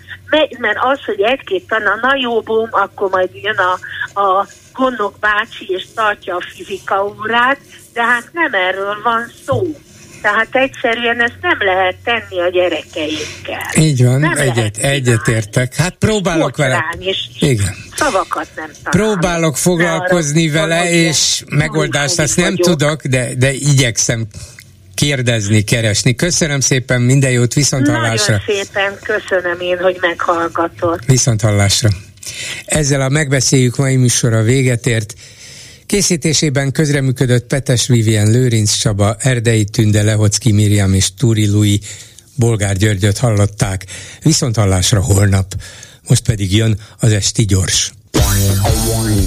Mert az, hogy egy-két tanár, na jó, bum, akkor majd jön a, a gondok bácsi és tartja a fizika órát, de hát nem erről van szó. Tehát egyszerűen ezt nem lehet tenni a gyerekeinkkel. Így van, nem egyet, egyetértek. Hát próbálok vele. És Igen. Szavakat nem találok. Próbálok foglalkozni vele, és megoldást azt nem vagyok. tudok, de, de igyekszem kérdezni, keresni. Köszönöm szépen, minden jót, viszont hallásra. Nagyon szépen köszönöm én, hogy meghallgatott. Viszont hallásra. Ezzel a megbeszéljük mai műsora véget ért. Készítésében közreműködött Petes Vivien, Lőrinc Csaba, Erdei Tünde, Lehocki Miriam és Túri Lui, Bolgár Györgyöt hallották. Viszont hallásra holnap. Most pedig jön az Esti Gyors.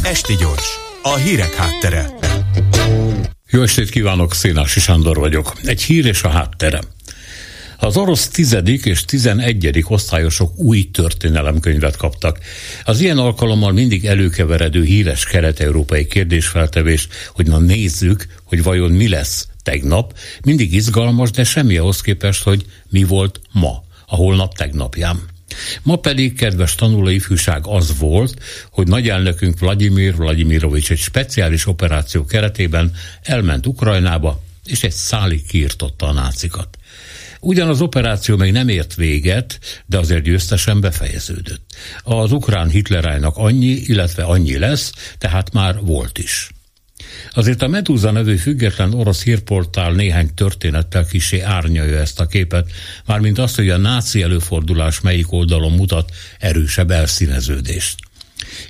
Esti Gyors, a hírek háttere. Jó estét kívánok, Szénási Sándor vagyok. Egy hír és a háttere. Az orosz tizedik és tizenegyedik osztályosok új történelemkönyvet kaptak. Az ilyen alkalommal mindig előkeveredő híres kelet-európai kérdésfeltevés, hogy na nézzük, hogy vajon mi lesz tegnap, mindig izgalmas, de semmi ahhoz képest, hogy mi volt ma, a holnap tegnapján. Ma pedig, kedves tanulóifjúság, az volt, hogy nagyelnökünk Vladimir Vladimirovics egy speciális operáció keretében elment Ukrajnába, és egy szálig kiirtotta a nácikat. Ugyan az operáció még nem ért véget, de azért győztesen befejeződött. Az ukrán Hitlerájnak annyi, illetve annyi lesz, tehát már volt is. Azért a Medusa nevű független orosz hírportál néhány történettel kisé árnyalja ezt a képet, mármint azt, hogy a náci előfordulás melyik oldalon mutat erősebb elszíneződést.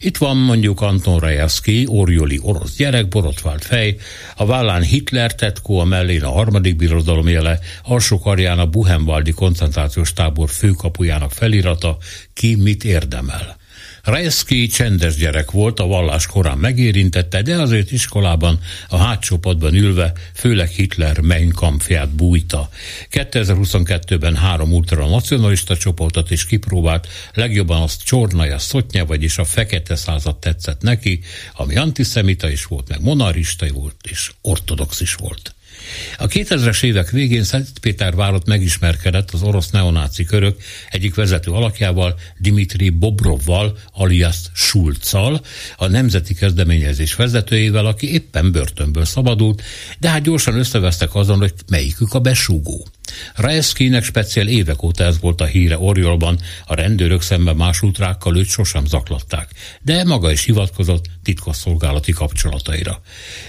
Itt van mondjuk Anton Rajewski, orjoli orosz gyerek, borotvált fej, a vállán Hitler tetkó, a mellén a harmadik birodalom jele, alsó karján a Buchenwaldi koncentrációs tábor főkapujának felirata, ki mit érdemel. Rajewski csendes gyerek volt, a vallás korán megérintette, de azért iskolában a hátsó padban ülve főleg Hitler Mein Kampfját bújta. 2022-ben három ultranacionalista csoportot is kipróbált, legjobban azt Csornaja Szotnya, vagyis a fekete század tetszett neki, ami antiszemita is volt, meg monarista volt, és ortodox is volt. A 2000-es évek végén Szentpétervárot megismerkedett az orosz neonáci körök egyik vezető alakjával, Dimitri Bobrovval, alias Schulzal, a nemzeti kezdeményezés vezetőjével, aki éppen börtönből szabadult, de hát gyorsan összevesztek azon, hogy melyikük a besúgó. Rajewskinek speciál évek óta ez volt a híre Oriolban, a rendőrök szemben más ultrákkal őt sosem zaklatták, de maga is hivatkozott titkosszolgálati kapcsolataira.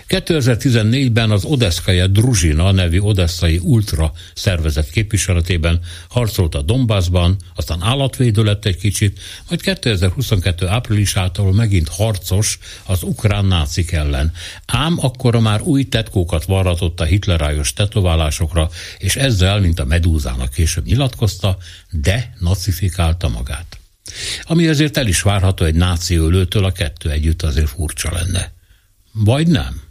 2014-ben az Odeszkaja Druzsina nevű odesszai ultra szervezet képviseletében harcolt a Dombászban, aztán állatvédő lett egy kicsit, majd 2022 áprilisától megint harcos az ukrán nácik ellen. Ám akkora már új tetkókat varratott a hitlerájos tetoválásokra, és ezzel, mint a Medúzának később nyilatkozta, de nacifikálta magát. Ami azért el is várható egy náci ölőtől, a kettő együtt azért furcsa lenne. Vagy nem?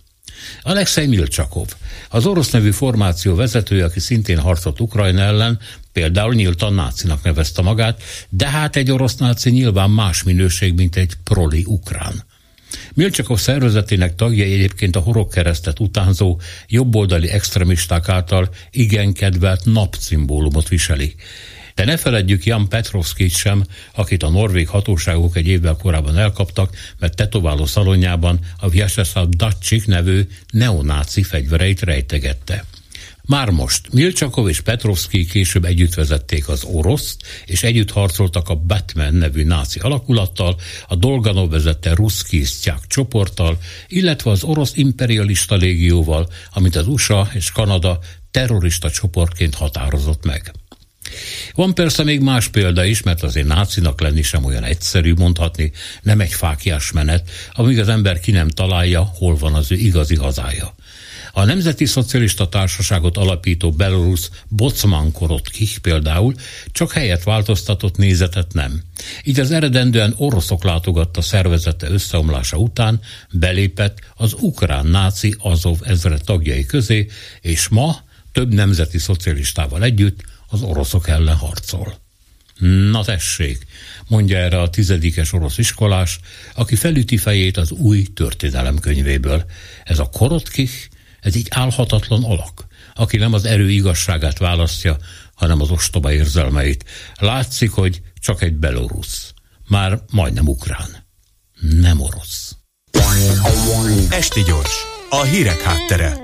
Alexei Milcsakov, az orosz nevű formáció vezetője, aki szintén harcolt Ukrajna ellen, például nyíltan nácinak nevezte magát, de hát egy orosz náci nyilván más minőség, mint egy proli ukrán. Milcsakov szervezetének tagjai egyébként a horogkeresztet utánzó jobboldali extremisták által igen kedvelt napcimbólumot viseli. De ne feledjük Jan Petrovskit sem, akit a norvég hatóságok egy évvel korábban elkaptak, mert tetováló szalonjában a Vyacheslav Dacsik nevű neonáci fegyvereit rejtegette. Már most Milcsakov és Petrovski később együtt vezették az oroszt, és együtt harcoltak a Batman nevű náci alakulattal, a Dolganov vezette Ruszki csoporttal, illetve az orosz imperialista légióval, amit az USA és Kanada terrorista csoportként határozott meg. Van persze még más példa is, mert azért nácinak lenni sem olyan egyszerű mondhatni, nem egy fákjás menet, amíg az ember ki nem találja, hol van az ő igazi hazája. A Nemzeti Szocialista Társaságot alapító Belarus Bocman Korotkich például csak helyet változtatott nézetet nem. Így az eredendően oroszok látogatta szervezete összeomlása után belépett az ukrán náci Azov ezre tagjai közé, és ma több nemzeti szocialistával együtt az oroszok ellen harcol. Na tessék, mondja erre a tizedikes orosz iskolás, aki felüti fejét az új történelemkönyvéből. Ez a Korotkich, Ez egy álhatatlan alak, aki nem az erő igazságát választja, hanem az ostoba érzelmeit. Látszik, hogy csak egy belorusz. Már majdnem ukrán. Nem orosz. Esti gyors. A hírek háttere.